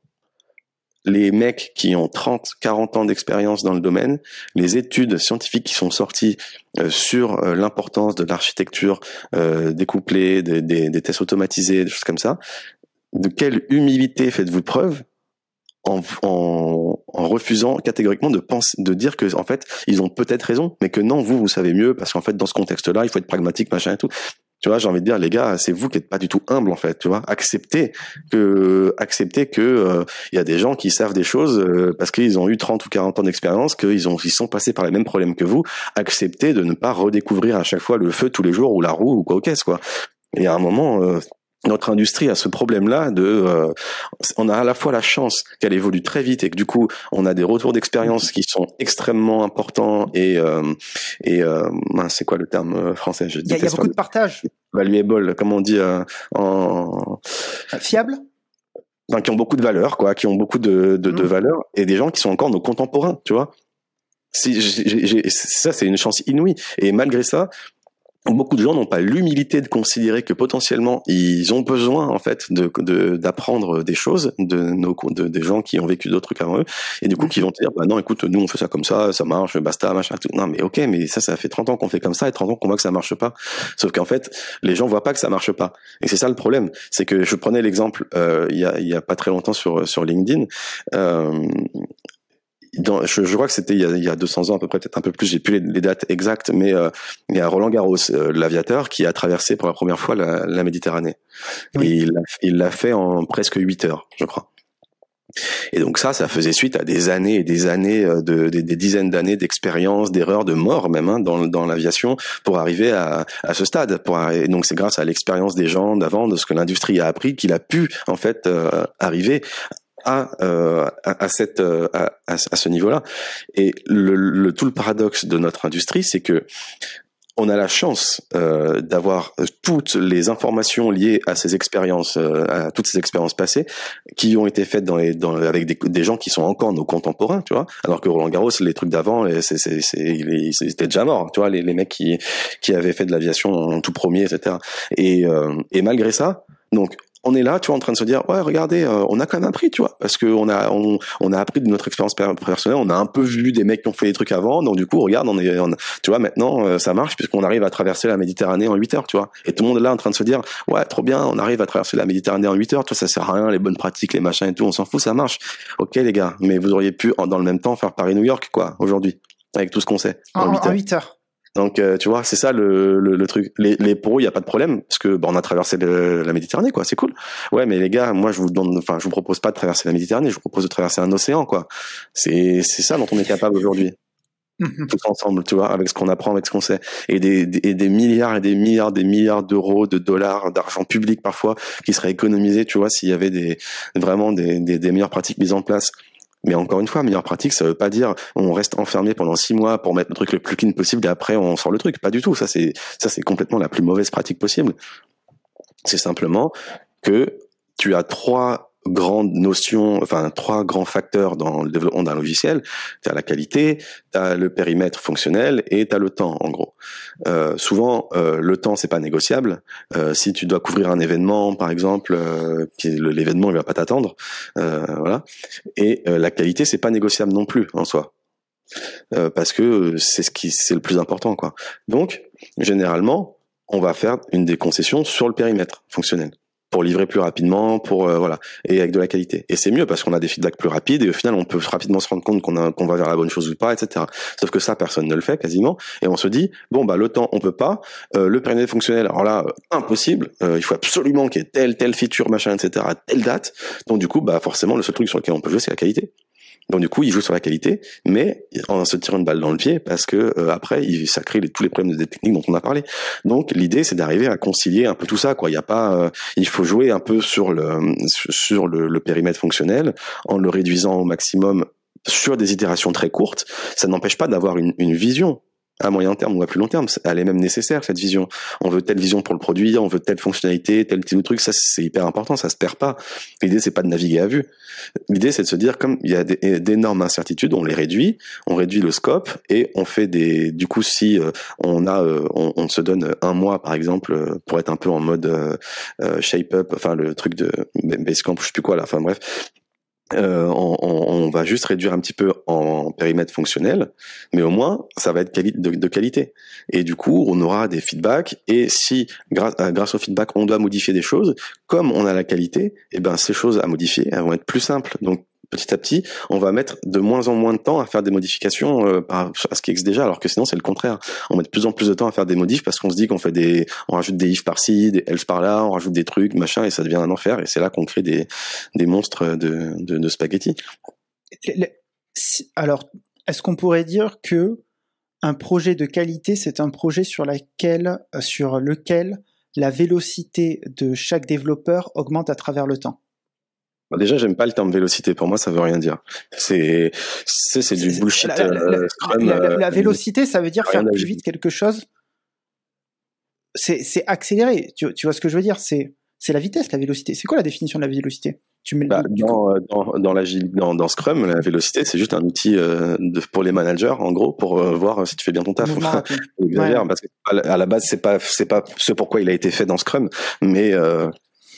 A: les mecs qui ont 30, 40 ans d'expérience dans le domaine, les études scientifiques qui sont sorties euh, sur euh, l'importance de l'architecture euh, découplée, des, des, tests automatisés, des choses comme ça, de quelle humilité faites-vous preuve en, en, en, refusant catégoriquement de penser, de dire que en fait ils ont peut-être raison, mais que non, vous vous savez mieux parce qu'en fait dans ce contexte-là, il faut être pragmatique, machin et tout. Tu vois, j'ai envie de dire, les gars, c'est vous qui êtes pas du tout humble en fait. Tu vois, acceptez que, acceptez que il euh, y a des gens qui savent des choses euh, parce qu'ils ont eu 30 ou 40 ans d'expérience, qu'ils ont, ils sont passés par les mêmes problèmes que vous. Acceptez de ne pas redécouvrir à chaque fois le feu tous les jours ou la roue ou quoi au caisse quoi. Et à un moment, euh, notre industrie a ce problème-là de, euh, on a à la fois la chance qu'elle évolue très vite et que du coup on a des retours d'expérience qui sont extrêmement importants et euh, et euh, c'est quoi le terme français?
B: Il y, a, beaucoup de partage.
A: Valuable, comme on dit en
B: fiable?
A: Enfin, qui ont beaucoup de valeur, quoi, qui ont beaucoup de, de, de mmh. valeur, et des gens qui sont encore nos contemporains, tu vois? Si, ça, c'est une chance inouïe. Et malgré ça, beaucoup de gens n'ont pas l'humilité de considérer que potentiellement ils ont besoin en fait de d'apprendre des choses de nos de, des gens qui ont vécu d'autres trucs avant eux. Et du coup qui vont te dire bah non écoute nous on fait ça comme ça ça marche basta machin tout. Non mais ok mais ça ça fait 30 ans qu'on fait comme ça et 30 ans qu'on voit que ça marche pas. Sauf qu'en fait les gens voient pas que ça marche pas. Et c'est ça le problème. C'est que je prenais l'exemple euh, il y a il y a pas très longtemps sur sur LinkedIn euh, dans, je, je, crois que c'était il, il, y a 200 ans à peu près, peut-être un peu plus, j'ai plus les, dates exactes, mais euh, il y a Roland Garros, euh, l'aviateur, qui a traversé pour la première fois la, la Méditerranée. Et il l'a fait en presque 8 heures, je crois. Et donc ça, ça faisait suite à des années et des années, euh, de, des, dizaines d'années d'expérience, d'erreurs, de mort même hein, dans, dans l'aviation pour arriver à, à ce stade. Pour et donc c'est grâce à l'expérience des gens d'avant, de ce que l'industrie a appris, qu'il a pu en fait euh, arriver à, euh, à, cette euh, à, à, ce niveau-là. Et le, le, tout le paradoxe de notre industrie, c'est que on a la chance euh, d'avoir toutes les informations liées à ces expériences, euh, à toutes ces expériences passées, qui ont été faites dans les, dans, avec des, des, gens qui sont encore nos contemporains, tu vois. Alors que Roland Garros, les trucs d'avant, c'est, c'était déjà mort, tu vois, les, les mecs qui, qui avaient fait de l'aviation tout premier, etc. Et, euh, et malgré ça, donc on est là, tu vois, en train de se dire, ouais, regardez, euh, on a quand même appris, tu vois, parce que on a, on, on, a appris de notre expérience personnelle, on a un peu vu des mecs qui ont fait des trucs avant, donc du coup, regarde, on est, tu vois, maintenant, euh, ça marche puisqu'on arrive à traverser la Méditerranée en 8 heures, tu vois, et tout le monde est là en train de se dire, ouais, trop bien, on arrive à traverser la Méditerranée en 8 heures, tu vois, ça sert à rien, les bonnes pratiques, les machins et tout, on s'en fout, ça marche. Ok, les gars, mais vous auriez pu, dans le même temps, faire Paris-New York, quoi, aujourd'hui, avec tout ce qu'on sait.
B: En, 8 heures.
A: Donc euh, tu vois, c'est ça le, le, le, truc. Les, les pour eux, il y a pas de problème parce que bon, on a traversé la Méditerranée, quoi. C'est cool. Ouais, mais les gars, moi je vous donne, enfin, je vous propose pas de traverser la Méditerranée, je vous propose de traverser un océan, quoi. C'est c'est ça dont on est capable aujourd'hui. Mhm. Tous ensemble, tu vois, avec ce qu'on apprend, avec ce qu'on sait, et des, des, des milliards et des milliards, des milliards d'euros, de dollars, d'argent public parfois, qui seraient économisés, tu vois, s'il y avait des vraiment des, des, des meilleures pratiques mises en place mais encore une fois, meilleure pratique, ça veut pas dire on reste enfermé pendant six mois pour mettre le truc le plus clean possible et après on sort le truc. Pas du tout. Ça c'est ça c'est complètement la plus mauvaise pratique possible. C'est simplement que tu as trois grandes notions, enfin trois grands facteurs dans le développement d'un logiciel. Tu as la qualité, tu as le périmètre fonctionnel et tu as le temps en gros. Euh, souvent euh, le temps c'est pas négociable. Euh, si tu dois couvrir un événement par exemple, euh, l'événement il va pas t'attendre, euh, voilà. Et euh, la qualité c'est pas négociable non plus en soi. parce que c'est ce qui c'est le plus important quoi. Donc généralement on va faire une des concessions sur le périmètre fonctionnel pour livrer plus rapidement, pour euh, voilà, et avec de la qualité. Et c'est mieux parce qu'on a des feedbacks plus rapides et au final on peut rapidement se rendre compte qu'on qu'on va vers la bonne chose ou pas, etc. Sauf que ça personne ne le fait quasiment et on se dit bon bah le temps on peut pas, euh, le périmètre fonctionnel alors là euh, impossible, il faut absolument qu'il y ait telle telle feature machin etc à telle date. Donc du coup bah forcément le seul truc sur lequel on peut jouer c'est la qualité. Donc du coup, il joue sur la qualité, mais en se tirant une balle dans le pied parce que euh, après, il, ça crée tous les problèmes de techniques dont on a parlé. Donc l'idée, c'est d'arriver à concilier un peu tout ça. Quoi, il y a pas, euh, il faut jouer un peu sur le sur le, le périmètre fonctionnel en le réduisant au maximum sur des itérations très courtes. Ça n'empêche pas d'avoir une, une vision à moyen terme ou à plus long terme. Elle est même nécessaire, cette vision. On veut telle vision pour le produit, on veut telle fonctionnalité, tel type de truc. Ça, c'est hyper important. Ça se perd pas. L'idée, c'est pas de naviguer à vue. L'idée, c'est de se dire, comme il y a d'énormes incertitudes, on les réduit, on réduit le scope et on fait des, du coup, si euh, on a, euh, on, se donne un mois, par exemple, euh, pour être un peu en mode shape up, enfin, le truc de Basecamp, je sais plus quoi, là. Enfin, bref euh, on, on, va juste réduire un petit peu en périmètre fonctionnel, mais au moins ça va être de, qualité. Et du coup, on aura des feedbacks. Et si grâce, euh, grâce au feedback, on doit modifier des choses, comme on a la qualité, et eh ben ces choses à modifier, elles vont être plus simples. Donc petit à petit, on va mettre de moins en moins de temps à faire des modifications euh, à ce qui existe déjà, alors que sinon c'est le contraire. On met de plus en plus de temps à faire des modifs parce qu'on se dit qu'on fait des, on rajoute des ifs par-ci, des else par-là, on rajoute des trucs, machin, et ça devient un enfer. Et c'est là qu'on crée des, des monstres de, de, de spaghettis.
B: Alors, est-ce qu'on pourrait dire que un projet de qualité, c'est un projet sur laquelle, sur lequel la vélocité de chaque développeur augmente à travers le temps?
A: Bah, déjà, j'aime pas le terme vélocité. Pour moi, ça veut rien dire. C'est, c'est, du bullshit. La,
B: euh, euh, vélocité, ça veut dire faire plus vite quelque chose. C'est, c'est accéléré. Tu, tu vois ce que je veux dire? C'est, c'est la vitesse, la vélocité. C'est quoi la définition de la vélocité?
A: Tu mets bah, dans, dans, dans, la, dans, dans, Scrum, la vélocité, c'est juste un outil euh, de, pour les managers, en gros, pour voir si tu fais bien ton taf. Exagère, parce qu'à la base, c'est pas, c'est pas ce pourquoi il a été fait dans Scrum, mais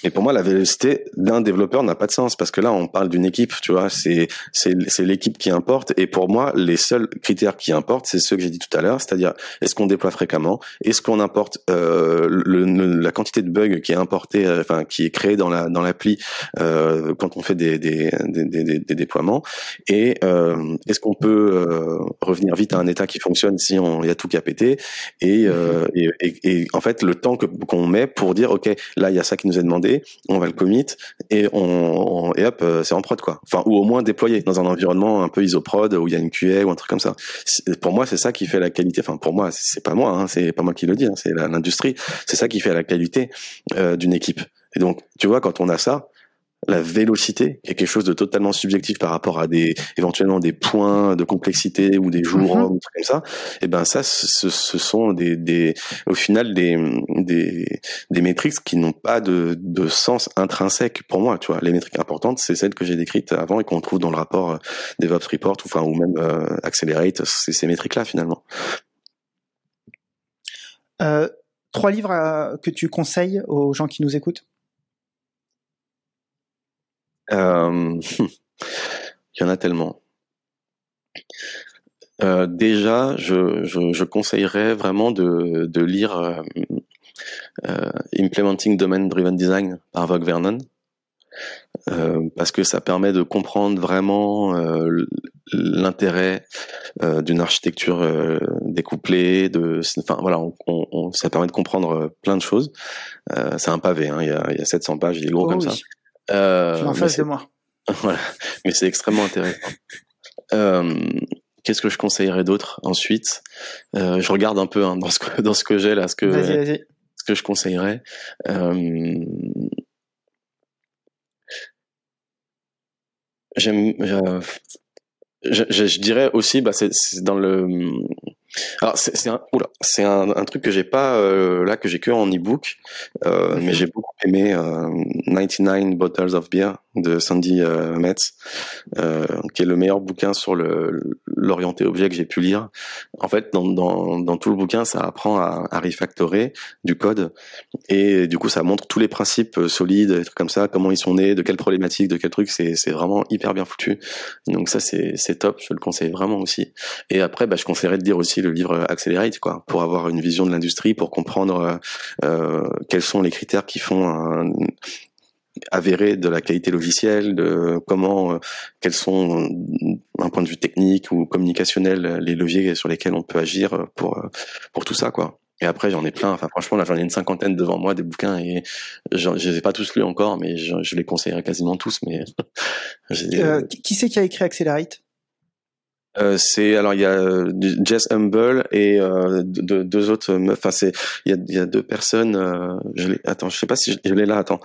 A: et pour moi, la vélocité d'un développeur n'a pas de sens parce que là, on parle d'une équipe, tu vois, c'est c'est c'est l'équipe qui importe. Et pour moi, les seuls critères qui importent, c'est ceux que j'ai dit tout à l'heure, c'est-à-dire est-ce qu'on déploie fréquemment, est-ce qu'on importe euh, le, la quantité de bugs qui est importée, euh, enfin qui est créée dans la dans l'appli euh, quand on fait des des des, des, des déploiements, et euh, est-ce qu'on peut euh, revenir vite à un état qui fonctionne si on y a tout qu'à péter, et, euh, et, et, et en fait le temps que qu'on met pour dire ok là il y a ça qui nous est demandé on va le commit et on, et hop, euh, c'est en prod quoi. Enfin ou au moins déployé dans un environnement un peu isoprod où il y a une QA ou un truc comme ça. Pour moi, c'est ça qui fait la qualité. Enfin pour moi, c'est pas moi, hein, c'est pas moi qui le dis, hein, c'est l'industrie. C'est ça qui fait la qualité euh, d'une équipe. Et donc, tu vois, quand on a ça, la vélocité, qui est quelque chose de totalement subjectif par rapport à des éventuellement des points de complexité ou des jours mm ou trucs comme ça, et eh ben ça, ce, ce sont des, des, au final des des, des métriques qui n'ont pas de, de sens intrinsèque pour moi. Tu vois, les métriques importantes, c'est celles que j'ai décrites avant et qu'on trouve dans le rapport euh, DevOps Report ou enfin ou même euh, Accelerate, c'est ces métriques là finalement.
B: Euh, trois livres que tu conseilles aux gens qui nous écoutent?
A: Euh, il y en a tellement. Euh, déjà, je, je, je, conseillerais vraiment de, de lire euh, euh Implementing Domain Driven Design par Vogue Vernon. Euh, parce que ça permet de comprendre vraiment euh, l'intérêt euh, d'une architecture découplée. De, enfin voilà, on, on, ça permet de comprendre plein de choses. c'est un pavé, hein, il, y a, il y a 700 pages, il est gros oh comme ça.
B: Euh, en face de moi.
A: Voilà, mais c'est extrêmement intéressant. Euh, Qu'est-ce que je conseillerais d'autre ensuite? Euh, Je regarde un peu hein, dans ce que dans ce que j'ai là, ce que ce que je conseillerais. Euh, J'aime, je, je, je, dirais aussi, bah, c'est dans le alors c'est un, c'est un, un, truc que j'ai pas euh, là que j'ai que en ebook, euh, mais j'ai beaucoup aimé euh, 99 Bottles of Beer de Sandy euh, Metz, euh, qui est le meilleur bouquin sur le l'orienté objet que j'ai pu lire. En fait, dans, dans, dans, tout le bouquin, ça apprend à, à refactorer du code et du coup, ça montre tous les principes euh, solides, des trucs comme ça, comment ils sont nés, de quelles problématiques, de quels trucs. C'est c'est vraiment hyper bien foutu. Donc ça, c'est c'est top. Je le conseille vraiment aussi. Et après, bah, je conseillerais de dire aussi le livre Accelerate, quoi, pour avoir une vision de l'industrie, pour comprendre euh, quels sont les critères qui font un, avéré de la qualité logicielle, de comment, euh, quels sont, d'un point de vue technique ou communicationnel, les leviers sur lesquels on peut agir pour pour tout ça, quoi. Et après, j'en ai plein. Enfin, franchement, là, j'en ai une cinquantaine devant moi des bouquins et je, je les ai pas tous lus encore, mais je, les conseillerais quasiment tous. Mais
B: euh, qui c'est qui a écrit Accelerate?
A: Euh, c'est alors il y a euh, Jess Humble et euh, deux, deux, autres meufs. Enfin c'est il y a, il y a deux personnes. Euh, je les, attends, je sais pas si je, je l'ai là. Attends.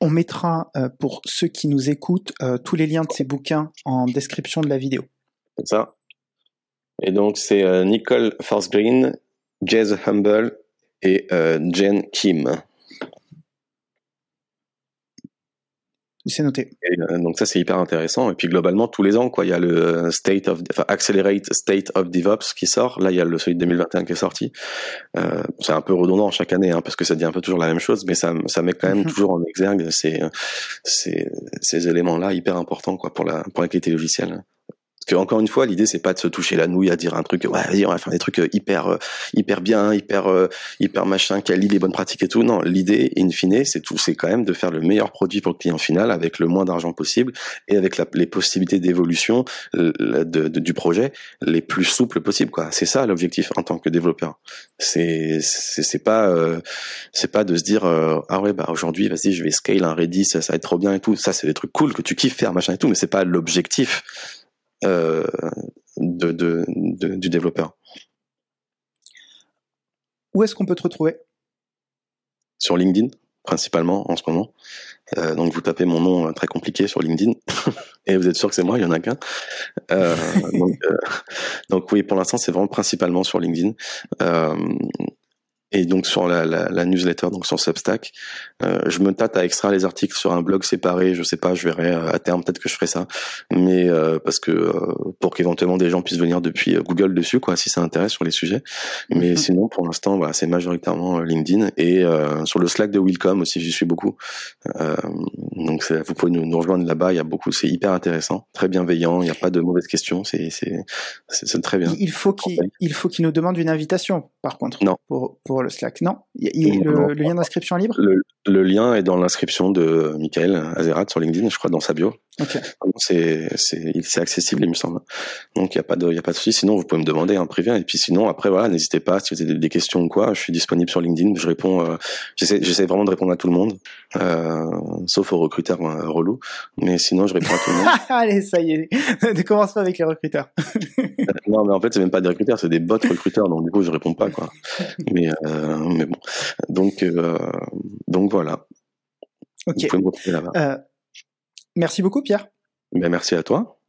B: On mettra pour ceux qui nous écoutent tous les liens de ces bouquins en description de la vidéo.
A: C'est ça. Et donc c'est Nicole Forsgreen, Jess Humble et Jen Kim.
B: C'est noté.
A: Et, donc ça c'est hyper intéressant. Et puis globalement tous les ans quoi, il y a le State of, enfin Accelerate State of DevOps qui sort. Là il y a le celui de 2021 qui est sorti. Euh, c'est un peu redondant chaque année hein, parce que ça dit un peu toujours la même chose, mais ça, ça met quand même toujours en exergue ces, ces, ces éléments là hyper importants quoi pour la pour la qualité logicielle. Parce que encore une fois, l'idée c'est pas de se toucher la nouille à dire un truc, ouais, vas-y, on va faire des trucs euh, hyper, euh, hyper bien, hyper, euh, hyper machin, qui allie les bonnes pratiques et tout. Non, l'idée, in fine, c'est tout, c'est quand même de faire le meilleur produit pour le client final avec le moins d'argent possible et avec la, les possibilités d'évolution du projet les plus souples possibles. Quoi, c'est ça l'objectif en tant que développeur. C'est, c'est, pas, c'est pas de se dire, ah ouais, bah aujourd'hui, vas-y, je vais scale un Redis, ça, ça va être trop bien et tout. Ça, c'est des trucs cool que tu kiffes faire, machin et tout, mais c'est pas l'objectif euh, de, de, du développeur.
B: Où est-ce qu'on peut te retrouver?
A: Sur LinkedIn, principalement en ce moment. Euh, donc vous tapez mon nom euh, très compliqué sur LinkedIn et vous êtes sûr que c'est moi, il y en a qu'un. Euh, donc, euh, donc, oui, pour l'instant c'est vraiment principalement sur LinkedIn. Et donc sur la, la, la, newsletter, donc sur Substack, euh, je me tâte à extraire les articles sur un blog séparé. Je sais pas, je verrai euh, à terme peut-être que je ferai ça, mais euh, parce que euh, pour qu'éventuellement des gens puissent venir depuis euh, Google dessus, quoi, si ça intéresse sur les sujets. Mais mhm. sinon, pour l'instant, voilà, c'est majoritairement LinkedIn et sur le Slack de Willcom aussi, j'y suis beaucoup. donc vous pouvez nous, nous rejoindre là-bas. Il y a beaucoup, c'est hyper intéressant, très bienveillant. Il n'y a pas de mauvaises questions. C'est c'est c'est très bien.
B: Il faut qu'il il faut qu'il nous demande une invitation, par contre.
A: Non.
B: Pour pour le Slack. Non il, le, lien d'inscription libre?
A: Le, lien est dans l'inscription de Michael Azerat sur LinkedIn, je crois, dans sa bio. C'est c'est accessible, il me semble. Donc il y a pas de il y a pas de souci. Sinon vous pouvez me demander en privé. Et puis sinon après voilà, n'hésitez pas si vous avez des, questions ou quoi. Je suis disponible sur LinkedIn. Je réponds. Euh, J'essaie vraiment de répondre à tout le monde, euh, sauf aux recruteurs euh, relous. Mais sinon je réponds à tout le monde.
B: Allez ça y est, ne commence pas avec les recruteurs.
A: non mais en fait c'est même pas des recruteurs, c'est des bots recruteurs. Donc du coup je réponds pas quoi. Mais euh, mais bon. Donc euh, donc voilà.
B: Ok. Euh, merci beaucoup, Pierre.
A: Ben, merci à toi.